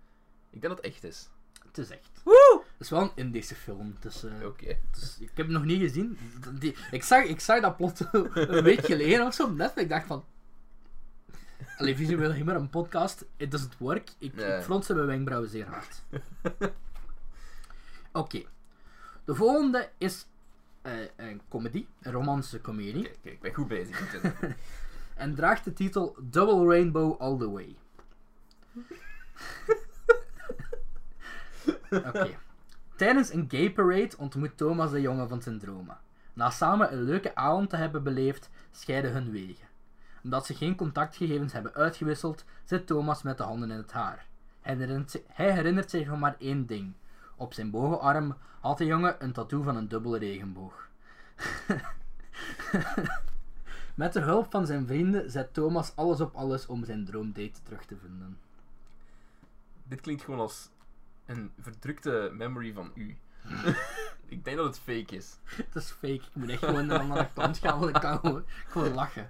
Ik denk dat het echt is. Het is echt. Het is wel een Indische film, dus... eh, Oké. Dus ik heb het nog niet gezien. Die, ik, zag, ik zag dat plot een week geleden of zo op Netflix. Ik dacht van... Allee, visueel humor, een podcast, it doesn't work. Ik, Nee. ik fronste mijn wenkbrauwen zeer hard. Oké. De volgende is een comedy, een romantische comedie. Ik ben goed bezig. En draagt de titel Double Rainbow All The Way. Oké. Tijdens een gay parade ontmoet Thomas de jongen van zijn dromen. Na samen een leuke avond te hebben beleefd, scheiden hun wegen. Omdat ze geen contactgegevens hebben uitgewisseld, zit Thomas met de handen in het haar. Hij herinnert, zich, hij herinnert zich van maar één ding. Op zijn bovenarm had de jongen een tattoo van een dubbele regenboog. Met de hulp van zijn vrienden zet Thomas alles op alles om zijn droomdate terug te vinden. Dit klinkt gewoon als een verdrukte memory van u. ik denk dat het fake is. Het is fake, ik moet echt gewoon naar de andere kant gaan, want ik kan gewoon, gewoon lachen.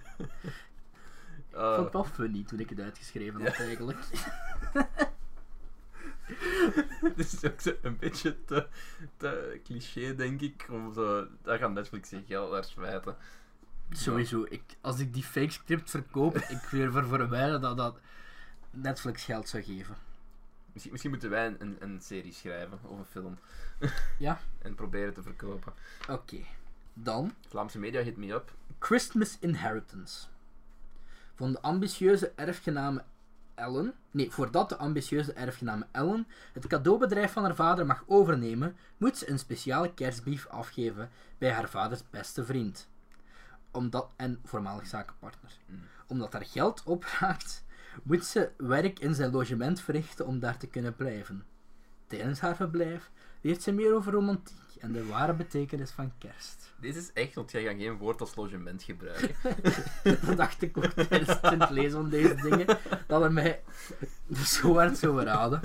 Ik vond het wel funny toen ik het uitgeschreven had, eigenlijk. dit is ook zo een beetje te, te cliché, denk ik. Om zo, daar gaat Netflix zich geld naar smijten. Sowieso, ik, als ik die fake script verkoop, ik weer voor, voor een wijle dat, dat Netflix geld zou geven. Misschien, misschien moeten wij een, een serie schrijven of een film. Ja. en proberen te verkopen. Oké. Dan Vlaamse media hit me up. Christmas Inheritance. Van de ambitieuze erfgename Ellen. Nee, voordat de ambitieuze erfgename Ellen het cadeaubedrijf van haar vader mag overnemen, moet ze een speciale kerstbrief afgeven bij haar vaders beste vriend. Omdat, en voormalig zakenpartner. Mm. Omdat haar geld opraakt, moet ze werk in zijn logement verrichten om daar te kunnen blijven. Tijdens haar verblijf leert ze meer over romantiek en de ware betekenis van kerst. Deze is echt, want jij gaat geen woord als logement gebruiken. dat dacht ik ook tijdens het lezen van deze dingen. Dat hij mij zo hard zou raden.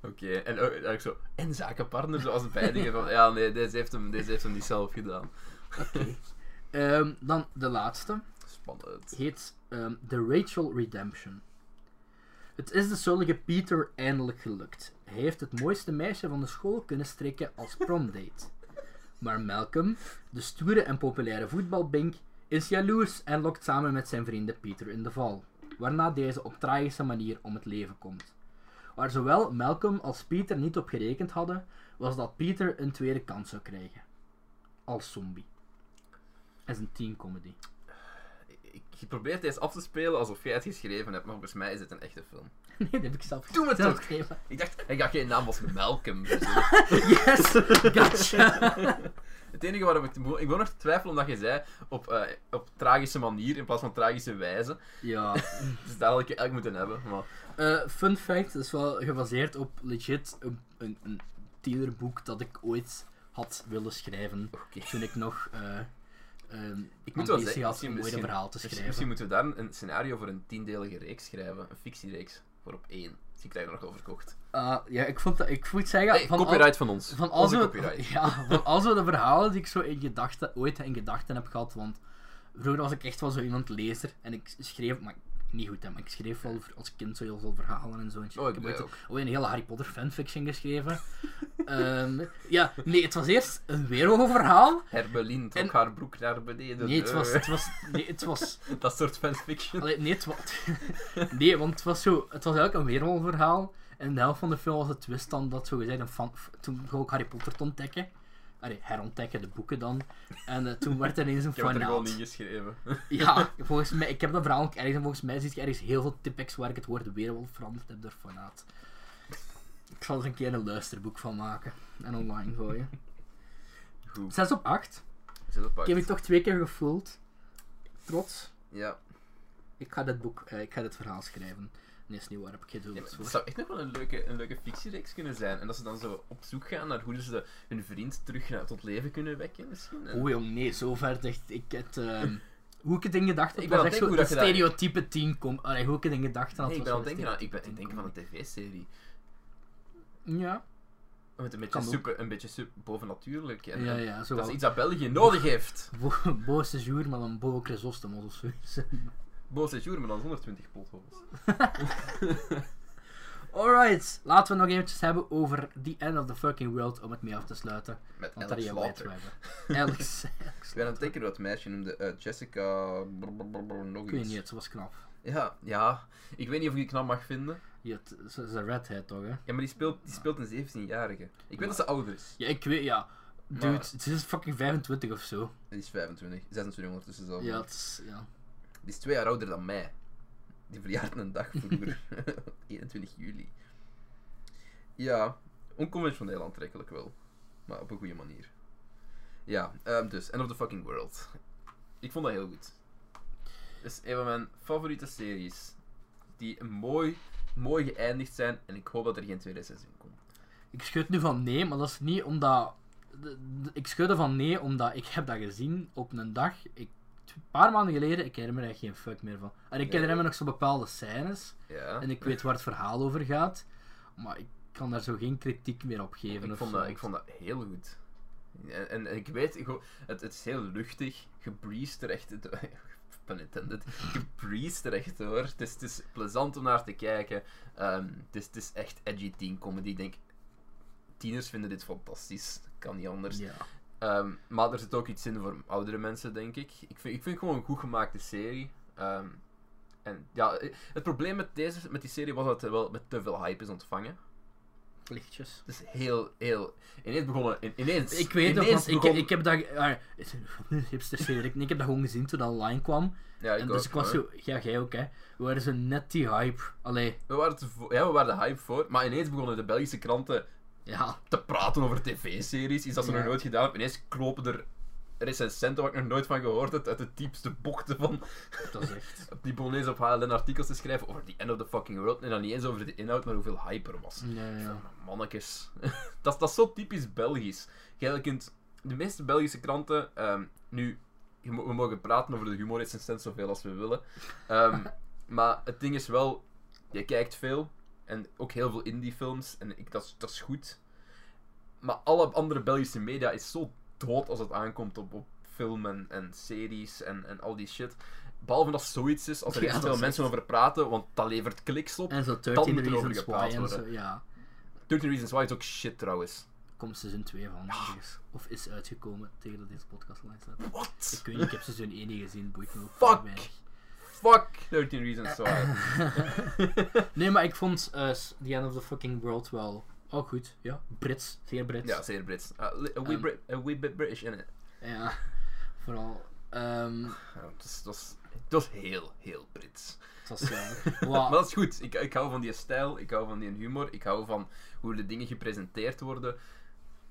Oké, en ook, ook zo. En zakenpartner, zoals bij dingen van. Ja, nee, deze heeft hem, deze heeft hem niet zelf gedaan. Oké. Ehm, dan de laatste. Spannend. Heet ehm, The Rachel Redemption. Het is de zullige Peter eindelijk gelukt. Hij heeft het mooiste meisje van de school kunnen strikken als promdate. Maar Malcolm, de stoere en populaire voetbalbink, is jaloers en lokt samen met zijn vrienden Peter in de val. Waarna deze op tragische manier om het leven komt. Waar zowel Malcolm als Peter niet op gerekend hadden, was dat Peter een tweede kans zou krijgen. Als zombie. Het is een teen comedy. Ik, ik probeer deze af te spelen alsof jij het geschreven hebt, maar volgens mij is het een echte film. Nee, dat heb ik zelf, Doe het zelf ook. Ik dacht, ik had geen naam als Malcolm. verzinnen. Yes! Gotcha! Het enige waarom ik... Ik wil nog twijfelen omdat je zei op, eh, op tragische manier in plaats van tragische wijze. ja. Dus daar had ik eigenlijk moeten hebben. Maar Eh, fun fact, dat is wel gebaseerd op legit een, een, een tienerboek dat ik ooit had willen schrijven. oké. Toen ik nog eh ehm Ik moet wel zeggen, had misschien- verhaal te schrijven. misschien moeten we daar een scenario voor een tiendelige reeks schrijven. Een fictiereeks. Voor op één. Zie ik daar nog over verkocht. Ah, ja, ik vond dat, ik moet zeggen, van al- copyright van ons. van al Onze zo, copyright. ja, van al zo de verhalen die ik zo in gedachten, ooit in gedachten heb gehad, want vroeger was ik echt wel zo iemand lezer en ik schreef, maar niet goed hè, maar ik schreef wel als kind zo heel veel verhalen en zo. En. Oh, ik heb ooit, ook. een hele Harry Potter fanfiction geschreven. Ehm, ja, nee, het was eerst een wereldverhaal. Herbelin trok En- haar broek naar beneden. Nee, het was, Eh, het was, nee, het was, Dat soort fanfiction. allee, nee, het was, nee, want het was zo, het was eigenlijk een wereldverhaal. En de helft van de film was het twist dan dat zo gezegd een fan, toen ik Harry Potter te ontdekken. Allee, herontdekken, de boeken dan. En eh, toen werd er ineens een Ik heb het er gewoon fan ingeschreven. Ja, volgens mij, ik heb dat verhaal ook ergens en volgens mij zie je ergens heel veel tipex waar ik het woord weerwolf veranderd heb door fanaat. Ik zal er een keer een luisterboek van maken en online gooien. Goed. 6 op 8. Zet op Ik heb het toch twee keer gevoeld. Trots. Ja. Ik ga dit boek, eh, ik ga dit verhaal schrijven. Nee, is niet waar, heb ik geen het zou echt nog wel een leuke, een leuke fictiereeks kunnen zijn. En dat ze dan zo op zoek gaan naar hoe ze hun vriend terug naar, tot leven kunnen wekken, misschien. En- Oeh jong, nee, zover dacht ik het... ehm, hoe ik het in gedachten Ik ben echt zo denken dat stereotype team komt. Allee, hoe ik het in gedachten had. Nee, ik ben zo denken, aan, ik, ben, ik stereotype denk van een tv-serie. Ja, Met een beetje, super, een beetje super bovennatuurlijk. En, ja, en ja. Zo dat is iets dat België nodig heeft. Bo- Bo Séjour, maar dan Bo Chrysostomos of zoiets. Beau séjour, maar dan 120 potholes. Alright, laten we nog eventjes hebben over The End of the Fucking World om het mee af te sluiten. Met Want Alex Slaughter. hebben. Alex. Ik ben aan het dat meisje noemde. eh, Jessica... brr, Ik weet niet, ze was knap. Ja, ja. Ik weet niet of ik die knap mag vinden. Ja, het- ze is een redhead toch, hè? Ja, maar die speelt, die speelt een 17-jarige. Ik weet dat ze ouder is. Ja, ik weet, ja. Dude, ze is fucking 25 of zo. Die is 25. 26 ondertussen zelf. Ja, het is, ja. Die is twee jaar ouder dan mij. Die verjaarde een dag vroeger. 21 juli. Ja, onconventioneel aantrekkelijk wel. Maar op een goede manier. Ja, ehm, dus, End of the Fucking World. Ik vond dat heel goed. Het is een van mijn favoriete series. Die mooi, mooi geëindigd zijn. En ik hoop dat er geen tweede seizoen komt. Ik schud nu van nee, maar dat is niet omdat... Ik schudde van nee omdat ik heb dat gezien op een dag. Ik, een paar maanden geleden, ik herinner me er geen fuck meer van. En ik herinner me nog zo bepaalde scènes. Ja. En ik weet waar het verhaal over gaat. Maar ik kan daar zo geen kritiek meer op geven. Ik vond, dat, ik vond dat heel goed. En, en, en ik weet, ik, het, het is heel luchtig, gebreezed er echt, pun intended, er echt door. Het is, het is plezant om naar te kijken. Ehm, het, is, het is echt edgy teen comedy. Ik denk, tieners vinden dit fantastisch. Kan niet anders. Ja. Ehm, maar er zit ook iets in voor oudere mensen, denk ik. Ik vind, ik vind het gewoon een goed gemaakte serie. Ehm, en ja, eh, het probleem met, deze, met die serie was dat het wel met te veel hype is ontvangen. Lichtjes. Het is heel, heel... Ineens begonnen... in- Ineens... Ik weet nog, want ik, begon- ik heb dat... ah, hipster Cedric, ik heb dat gewoon gezien toen dat online kwam. Ja, ik en dus ik was hoor. zo... Ja, jij ook, hè. We waren zo net die hype. Allee, We waren, te ja, we waren de hype voor, maar ineens begonnen de Belgische kranten ja. te praten over tv-series, iets dat ze Ja. nog nooit gedaan hebben. Ineens klopen er recensenten waar ik nog nooit van gehoord heb, uit de diepste bochten van Dat is echt... die eens op HLN artikels te schrijven over die end of the fucking world, en dan niet eens over de inhoud, maar hoeveel hype er was. Ja, ja. Van, Mannetjes. dat, is- dat is zo typisch Belgisch. Jij kunt... De meeste Belgische kranten... ehm, nu, we mogen praten over de humorrecensent zoveel als we willen. Ehm, maar het ding is wel... Je kijkt veel. En ook heel veel indie-films. En ik, dat, is, dat is goed. Maar alle andere Belgische media is zo dood als het aankomt op, op film en, en series en, en al die shit. Behalve dat zoiets is, als er Ja, echt veel mensen echt- over praten, want dat levert kliks op. En zo Dan 13 moet er over Reasons gepraat Why en zo, ja. 13 Reasons Why is ook shit trouwens. Komt seizoen 2 van. ergens. Of is uitgekomen tegen dat deze podcast online staat. What? Ik weet niet, ik heb seizoen 1 niet gezien, boeit me ook Fuck. weinig. Fuck 13 Reasons Why. Nee, maar ik vond eh, The End of the Fucking World wel... Oh, goed. Ja, Brits. Zeer Brits. ja, zeer Brits. Uh, li- a, wee Ehm. Brit- a wee bit British in it. Ja, vooral. ehm Ja, het, is, dat is, was heel, heel Brits. het was ja. Maar dat is goed. Ik, ik hou van die stijl, ik hou van die humor, ik hou van hoe de dingen gepresenteerd worden.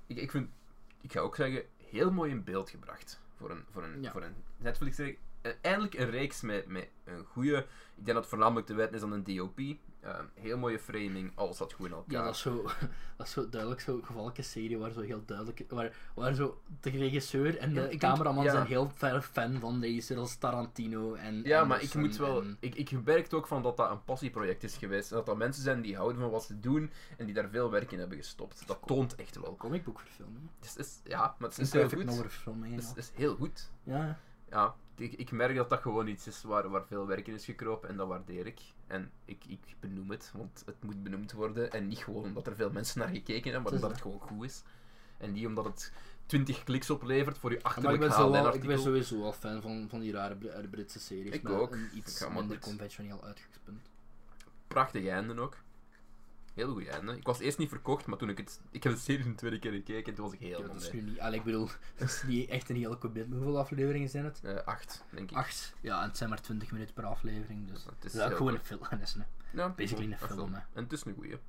Ik, ik vind, ik ga ook zeggen, heel mooi in beeld gebracht voor een, voor een, Ja. voor een Netflix-serie. Eh, Eindelijk een reeks met, met een goede, ik denk dat het voornamelijk te wijten is aan een DOP. Ehm, heel mooie framing, alles zat goed in elkaar. ja, dat is, zo, dat is zo duidelijk zo'n gevallijke serie waar zo heel duidelijk... Waar, waar zo de regisseur en de Ja, cameraman ja. zijn heel ver fan van regisseurs als Tarantino en Ja, maar ik moet wel. en- Ik, ik merk ook van dat dat een passieproject is geweest. En dat dat mensen zijn die houden van wat ze doen en die daar veel werk in hebben gestopt. Dat toont echt wel. comicboekverfilming. Het is, is- ja, maar het is heel goed. Het is, is heel goed. Ja, Ja, ik, ik merk dat dat gewoon iets is waar, waar veel werk in is gekropen en dat waardeer ik. En ik, ik benoem het, want het moet benoemd worden. En niet gewoon omdat er veel mensen naar gekeken hebben, maar omdat het gewoon goed is. En niet omdat het 20 kliks oplevert voor je maar ik achterlijk ben, wel, ik ben sowieso al fan van, van die rare eh, Britse series. Ik ook. Een iets minder conventioneel uitgangspunt. Prachtige einde ook. Heel goed einde. Ik was eerst niet verkocht, maar toen ik het... Ik heb de serie een tweede keer gekeken en toen was ik Ja, helemaal dat is nu niet... Allee, ik bedoel, dat is niet echt een hele commitment. Hoeveel afleveringen zijn het? Eh, acht, denk ik. Acht. Ja, en het zijn maar 20 minuten per aflevering, dus... Het Het is is ook heel gewoon een film. Dat is een... Ja, basically een film. En het is een goeie.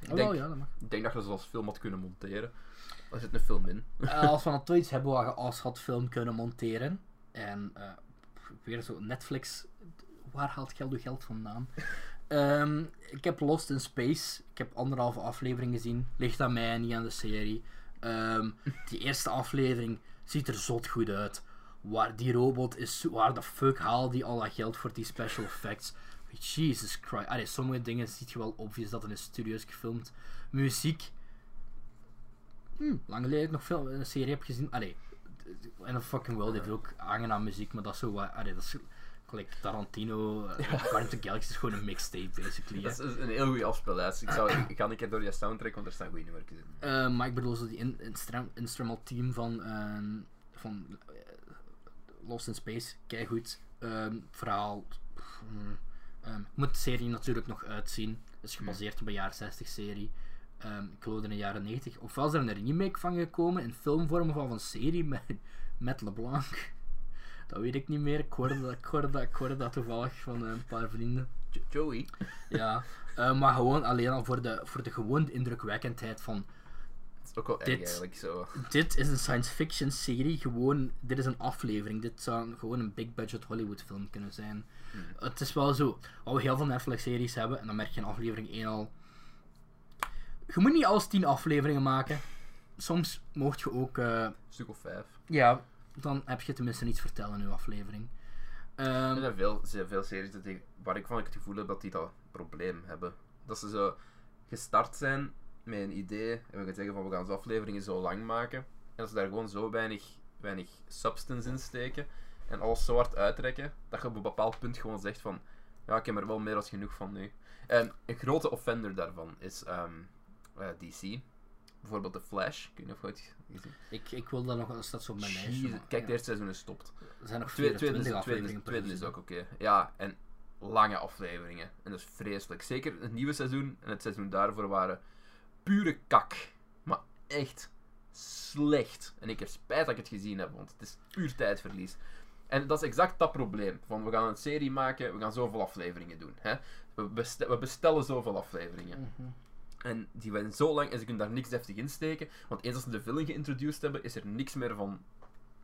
Ik, wel, denk, ja, dat mag. ik denk dat je ze als film had kunnen monteren. Daar zit een film in. Eh, als we dan toch iets hebben waar je als had film kunnen monteren. En eh, weer zo Netflix. Waar haalt geld uw geld vandaan? Ehm, ik heb Lost in Space. Ik heb anderhalve aflevering gezien. Ligt aan mij, niet aan de serie. Ehm, die eerste aflevering ziet er zot goed uit. Waar die robot is, waar de fuck haal die al dat geld voor die special effects? Jesus Christ. Allee, sommige dingen ziet je wel obvious dat in een studio is gefilmd. Muziek. Hm, lang geleden ik nog veel een serie heb gezien. Allee, en een fucking world heeft ook aangenaam muziek, maar dat is zo wat. Allee, dat is gelijk Tarantino. Uh, Guardians of the Galaxy is gewoon een mixtape, basically. Dat is een heel goede afspeellijst. Ik, zou, ik ga een keer door je soundtrack, want er staan goede nummers in. Eh, maar ik bedoel, zo die in, instru- instrumental team van, ehm, van eh, Lost in Space, kijk goed. verhaal. pff, hmm, ehm, moet de serie natuurlijk nog uitzien. Het is gebaseerd op een jaren 60 serie. Ehm, ik geloof in de jaren 90. Ofwel is er een remake van gekomen in filmvorm van een serie met, met LeBlanc. Dat weet ik niet meer. Ik hoorde dat, ik hoorde dat, ik hoorde dat toevallig van een paar vrienden. Jo- Joey. Ja, eh, maar gewoon alleen al voor de, voor de gewoon indrukwekkendheid van Dat is ook wel Dit- eigenlijk zo. dit is een science fiction serie, gewoon, dit is een aflevering. Dit zou gewoon een big budget Hollywood film kunnen zijn. Hmm. Het is wel zo, wat we heel veel Netflix series hebben, en dan merk je in aflevering 1 al. Je moet niet alles 10 afleveringen maken. Soms mocht je ook, eh, Een stuk of vijf. ja, dan heb je tenminste iets vertellen in uw aflevering. Ehm, Er zijn veel, veel series waar ik van het gevoel heb dat die dat probleem hebben. Dat ze zo gestart zijn met een idee en we gaan zeggen van we gaan onze afleveringen zo lang maken. En dat ze daar gewoon zo weinig, weinig substance in steken en alles zo hard uitrekken dat je op een bepaald punt gewoon zegt van ja, ik heb er wel meer als genoeg van nu. En een grote offender daarvan is ehm, eh, DC. Bijvoorbeeld The Flash. Ik weet niet of je het gezien Ik, ik wil dat nog, dat staat zo op mijn lijstje. Kijk, de eerste seizoen is stopt. Er zijn nog Tweede, tweede, 24 is, tweede, tweede is ook oké. Ja, en lange afleveringen. En dat is vreselijk. Zeker het nieuwe seizoen en het seizoen daarvoor waren pure kak. Maar echt slecht. En ik heb spijt dat ik het gezien heb, want het is puur tijdverlies. En dat is exact dat probleem. Van we gaan een serie maken, we gaan zoveel afleveringen doen. Hè? We bestellen zoveel afleveringen. Mhm. En die zijn zo lang en ze kunnen daar niks deftig in steken. Want eens als ze de villain geïntroduced hebben, is er niks meer van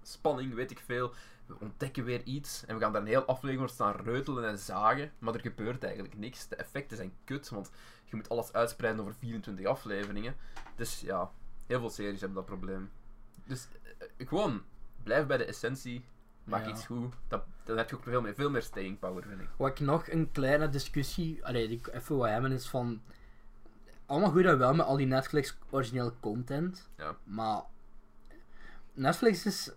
spanning, weet ik veel. We ontdekken weer iets en we gaan daar een heel aflevering voor staan reutelen en zagen. Maar er gebeurt eigenlijk niks. De effecten zijn kut, want je moet alles uitspreiden over 24 afleveringen. Dus ja, heel veel series hebben dat probleem. Dus eh, gewoon, blijf bij de essentie. Maak Ja. iets goed. Dat, dan heb je ook veel meer, veel meer staying power, vind ik. Wat ik nog een kleine discussie, allee, die ik even wil hebben, is van. Allemaal goed en wel met al die Netflix originele content. Ja. Maar. Netflix is.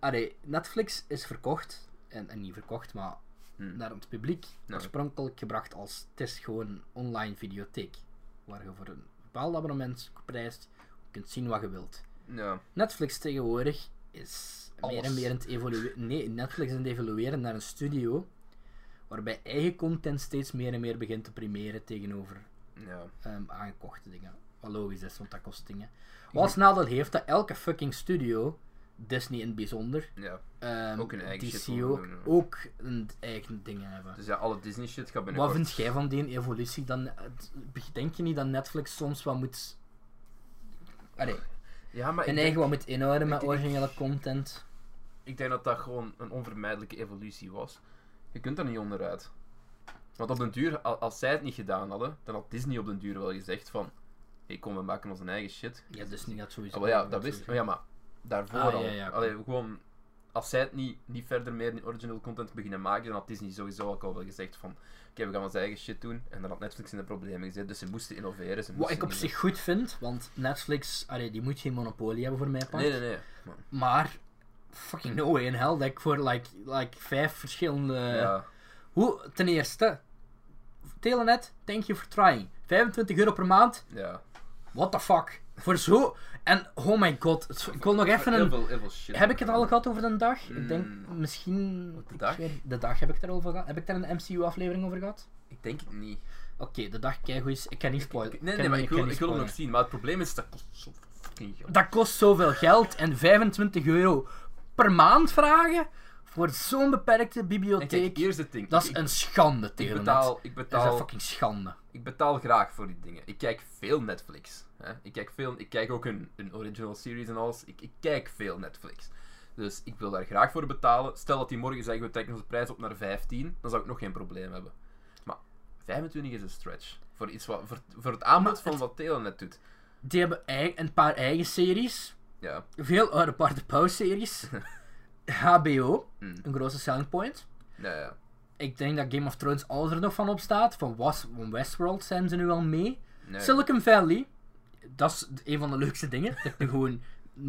Allee, Netflix is verkocht. En, en niet verkocht, maar Hm. naar het publiek. Ja. Oorspronkelijk gebracht als. Het is gewoon online videotheek. Waar je voor een bepaald abonnementsprijs kunt zien wat je wilt. Ja. Netflix tegenwoordig is meer en meer aan het evolueren. Nee, Netflix is aan het evolueren naar een studio waarbij eigen content steeds meer en meer begint te primeren tegenover Ja. ehm, aangekochte dingen. Wat logisch is, want dat kost dingen. Wat als nadeel heeft dat elke fucking studio, Disney in het bijzonder, ja. ehm, Ook hun eigen shit DC ook, doen, ja. ook een eigen dingen hebben. Dus ja, alle Disney shit gaat Wat binnenkort. vind jij van die evolutie? Dan, het- denk je niet dat Netflix soms wat moet... Allee, Ja, maar hun eigen wat moet inhouden met originele content? ik denk dat dat gewoon een onvermijdelijke evolutie was. Je kunt er niet onderuit. Want op den duur, al- als zij het niet gedaan hadden, dan had Disney op den duur wel gezegd van... Hé, kom, we maken onze eigen shit. Ja, dus niet dat sowieso. Oh, wel ja, dat wist oh, ja, maar daarvoor Ah, al. ja, ja, Allee, gewoon... Als zij het niet, niet verder meer original content beginnen maken, dan had Disney sowieso ook al wel gezegd van... Oké, we gaan onze eigen shit doen. En dan had Netflix in de problemen gezet. Dus ze moesten innoveren. Ze Wat moesten ik op zich goed vind, want Netflix, allee, die moet geen monopolie hebben voor mij part. Nee, nee, nee. Maar, Maar, fucking no way in hell dat ik voor like, like vijf verschillende... ja. Hoe, ten eerste, Telenet, thank you for trying. 25 euro per maand, Ja. what the fuck. Voor zo... En, oh my god, ik wil nog even Heel een... veel, heel veel shit. Heb ik het al gehad over de dag? Ik denk Mm. misschien... De dag? weet- de dag heb ik daar over gehad. Heb ik daar een MCU-aflevering over gehad? Ik denk het niet. Oké, de dag keigoed is... Ik kan niet spoilen. Nee, nee, maar ik wil, ik wil hem nog zien. Maar het probleem is, dat kost zo fucking geld. Dat kost zoveel geld en 25 euro per maand vragen voor zo'n beperkte En bibliotheek. kijk, hier is het ding. dat is ik, een schande, ik Telenet. betaal, ik Dat is een betaal, fucking schande. ik betaal graag voor die dingen. Ik kijk veel Netflix. Hè? Ik, kijk veel, ik kijk ook een, een original series en alles. Ik, ik kijk veel Netflix. Dus ik wil daar graag voor betalen. Stel dat die morgen zeggen, we trekken onze prijs op naar 15, dan zou ik nog geen probleem hebben. Maar 25 is een stretch. Voor, iets wat, voor, voor het aanbod Maar van het- wat Telenet doet. Die hebben een paar eigen series. Ja. Veel oude Part Pauw series. HBO, Mm. een grote selling point. Ja, ja. Ik denk dat Game of Thrones alles er nog van op staat. Van, Was, van Westworld zijn ze nu al mee. Nee. Silicon Valley, dat is een van de leukste dingen. Dat je gewoon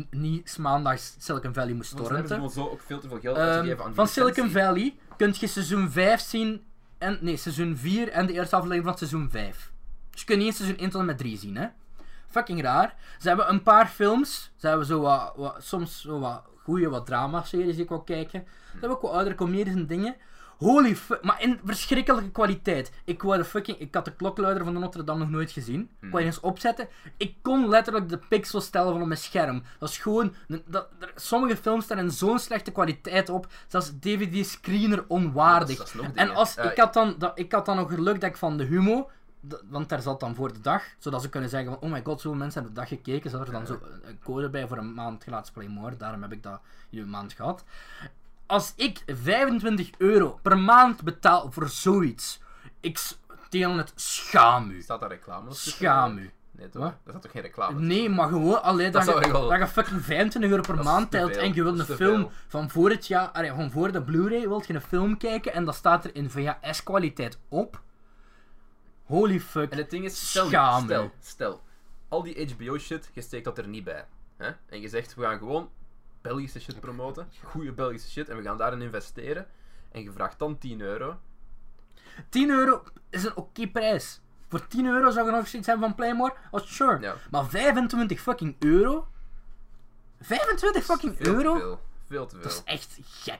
niet maandags Silicon Valley moest torrenten. zo ook veel te veel geld uitgegeven aan van Silicon. Valley kun je seizoen 5 zien. En, nee, seizoen 4 en de eerste aflevering van seizoen 5. Dus je kunt niet eens seizoen 1 tot en met 3 zien, hè. Fucking raar. Ze hebben een paar films. Ze hebben zo wat, wat, soms zo wat goede wat drama-series die ik wil kijken. Ze hebben ook wat oudere comedies en dingen. Holy fuck, maar in verschrikkelijke kwaliteit. Ik, wou de fucking, ik had de klokluider van de Notre Dame nog nooit gezien. Ik wou eens opzetten. Ik kon letterlijk de pixels stellen van op mijn scherm. Dat is gewoon... Dat, er- sommige films staan in zo'n slechte kwaliteit op. Zelfs DVD-screener onwaardig. Dat is- dat is nog en als, ik, had dan, dat, ik had dan nog geluk dat ik van de Humo... Want daar zat dan voor de dag, zodat ze kunnen zeggen van, oh my god, zoveel mensen hebben de dag gekeken. Zat er dan zo een- code bij voor een maand gratis Play More. Daarom heb ik dat in een maand gehad als ik 25 euro per maand betaal voor zoiets, ik tegen het schaam u. Staat daar reclame? Schaam u. Nee, toch? Daar staat toch geen reclame Nee, maar gewoon alleen dat, Dat je, wel- dat je fucking 25 euro per Dat is maand te telt en je wilt Dat een is film veel. van voor het jaar, van voor de Blu-ray, wilt je een film kijken en dat staat er in VHS-kwaliteit op. Holy fuck. En het ding is, stel, Schaam stel, stel, al die HBO shit, je steekt dat er niet bij. Hè? En je zegt, we gaan gewoon Belgische shit promoten, goede Belgische shit, en we gaan daarin investeren. En je vraagt dan 10 euro. 10 euro is een oké prijs. Voor 10 euro zou je nog zoiets hebben van Playmore? Oh, sure. Ja. Maar 25 fucking euro? 25 fucking Veel te euro? veel. Veel te veel. Dat is echt gek.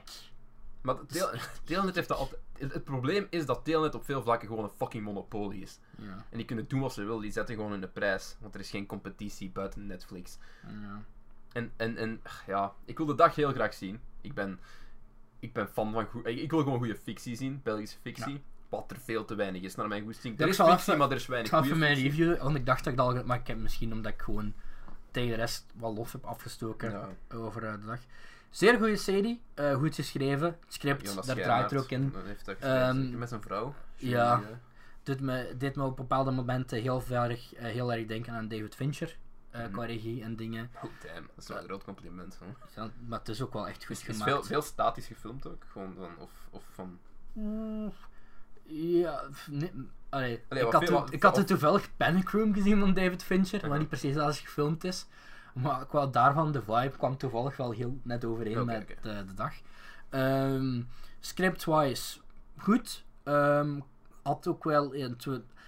Maar Tele- Telenet heeft dat altijd... Het het probleem is dat Telenet op veel vlakken gewoon een fucking monopolie is. Ja, En die kunnen doen wat ze willen, die zetten gewoon hun prijs. Want er is geen competitie buiten Netflix. ja. En, en, en ja, ik wil de dag heel graag zien. Ik ben, ik ben fan van goed. Ik ik wil gewoon goede fictie zien, Belgische fictie. Wat er veel te weinig is naar mijn goesting. Er ik is fictie, even- maar er is Ik weinig ga even goede mijn review, want ik dacht dat ik dat al... Maar ik heb misschien omdat ik gewoon tegen de rest wat los heb afgestoken over eh, de dag. Zeer goede serie, eh, goed geschreven. Het script, Jonas daar draait er ook in. dat Heeft dat geschreven, met zijn vrouw. ja. Eh, Doet me, deed me op bepaalde momenten heel, erg, eh, heel erg denken aan David Fincher. Mhm. Qua regie en dingen. Oh, damn. Dat is wel een groot compliment. Hoor. Ja, maar het is ook wel echt goed Het is gemaakt. veel, veel statisch gefilmd ook. Gewoon van, of, of van... Mm, Ja, nee, allee, Allee, ik, had veel- ik had toevallig Panic Room gezien van David Fincher, wat niet precies als gefilmd is. Maar qua daarvan, de vibe kwam toevallig wel heel net overeen met oké. De, de dag. Ehm, Script-wise, goed. Ehm, had ook wel...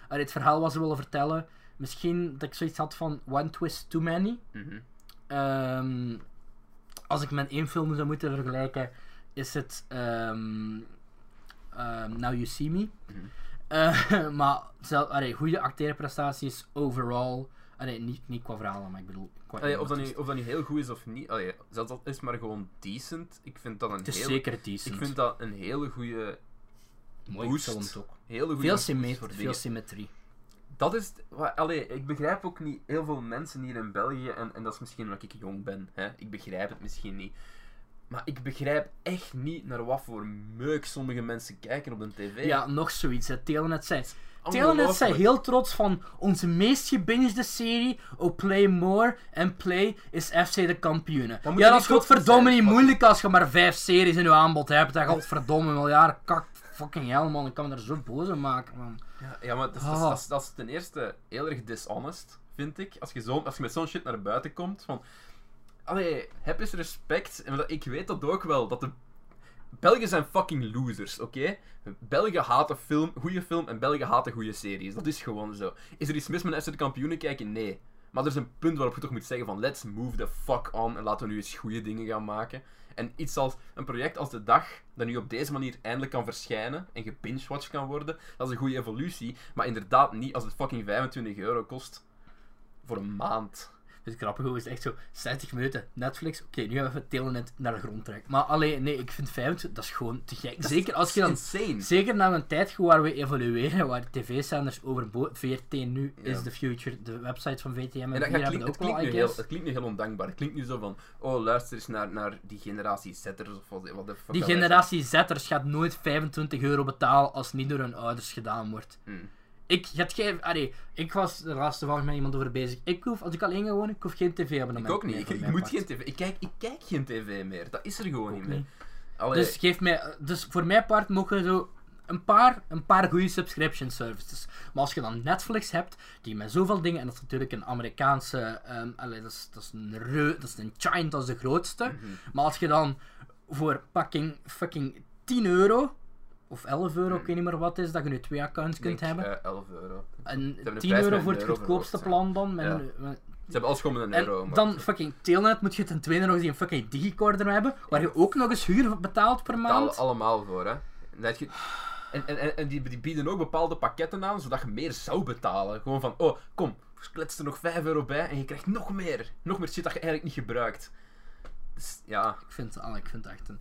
allee, het verhaal was er willen vertellen. Misschien dat ik zoiets had van One Twist Too Many. Mhm. Ehm, als ik met één film zou moeten vergelijken, is het ehm, ehm, Now You See Me. Mhm. Eh, maar zel- allee, goede acteerprestaties overall. Allee, niet, niet qua verhalen, maar ik bedoel. Allee, of, dat nu, of dat nu heel goed is of niet, allee, zelfs dat is maar gewoon decent. Ik vind dat een Het is heel, zeker decent. ik vind dat een hele goede, Mooi boost. ook. hele goede Veel, boost symmet- voor veel symmetrie. Dat is, het- allee, ik begrijp ook niet heel veel mensen hier in België, en, en dat is misschien omdat ik jong ben, hè, ik begrijp het misschien niet. Maar ik begrijp echt niet naar wat voor meuk sommige mensen kijken op de tv. Ja, nog zoiets. Hè. Telenet zei, Ongelooflijk. zei heel trots van onze meest gebingede serie, Oh Play More en Play is FC de kampioenen. Ja, dat is godverdomme niet moeilijk als je maar vijf series in je aanbod hebt. Dat godverdomme miljard kak fucking hell man, ik kan me daar zo boos om maken man. Ja, ja, maar dat is, dat, Ah. dat, is, dat is ten eerste heel erg dishonest, vind ik. Als je, zo, als je met zo'n shit naar buiten komt, van... Allee, heb eens respect. En ik weet dat ook wel, dat de... Belgen zijn fucking losers, oké? Belgen haten film, goede film en Belgen haten goede series. Dat is gewoon zo. Is er iets mis met FC de kampioenen kijken? Nee. Maar er is een punt waarop je toch moet zeggen van let's move the fuck on en laten we nu eens goede dingen gaan maken. En iets als een project als De Dag, dat nu op deze manier eindelijk kan verschijnen en gebingewatcht kan worden, dat is een goede evolutie. Maar inderdaad niet als het fucking 25 euro kost voor een maand. Het grappige hoe is echt zo 60 minuten Netflix. Oké, nu gaan we even Telenet naar de grond trekken. Maar alleen, nee, ik vind 25, dat is gewoon te gek. Zeker als je dan insane. Zeker na een tijd waar we evolueren, waar tv-zenders overboord... VRT nu Ja. is the future, de website van VTM en, En dat, dat het het, ook wel, klinkt nu I heel, het klinkt nu heel ondankbaar. Het klinkt nu zo van, oh luister eens naar, naar die generatie zetters of wat, wat de fuck Die dat generatie Zetters gaat nooit 25 euro betalen als het niet door hun ouders gedaan wordt. Hmm. Ik, het geef, allee, ik was de laatste dag met iemand over bezig. Ik hoef, als ik alleen ga wonen, ik hoef geen tv-abonnement Ik ook niet. Ik, ik moet geen tv. Ik kijk, ik kijk geen tv meer. Dat is er gewoon niet meer. Allee, Dus, geef mij, dus voor mijn part mogen zo een paar, een paar goede subscription services. Maar als je dan Netflix hebt, die met zoveel dingen, en dat is natuurlijk een Amerikaanse, allee, dat, is, dat is een reu, dat is een giant, dat is de grootste. Mhm. Maar als je dan voor fucking, fucking 10 euro, of 11 euro, ik weet niet meer wat het is, dat je nu twee accounts denk, kunt hebben. eh, 11 euro. en hebben de 10 prijs euro voor het euro goedkoopste verhoogd, plan dan. Met Ja. een- met- Ze hebben alles gewoon met een en euro. dan fucking Telenet moet je ten tweede nog eens een fucking digicorder hebben, waar je ook nog eens huur betaalt per maand. allemaal voor, hè. Dat je... En, en, en, en die, die bieden ook bepaalde pakketten aan, zodat je meer zou betalen. Gewoon van, oh, kom, klets er nog 5 euro bij en je krijgt nog meer. Nog meer shit dat je eigenlijk niet gebruikt. Dus, ja, Ik vind, ah, ik vind het echt een...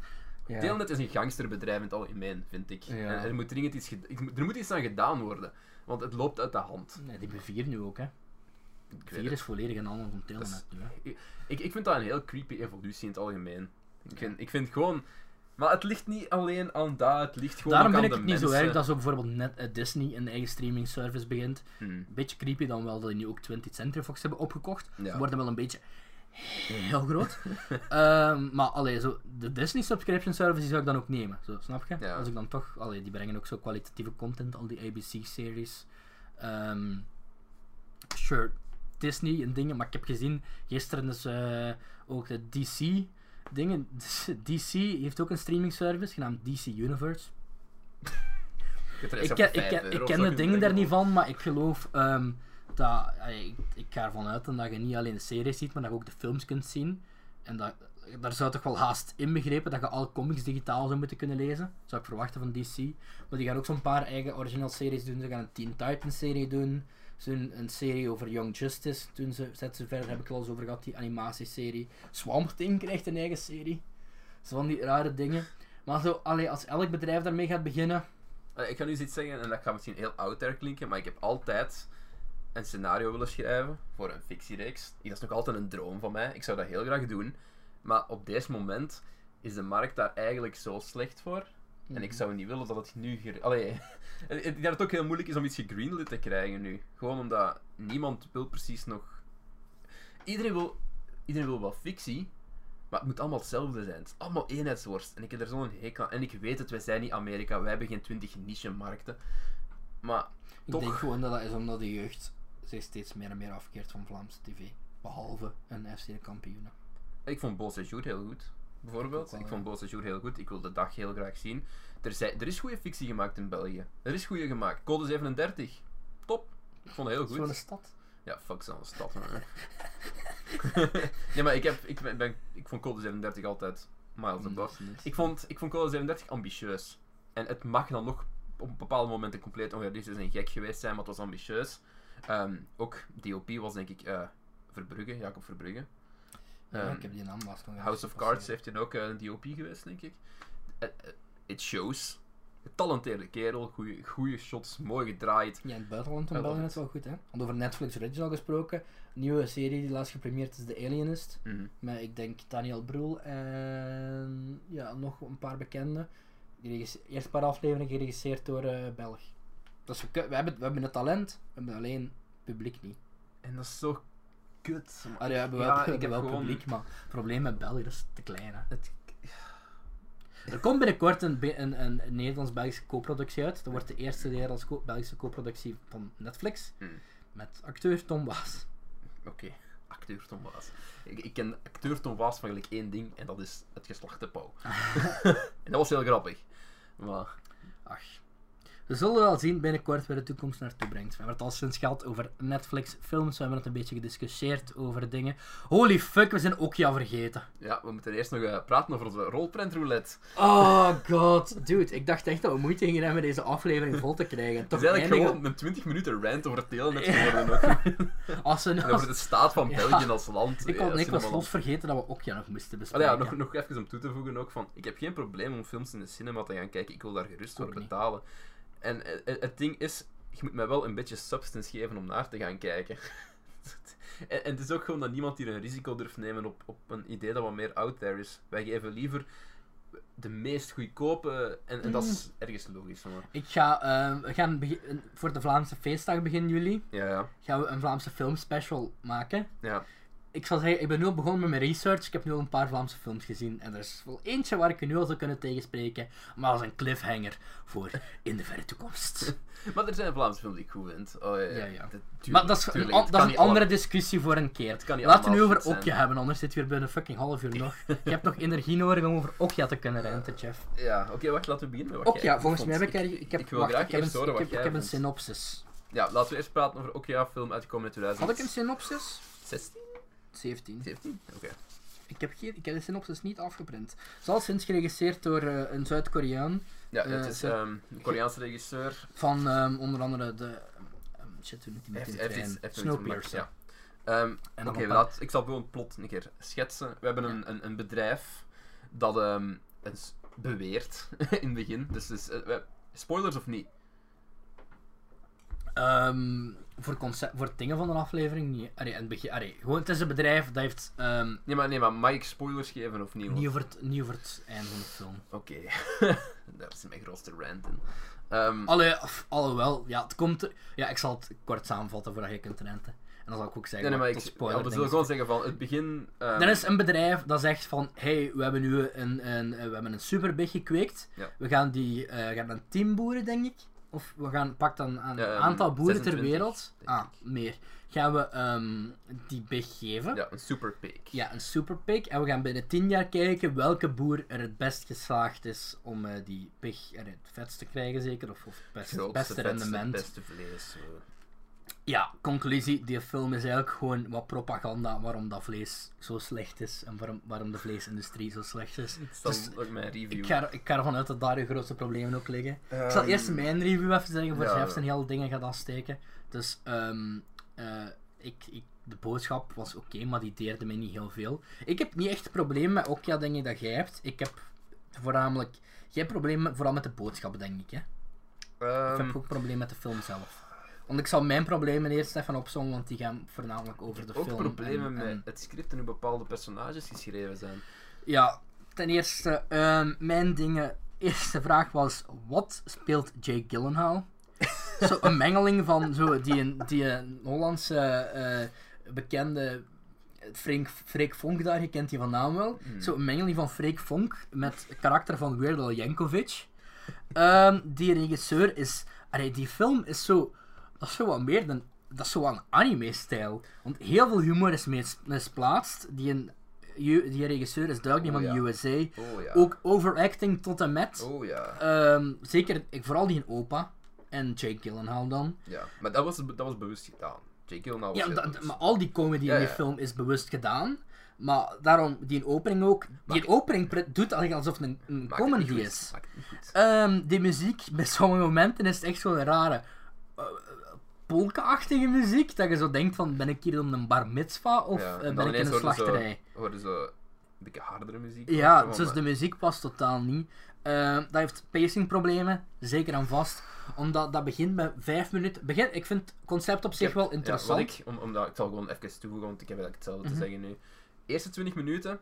Ja. Telenet is een gangsterbedrijf in het algemeen, vind ik. Ja. En er moet dringend iets, er moet iets aan gedaan worden. Want het loopt uit de hand. Nee, die hebben vier nu ook, hè. Vier is volledig een ander van hè. ik, ik vind dat een heel creepy evolutie in het algemeen. Ik vind, ik vind gewoon... Maar het ligt niet alleen aan dat, het ligt gewoon Daarom vind ik het niet zo erg dat zo bijvoorbeeld net eh, Disney een eigen streaming service begint. Hmm. Beetje creepy dan wel dat die nu ook 20th Century Fox hebben opgekocht. Ja. Ze worden wel een beetje heel groot. Ehm, maar allee, zo, de Disney subscription service zou ik dan ook nemen. Zo, snap je? Ja. Als ik dan toch, allee, die brengen ook zo kwalitatieve content, al die ABC-series. Ehm sure, Disney en dingen, maar ik heb gezien, gisteren is eh, ook de DC dingen. DC heeft ook een streaming service genaamd DC Universe. er Ik, ik, 5 ken, euro ik ken de dingen daar niet van, maar ik geloof ehm, dat... ik, ik ga ervan uit dat je niet alleen de series ziet, maar dat je ook de films kunt zien. En dat, daar zou toch wel haast inbegrepen dat je alle comics digitaal zou moeten kunnen lezen. Zou ik verwachten van DC. Maar die gaan ook zo'n paar eigen original series doen. Ze gaan een Teen Titans serie doen. Ze doen een serie over Young Justice. Toen ze, zetten ze verder, heb ik al eens over gehad, die animatieserie. Swamp Thing krijgt een eigen serie. Zo van die rare dingen. Maar zo, allee, als elk bedrijf daarmee gaat beginnen... Eh, Ik ga nu eens iets zeggen en dat gaat misschien heel there klinken, maar ik heb altijd een scenario willen schrijven voor een fictiereeks. Dat is nog altijd een droom van mij. Ik zou dat heel graag doen. Maar op deze moment is de markt daar eigenlijk zo slecht voor. En ik zou niet willen dat het nu... Allee, ik dat het ook heel moeilijk is om iets gegreenlit te krijgen nu. Gewoon omdat niemand wil precies nog... Iedereen wil, iedereen wil wel fictie, maar het moet allemaal hetzelfde zijn. Het is allemaal eenheidsworst. En ik heb er zo'n hekel aan. En ik weet het, wij zijn niet Amerika. Wij hebben geen 20 niche-markten. Maar Ik Toch. denk gewoon dat dat is omdat de jeugd zich steeds meer en meer afkeert van Vlaamse tv. Behalve een FC de kampioenen. ik vond Séjour heel goed. Bijvoorbeeld. Ik ook wel, Ik ja. vond Séjour heel goed. Ik wil de dag heel graag zien. Er, zijn, er is goede fictie gemaakt in België. Er is goede gemaakt. Code 37. Top. Ik vond het heel goed. Zo'n stad. Ja, fuck zo'n stad. man. nee, maar ik, heb, ik, ben, ben- ik vond Code 37 altijd miles above. Ik vond, ik vond Code 37 ambitieus. En het mag dan nog op bepaalde momenten compleet onrealistisch en gek geweest zijn, maar het was ambitieus. Ehm, ook DOP was denk ik eh, Verbrugge, Jacob Verbrugge. Ja, Ehm, ik heb die naam nog House of Cards heeft hij ook eh, een DOP geweest, denk ik. Eh, it shows. Getalenteerde kerel, goede shots, mooi gedraaid. Ja, in het buitenland Wel, België het wel goed, hè. Want over Netflix Original gesproken, nieuwe serie die laatst gepremierd is, The Alienist. Mhm. Met, ik denk, Daniel Broel en ja, nog een paar bekenden. Eerst een paar afleveringen geregisseerd door eh Belg. Dus we, we, hebben, we hebben het talent, we hebben alleen het publiek niet. En dat is zo kut. man. Ah, ja, we ik hebben heb wel gewoon- publiek, maar het probleem met België is te klein. Hè. Het, Er komt binnenkort een, een, een, Nederlands-Belgische co-productie uit. Dat wordt de eerste Nederlands co- Belgische co-productie van Netflix. Hmm. Met acteur Tom Waas. Oké, acteur Tom Waas. Ik, ik ken acteur Tom Waas van gelijk één ding en dat is het geslachte pauw. en dat was heel grappig. Maar Ach. We zullen wel zien binnenkort waar de toekomst naartoe brengt. We hebben het al sinds gehad over Netflix films. We hebben het een beetje gediscussieerd over dingen. Holy fuck, we zijn ook ja vergeten. ja, we moeten eerst nog eh, praten over onze rolprentroulette. Oh god, dude. Ik dacht echt dat we moeite gingen hebben deze aflevering vol te krijgen. Het is eigenlijk eindigen- gewoon een 20 minuten rant over het telenet geworden. Als we en over de staat van Ja. België als land. Ik, had, ik was los vergeten dat we ook ja nog moesten bespreken. ja, nog, nog even om toe te voegen ook van, ik heb geen probleem om films in de cinema te gaan kijken, ik wil daar gerust voor niet. En eh, eh, het ding is, je moet mij wel een beetje substance geven om naar te gaan kijken. en, en het is ook gewoon dat niemand hier een risico durft nemen op, op een idee dat wat meer out there is. Wij geven liever de meest goedkope, en, en dat is Mm. ergens logisch. Maar. Ik ga, eh, we gaan voor de Vlaamse feestdag begin juli Ja, ja, gaan we een Vlaamse filmspecial maken. ja. Ik zal zeggen, ik ben nu al begonnen met mijn research. Ik heb nu al een paar Vlaamse films gezien. En er is wel eentje waar ik je nu al zou kunnen tegenspreken. Maar als een cliffhanger voor in de verre toekomst. Maar er zijn Vlaamse films die ik goed vind. Oh, ja, Ja, maar dat is, een, tuurlijk, dat is een andere discussie voor een keer. Laten we nu over zijn. Okja hebben, anders zit weer binnen een fucking half uur nog. Je hebt nog energie nodig om over Okja te kunnen renten, Jeff. Ja, oké, wacht, laten we beginnen met Okja, jij volgens mij heb ik. Ik, heb, ik wil wacht, graag ik heb eerst een, horen ik heb, ik heb een synopsis. Ja, laten we eerst praten over Okja film uitgekomen in 2000. Had ik een synopsis? 16? 17. 17? Oké. Ik heb, geen, ik heb de synopsis niet afgeprint. Het is al sinds geregisseerd door eh, een Zuid-Koreaan. Ja, Eh, het is ehm, een Koreaanse regisseur. Van ehm, onder andere de... ehm, shit, hoe noemt die met Snowpiercer. ja. Nog Oké, laat- ik zal gewoon het plot een keer schetsen. We hebben een, een, een bedrijf dat s- beweert in het begin. Dus, dus spoilers of niet? Ehm, voor, concept, voor dingen van een aflevering niet. Allee, het begin, allee, gewoon, het is een bedrijf dat heeft ehm, Nee, maar, nee, maar ik spoilers geven of niet? Niet, over het, niet over het einde van de film. Oké, daar is mijn grootste rant in. Ehm, Allee, of, alhoewel, ja, het komt... Ja, ik zal het kort samenvatten voordat je kunt renten. En dan zal ik ook zeggen nee, nee, maar ik, spoiler ja, we zullen gewoon zeggen van het begin. Er is een bedrijf dat zegt van, hey, we hebben nu een, een, we hebben een superbig gekweekt. Ja. We gaan die, eh gaan een team boeren, denk ik. Of we gaan, pak dan een ehm, aantal boeren ter 26, wereld. Ah, meer. gaan we ehm, die big geven. Ja, een super pig. Ja, een super pig. En we gaan binnen 10 jaar kijken welke boer er het best geslaagd is om eh, die pig er het vetst te krijgen, zeker. Of, of het beste, Grootste, beste vetste, rendement. beste vlees. Ja, conclusie. Die film is eigenlijk gewoon wat propaganda waarom dat vlees zo slecht is. En waarom, waarom de vleesindustrie zo slecht is. Staat Dus ook mijn review. Ik ga, ik ga ervan uit dat daar de grootste problemen ook liggen. ik zal Ehm, eerst mijn review even zeggen voor ja. zelfs een heel dingen gaat afsteken. Dus ehm, eh, ik, ik, de boodschap was oké, maar die deerde mij niet heel veel. Ik heb niet echt problemen met Okja, denk ik, dat jij hebt. Ik heb voornamelijk... Jij hebt problemen vooral met de boodschap, denk ik, hè? Of heb Ehm, je ook problemen met de film zelf? Want ik zal mijn problemen eerst even opzommen, want die gaan voornamelijk over de ook film. problemen en- met en- het script en hoe bepaalde personages geschreven zijn. Ja, ten eerste, ehm, mijn dingen. Eerste vraag was: wat speelt Jake Gyllenhaal? zo een mengeling van zo die, een- die een Hollandse eh, bekende Freek, Freek Vonk daar, je kent die van naam wel. Hmm. Zo een mengeling van Freek Vonk met het karakter van Weird Al Yankovic. Ehm, die regisseur is, allee, die film is zo, dat is zo wat meer dan, dat is zo een anime-stijl. Want heel veel humor is mis- misplaatst. Die, een, die regisseur is duidelijk niet Oh, van ja. de USA. Oh ja. Ook overacting tot en met. Oh ja. Ehm, zeker, ik, vooral die in opa. En Jake Gyllenhaal dan. ja. Maar dat was, dat was bewust gedaan. Jake Gyllenhaal was Ja, dat- maar al die comedy Ja, in die film is bewust gedaan. Maar daarom, die opening ook. Die opening doet eigenlijk alsof het een, een comedy is. Ehm, die muziek, bij sommige momenten is het echt zo'n rare uh, polka-achtige muziek. Dat je zo denkt van, ben ik hier op een bar mitzvah of Ja, eh, en ben ik in een zo- slachterij? Hoorde zo een beetje hardere muziek. Ja, dus maar- de muziek past totaal niet. Ehm, dat heeft pacingproblemen, zeker en vast. Omdat dat begint met vijf minuten. Begin, ik vind het concept op zich heb- wel interessant. Ja, ik, om, omdat, ik zal gewoon even toevoegen, want ik heb eigenlijk hetzelfde Mhm. te zeggen nu. Eerste 20 minuten,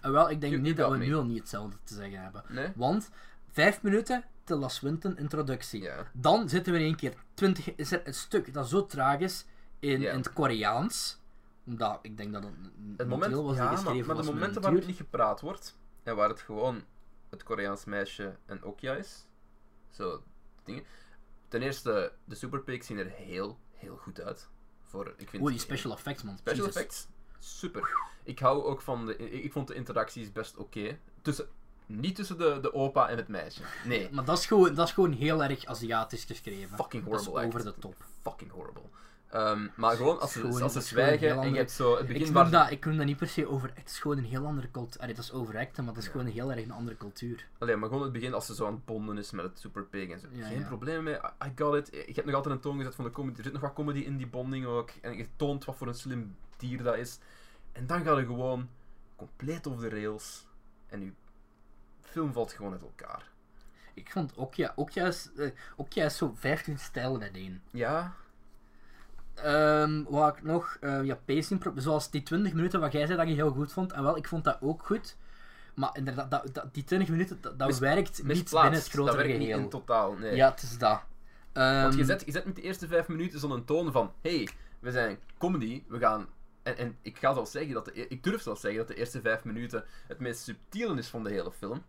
En wel, ik denk niet dat we mee. nu al niet hetzelfde te zeggen hebben. nee? Want vijf minuten de La Swinton introductie. Ja. Dan zitten we in één keer 20. Is er een stuk dat zo traag is in, Ja. in het Koreaans. Omdat ik denk dat het Het moment, was ja, maar, geschreven maar de was met momenten waarop niet gepraat wordt, en waar het gewoon het Koreaans meisje en Okja is, zo dingen. Ten eerste, de superpigs zien er heel, heel goed uit. Voor, ik vind Oeh, die special effects, man. Special Jesus. effects, super. Ik hou ook van de. Ik, ik vond de interacties best oké. Tussen. Niet tussen de, de opa en het meisje. Nee. Maar dat is, gewoon, dat is gewoon heel erg Aziatisch geschreven. Fucking dat is horrible over act. de top. Fucking horrible. Ehm, maar gewoon als ze, Gewoon- als ze zwijgen en je hebt zo het Ik begin noem, waar. dat, ik noem dat niet per se over. Het is gewoon een heel andere cultuur. Allee, dat is overacten, maar dat is Ja. gewoon een heel erg een andere cultuur. Allee, maar gewoon het begin als ze zo aan het bonden is met het Super Pig en zo. Ja, Geen ja. probleem mee. I, got it. Je hebt nog altijd een toon gezet van de comedy. Er zit nog wat comedy in die bonding ook. En je toont wat voor een slim dier dat is. En dan gaat het gewoon compleet over de rails. En je film valt gewoon uit elkaar. Ik vond Okja, Okja is, eh, Okja is zo 15 stijlen uiteen. Ja, Ehm wat ik nog, eh, ja, pacing, zoals die 20 minuten wat jij zei dat je heel goed vond. En wel, ik vond dat ook goed. Maar inderdaad, dat, dat, die 20 minuten, dat, dat Mis- werkt niet binnen het grotere dat werkt geheel. niet in totaal, nee. Ja, het is dat. Ehm, Want je zet, je zet met de eerste vijf minuten zo'n toon van... hey, we zijn comedy, we gaan... En, en ik ga zelfs zeggen dat... De, e- ik durf zelfs zeggen dat de eerste vijf minuten het meest subtiele is van de hele film.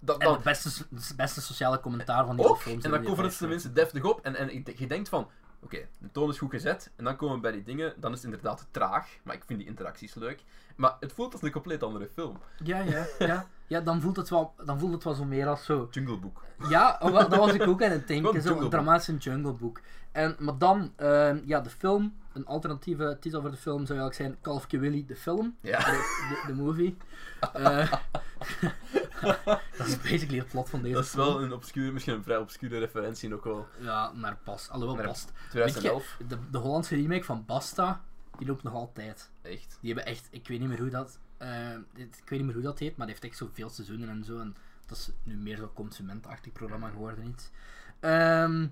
Dat, en dan, het beste, het beste sociale commentaar van die ook, film. en dan covert het tenminste deftig op. En, en je denkt van... Oké, de toon is goed gezet. En dan komen we bij die dingen. Dan is het inderdaad traag. Maar ik vind die interacties leuk. Maar het voelt als een compleet andere film. Ja, ja, ja. Ja, dan voelt het wel, dan voelt het wel zo meer als zo. Jungle Book. Ja, oh, wel, dat was ik ook aan het denken. Zo'n dramatische Jungle Book. En, maar dan, ehm, ja, de film. Een alternatieve titel voor de film zou eigenlijk zijn Kalfje Willy, de film. Ja. De, de movie. Eh, dat is basically het plot van deze Dat is film. wel een obscure, misschien een vrij obscure referentie ook wel. Ja, naar pas. Alhoewel Naar- past. 2011. Weet je, de, de Hollandse remake van Basta, die loopt nog altijd. Echt. Die hebben echt, ik weet niet meer hoe dat, eh, dit- ik weet niet meer hoe dat heet, maar die heeft echt zoveel seizoenen en zo. En dat is nu meer zo'n consumentachtig programma geworden iets. Ehm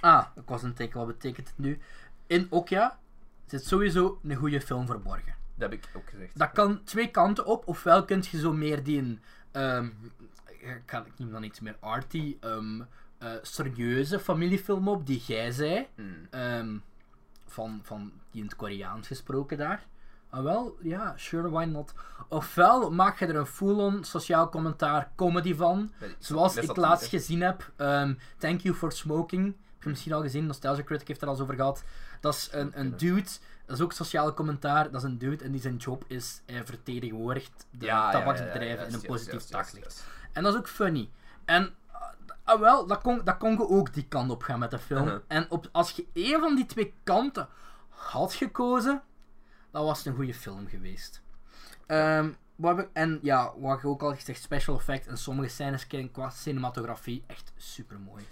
ah, ik was aan het denken, wat betekent het nu? In Okja zit sowieso een goede film verborgen. Dat heb ik ook gezegd. Dat kan twee kanten op, ofwel kun je zo meer die een, ehm, ik, ik noem dan iets meer arty, ehm, eh, serieuze familiefilm op, die jij zei. Hmm. Van, van die in het Koreaans gesproken daar. Ah, wel, ja, sure, why not. Ofwel maak je er een full-on sociaal commentaar comedy van. Zoals ik laatst gezien heb. ehm, Thank You for Smoking. Heb je misschien al gezien, Nostalgia Critic heeft er al eens over gehad. Dat is een, een dude, dat is ook sociale commentaar, dat is een dude en die zijn job is, hij vertegenwoordigt de Ja, tabaksbedrijven ja, in een positief daglicht. En dat is ook funny. En ah, ah, wel, dat kon, dat kon je ook die kant op gaan met de film. Mhm. En op, als je één van die twee kanten had gekozen, dan was het een goede film geweest. Ehm, wat ik- en ja, wat je ook al gezegd, special effect en sommige scènes qua cinematografie echt super mooi.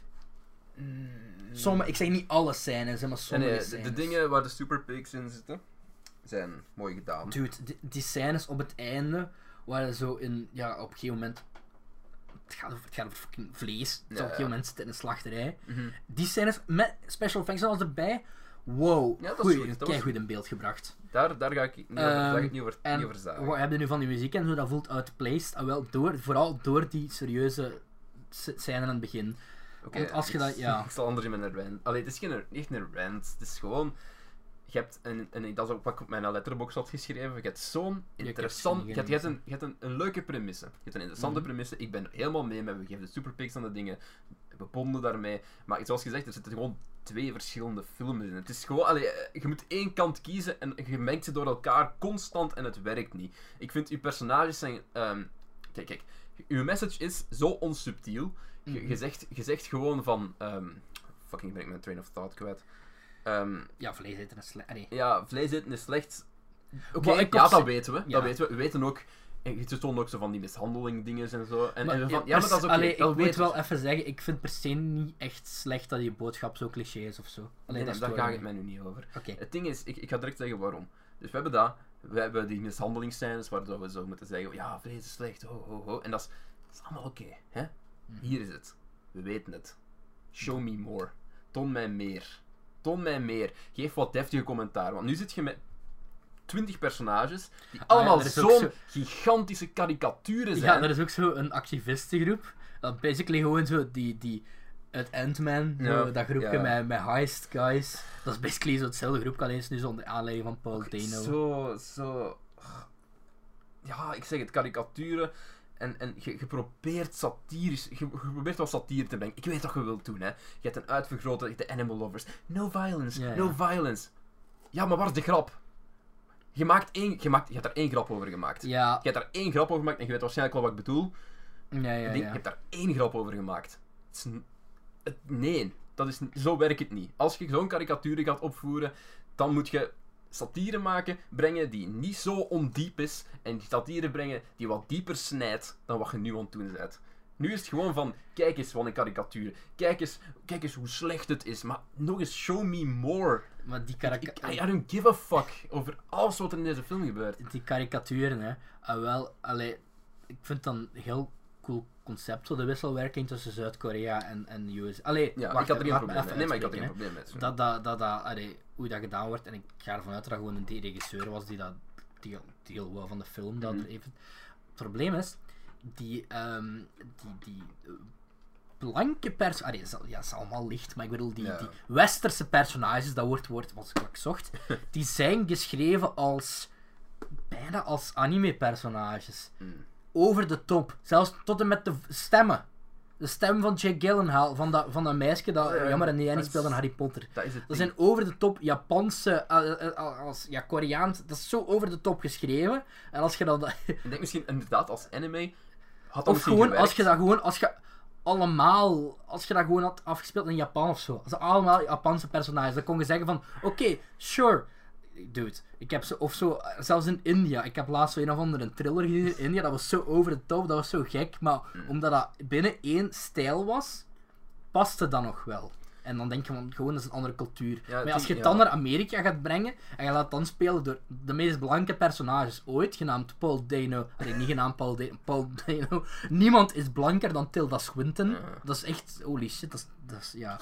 Sommige, ik zeg niet alle scènes, maar sommige de, scènes. de dingen waar de super pigs in zitten, zijn mooi gedaan. Dude, die, die scènes op het einde, waar zo in, ja, op een gegeven moment. Het gaat over, het gaat over fucking vlees. Op een gegeven moment in een slachterij. Mhm. Die scènes met special effects als erbij. Wow, Ja, dat is goeie, goed, was in beeld gebracht. Daar, daar ga ik niet over, ga ik niet over, en niet over zagen. wat heb je nu van die muziek en zo? Dat voelt outplaced. Ah, wel, door, vooral door die serieuze scène aan het begin. Oké, want als je ik- dat- ja. Ik zal anders in mijn rant. Allee, het is geen, echt een rant. Het is gewoon... Je hebt, een, en dat is ook wat ik op mijn letterbox had geschreven, je hebt zo'n interessant... hebt, je hebt, een, je hebt een, een leuke premisse. Je hebt een interessante Mhm. premisse. Ik ben helemaal mee met, we geven de superpics aan de dingen. We bonden daarmee. Maar zoals gezegd, er zitten gewoon twee verschillende films in. Het is gewoon... Allee, eh, je moet één kant kiezen en je mengt ze door elkaar constant en het werkt niet. Ik vind uw personages zijn... ehm, kijk, kijk. Uw message is zo onsubtiel. Je, Mhm. je, zegt, je zegt gewoon van... ehm, fucking ben ik mijn train of thought kwijt. Ehm, Ja, vlees eten is slecht. Nee. ja, vlees eten is slecht. Oké, ja, dat weten we. ja. Dat weten we. We weten ook... En je toont ook zo van die mishandeling dingen en zo. En, Maar, en ja, van, ja, maar dat is oké. allee, dat ik moet weten we. wel even zeggen, ik vind per se niet echt slecht dat die boodschap zo cliché is of zo. Allee, Nee, daar ga ik het mij nu niet over. Het ding is, ik, ik ga direct zeggen waarom. Dus we hebben dat. We hebben die mishandelingsscènes waar we zo moeten zeggen, ja, vlees is slecht, ho, ho, ho. En dat is, dat is allemaal oké, hè. Mhm. Hier is het. We weten het. Show me more. Toon mij meer. Toon mij meer. Geef wat deftige commentaar. Want nu zit je met 20 personages die ja, allemaal zo'n zo- gigantische karikaturen Ja, zijn. er is ook zo een activistengroep. Dat basically gewoon zo die, die uit Ant-Man, Ja, dat groepje ja. met, met heist guys. Dat is basically zo hetzelfde groepje, alleen is nu zo onder aanleiding van Paul Dano. Zo, zo. Ja, ik zeg het, karikaturen. En, en je, je probeert satirisch, je, je probeert wat satire te brengen. Ik weet wat je wilt doen, hè. Je hebt een uitvergrote, de animal lovers. No violence, Ja, no ja. violence. Ja, maar waar is de grap? Je, maakt één, je, maakt, je hebt daar één grap over gemaakt. Ja, Je hebt daar één grap over gemaakt en je weet waarschijnlijk wel wat ik bedoel. ja, ja. Denk, Je ja. hebt daar één grap over gemaakt. Het is het, nee, dat is, zo werkt het niet. Als je zo'n karikatuur gaat opvoeren, dan moet je satire maken, brengen die niet zo ondiep is. En die satire brengen die wat dieper snijdt dan wat je nu aan het doen bent. Nu is het gewoon van, kijk eens wat een karikatuur. Kijk eens, kijk eens hoe slecht het is. Maar nog eens, show me more. Maar die, I, I don't give a fuck over alles wat er in deze film gebeurt. die karikaturen, hè. Ah, wel, allee, ik vind dan een heel cool concept, zo de wisselwerking tussen Zuid-Korea en, en US. Allee, Ja, wacht, ik had er geen probleem mee. Nee, maar ik had er geen probleem mee. Dat, dat, dat, dat, allee, hoe dat gedaan wordt, en ik ga ervan uit dat dat gewoon een regisseur was die dat deel, deel wou van de film. Dat Mhm. even... Het probleem is, die, ehm, die, die blanke pers... Allee, is al- ja, het is allemaal licht, maar ik bedoel, die, Ja. die westerse personages, dat woord, woord was wat ik zocht, die zijn geschreven als... bijna als anime-personages. Mm. Over de top. Zelfs tot en met de stemmen. De stem van Jake Gyllenhaal, van dat, van dat meisje dat, ja, jammer, en die dat niet speelde in Harry Potter. Dat is Dat zijn over de top Japanse, eh, eh, als, ja, Koreaans, dat is zo over de top geschreven. En als je dat, Ik denk misschien inderdaad als anime had dat of gewoon, gewerkt. als je dat gewoon, als je allemaal, als je dat gewoon had afgespeeld in Japan of zo. Als allemaal Japanse personages, dan kon je zeggen van, oké, sure. Dude, ik heb zo, of zo, zelfs in India. Ik heb laatst zo een of andere thriller gezien in India. Dat was zo over de top, dat was zo gek. Maar omdat dat binnen één stijl was, paste dat nog wel. En dan denk je van, gewoon, dat is een andere cultuur. Ja, maar als je het dan naar Amerika gaat brengen, en je laat dan spelen door de meest blanke personages ooit, genaamd Paul Dano. Nee, niet genaamd Paul Dano, Paul Dano. Niemand is blanker dan Tilda Swinton. Dat is echt, holy shit, dat is, dat is ja...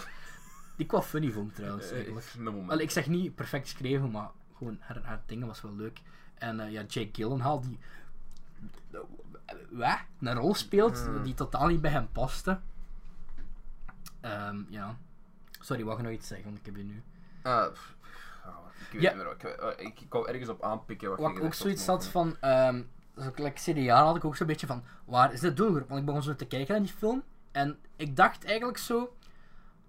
Die ik wel funny vond trouwens, Eh, moment. Wel, ik zeg niet perfect geschreven, maar gewoon haar, haar dingen was wel leuk. En eh, ja, Jake Gyllenhaal, die eh, wat? een rol speelt Hmm. die totaal niet bij hem paste. Ehm, ja. Sorry, wou je nog iets zeggen? Want ik heb je nu. Ah, pff, ah, ik weet Ja. niet meer. Ik, eh, ik, ergens op aanpikken wat, Wat ik ook zoiets had van. dus ook like CDA had ik ook zo'n beetje van. Waar is de doelgroep? Want ik begon zo te kijken naar die film. En ik dacht eigenlijk zo.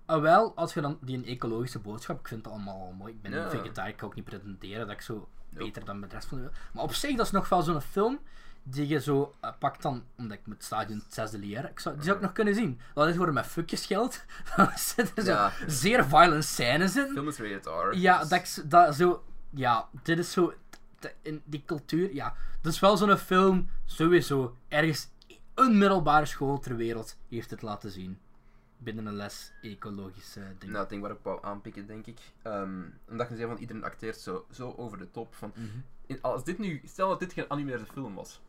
Ah, wel, als je dan die een ecologische boodschap, ik vind het allemaal mooi. Ik ben Ja. een vegetariër, ik kan ook niet pretenderen dat ik zo beter dan de rest van de wereld. Maar op zich, dat is nog wel zo'n film die je zo eh, pakt dan, omdat ik met stadion het zesde leer, ik zou, die zou ik nog kunnen zien. Dat is worden met fuckjes geld. Dan zitten er zo Ja. zeer violent scènes in. Film is rated R. Ja, dus- dat, ik zo- dat zo. Ja, dit is zo. In die cultuur, ja. Dat is wel zo'n film, sowieso. Ergens een middelbare school ter wereld heeft het laten zien. Binnen een les ecologische dingen. Nou, ding waar ik wou aanpikken, denk ik. Ehm, omdat je zei van iedereen acteert zo, zo over de top. Van, Mhm. in- als dit nu, stel dat dit geen animeerde film was.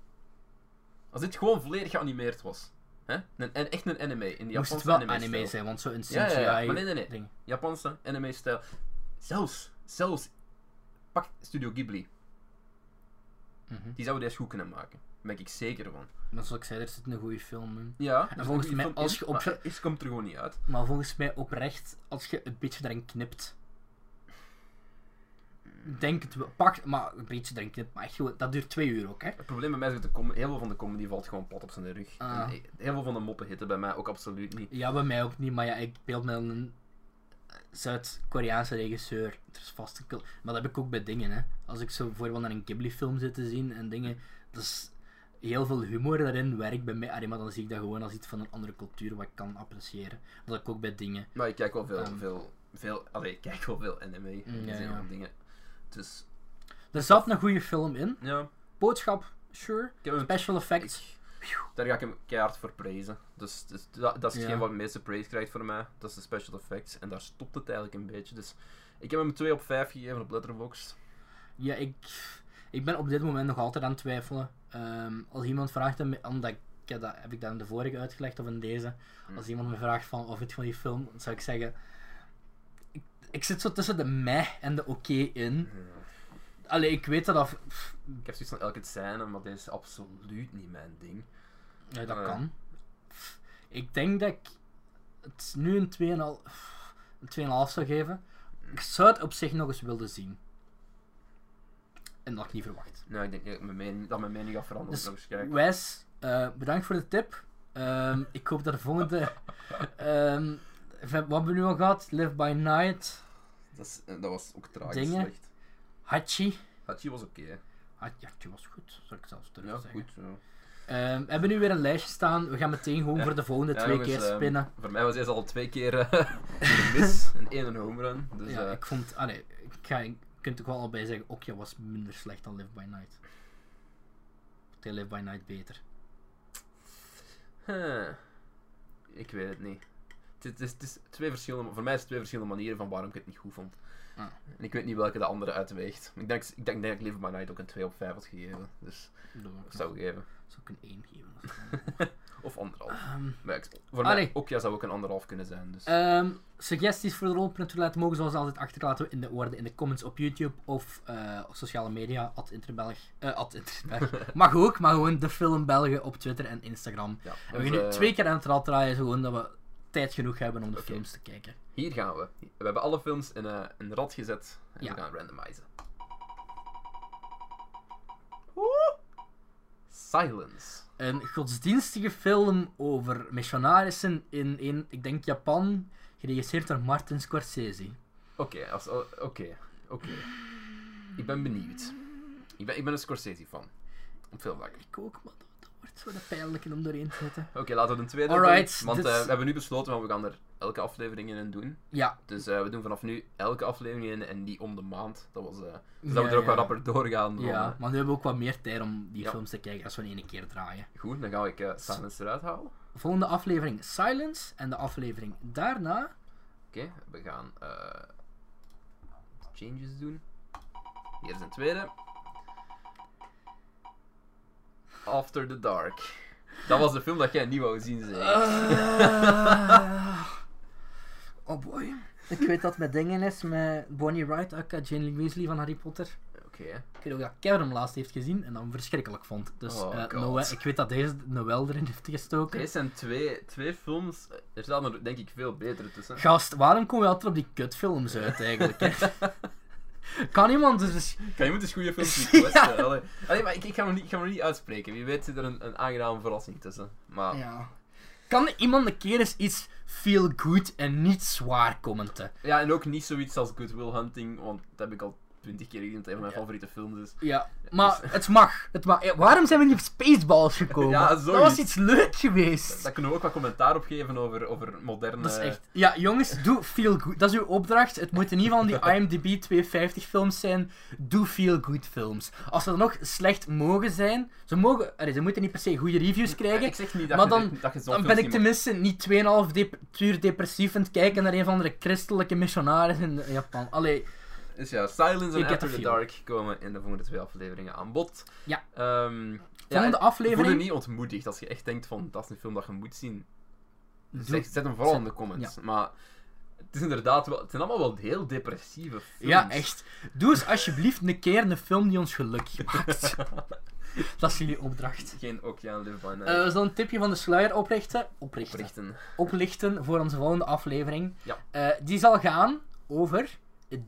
Als dit gewoon volledig geanimeerd was. Hè? Een, en echt een anime. In de Moest het wel anime, anime zijn, want zo een CGI Ja, ja, ja. Maar nee, nee, nee. ding. Japanse anime-stijl. Zelfs, zelfs. Pak Studio Ghibli. Mhm. Die zouden deze goed kunnen maken. Daar ben ik zeker van. Maar zoals ik zei, er zit een goede film in. Ja, En volgens mij, als je op- is komt er gewoon niet uit. Maar volgens mij oprecht, als je een beetje erin knipt. Denk het wel. Pak, maar een beetje erin knipt. Maar echt gewoon, dat duurt twee uur ook, hè? Het probleem bij mij is dat heel veel van de comedy valt gewoon plat op zijn rug. Ah. En heel veel van de moppen hitten bij mij ook absoluut niet. Ja, bij mij ook niet, maar ja, ik beeld me een Zuid-Koreaanse regisseur. Er is vast een Maar dat heb ik ook bij dingen, hè. Als ik zo bijvoorbeeld naar een Ghibli-film zit te zien en dingen, dat is heel veel humor daarin werkt bij mij. Allee, maar dan zie ik dat gewoon als iets van een andere cultuur wat ik kan appreciëren. Dat ik ook bij dingen. Maar ik kijk wel veel, Ehm. veel, veel, allee, ik kijk wel veel anime. Mm, en ja, ja, ja. dingen. Dus, Er zat een goede film in. ja. Boodschap, sure. Special effects. ik- daar ga ik hem keihard voor prijzen. Dus, dus dat, dat is Ja. hetgeen wat het meeste praise krijgt voor mij. Dat is de special effects. En daar stopt het eigenlijk een beetje. Dus ik heb hem 2 op 5 gegeven op Letterboxd. Ja, ik, ik ben op dit moment nog altijd aan het twijfelen. Ehm, als iemand vraagt, hem, omdat ik, dat, heb ik dat in de vorige uitgelegd of in deze. Hmm. Als iemand me vraagt van of het van die film, dan zou ik zeggen. Ik, zit zo tussen de meh en de oké in. Allee, ik weet dat dat. pff, Ik heb zoiets van elke scène, maar dit is absoluut niet mijn ding. Ja, dat Ja. kan. Pff, Ik denk dat ik het nu een 2,5 een 2,5 zou geven. Ik zou het op zich nog eens willen zien. En dat had ik niet verwacht. Nou, ik denk dat mijn mening, dat mijn mening gaat veranderen. Dus. Wes, eh, bedankt voor de tip. Ehm, ik hoop dat de volgende. ehm, wat hebben we nu al gehad? Live by Night. Dat, is, eh, dat was ook tragisch Dingen. slecht. Hachi. Hachi was oké. Hachi Hachi was goed, zou ik zelfs durven Ja, zeggen. goed. Ja. Ehm, we hebben nu weer een lijstje staan. We gaan meteen gewoon voor de volgende Ja, twee jongens, keer ehm, spinnen. voor mij was deze al twee keer eh, een mis, een één een home run. Dus, ja, eh, ik vond. Allee, ik ga, je kunt ook wel allebei zeggen: Okja was minder slecht dan Live by Night. Ik Live by Night beter. huh. Ik weet het niet. Het is, het twee verschillende, voor mij is het twee verschillende manieren van waarom ik het niet goed vond. Ah. En ik weet niet welke de andere uitweegt. Ik denk, ik denk dat ik Live by Night ook een 2 op 5 had gegeven. Dus Dat zou ik geven. zou ik een 1 geven. Of anderhalf. Ehm, ik- voor Allee. mij ook ja, zou ook een anderhalf kunnen zijn. Dus. Ehm, suggesties voor de rolprint laten mogen zoals altijd achterlaten in de woorden in de comments op YouTube of eh, op sociale media, at Interbelg. eh at Interbelg. Mag ook, maar gewoon de film Belgen op Twitter en Instagram. ja. En we gaan nu eh, twee keer aan het rad draaien, gewoon dat we tijd genoeg hebben om de films te kijken. Hier gaan we. We hebben alle films in eh, een rad gezet en Ja. we gaan randomizen. Woe! Silence. Een godsdienstige film over missionarissen in, in ik denk, Japan, geregisseerd door Martin Scorsese. Oké, als- oké, oké. Ik ben benieuwd. Ik ben, ik ben een Scorsese-fan. Op veel vlakken. Ik ook, maar dat, dat zo de pijnlijk om doorheen te zetten. Oké, laten we de tweede Alright, doen. Want dit- eh, we hebben nu besloten, want we gaan er elke aflevering in doen. Ja, Dus eh, we doen vanaf nu elke aflevering in en die om de maand. Dat was, eh Ja, zodat we er ook ja. wat rapper doorgaan. dan, ja, maar nu hebben we ook wat meer tijd om die Ja. films te kijken als we in één keer draaien. Goed, dan ga ik Silence eruit halen. Volgende aflevering Silence en de aflevering daarna Oké, we gaan changes doen. Hier is een tweede. After the Dark. Dat was de film dat jij niet wou zien, zeker? Eh, oh boy. Ik weet dat met dingen is, met Bonnie Wright, aka Jane Lee Weasley van Harry Potter. Oké. Ik weet ook dat Kevin hem laatst heeft gezien en dat hem verschrikkelijk vond. Dus Oh. Noël- ik weet dat deze Noël erin heeft gestoken. Deze zijn twee, twee films. Er staan er denk ik veel betere tussen. Gast, waarom komen we altijd op die kutfilms uit eigenlijk? Kan iemand dus... Kan moet eens goede films niet Ja. questen. Allee. Allee, maar ik, ik, ga me niet, ik ga me niet uitspreken. Wie weet zit er een, een aangename verrassing tussen. Maar Ja. kan iemand een keer eens iets feel good en niet zwaar commenten? Ja, en ook niet zoiets als Good Will Hunting, want dat heb ik al twintig keer gezien. Het een van mijn favoriete films is. Ja, maar het mag. Het mag. Ja, waarom zijn we niet op Spaceballs gekomen? Ja, dat was iets leuk geweest. Daar kunnen we ook wat commentaar op geven over, over moderne... Dat is echt... Ja, jongens, doe feel good. Dat is uw opdracht. Het moeten in ieder geval die IMDb 250 films zijn. Doe feel good films. Als ze dan nog slecht mogen zijn... Ze, mogen, allee, ze moeten niet per se goede reviews krijgen. Ik zeg niet dat maar je, dan- dat je zo'n Dan ben ik niet tenminste niet 2,5 dep uur depressief aan het kijken naar een van de christelijke missionaris in Japan. Allee, Dus ja, Silence en After the feel. Dark komen in de volgende twee afleveringen aan bod. Ja. Ja, volgende en aflevering... Voel je niet ontmoedigd als je echt denkt van dat is een film dat je moet zien. Doe- Zeg, zet hem vooral zet- in de comments. Maar het is inderdaad wel, het zijn allemaal wel heel depressieve films. Ja, echt. Doe eens alsjeblieft een keer een film die ons gelukkig maakt. dat is jullie opdracht. Geen Oceaan Live by Night. Eh, we zullen een tipje van de sluier oprichten. Oprichten. Oprichten. Oplichten voor onze volgende aflevering. Ja. Eh, die zal gaan over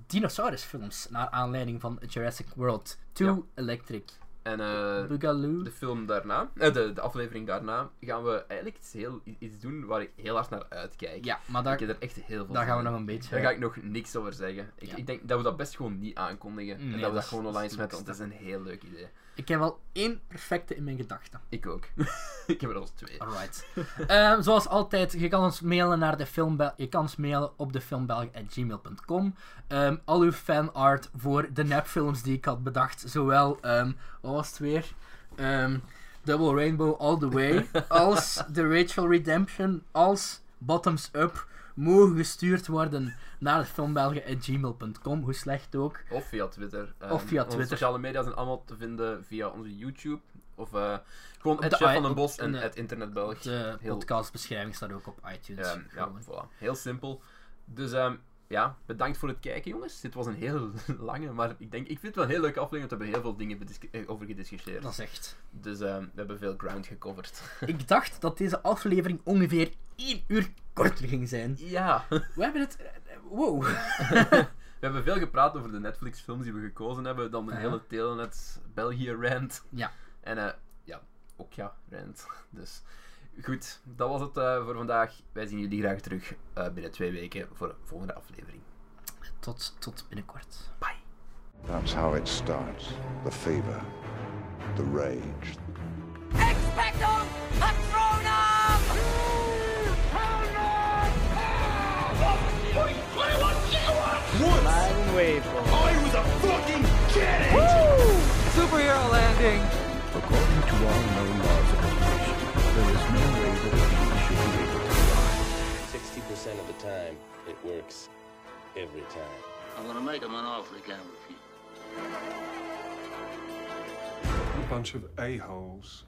dinosaurusfilms. Naar aanleiding van Jurassic World 2 Ja. Electric En eh, de film daarna, eh, de, de aflevering daarna, gaan we eigenlijk iets, heel, iets doen waar ik heel hard naar uitkijk. Ja, maar Ik daar, heb er echt heel veel daar gaan we nog een beetje... Daar ga ik nog niks over zeggen. Ik, Ja. ik denk dat we dat best gewoon niet aankondigen. Nee, en dat we dat gewoon dat is online smetten, want dat is een heel leuk idee. Ik heb al één perfecte in mijn gedachten. Ik ook. ik heb er al twee. Alright. Ehm, zoals altijd, je kan ons mailen naar de filmbel je kan ons mailen op defilmbelg.gmail.com. Ehm al uw fanart voor de nepfilms die ik had bedacht, zowel, ehm wat was het weer? Double Rainbow All The Way, als The Rachel Redemption, als Bottoms Up, mogen gestuurd worden naar defilmbelgen.gmail.com, hoe slecht ook. Of via Twitter. Of via onze Twitter. sociale media zijn allemaal te vinden via onze YouTube. Of eh, gewoon het Chef van den Bos en het Internet Belg. De Heel- podcastbeschrijving staat ook op iTunes. Ja, voilà. Heel simpel. Dus ehm, ja, bedankt voor het kijken, jongens. Dit was een heel lange, maar ik denk, ik vind het wel een heel leuke aflevering, want we hebben heel veel dingen eh, over gediscussieerd. Dat is echt. Dus ehm, we hebben veel ground gecoverd. Ik dacht dat deze aflevering ongeveer 1 uur korter ging zijn. ja. We hebben het. eh, Wow. We hebben veel gepraat over de Netflix-films die we gekozen hebben, dan een Ja. hele Telenet België rant. Ja. En eh, ja, ook ja, rant. Dus goed, dat was het eh, voor vandaag. Wij zien jullie graag terug eh, binnen twee weken voor de volgende aflevering. Tot, tot binnenkort. Bye. That's how it starts. The fever, the rage, Expecto Patronum! Superhero landing! According to all known laws there is no way that a bee should be able to fly. 60% of the time, it works every time. I'm gonna make him an offer he can't refuse. A bunch of a-holes.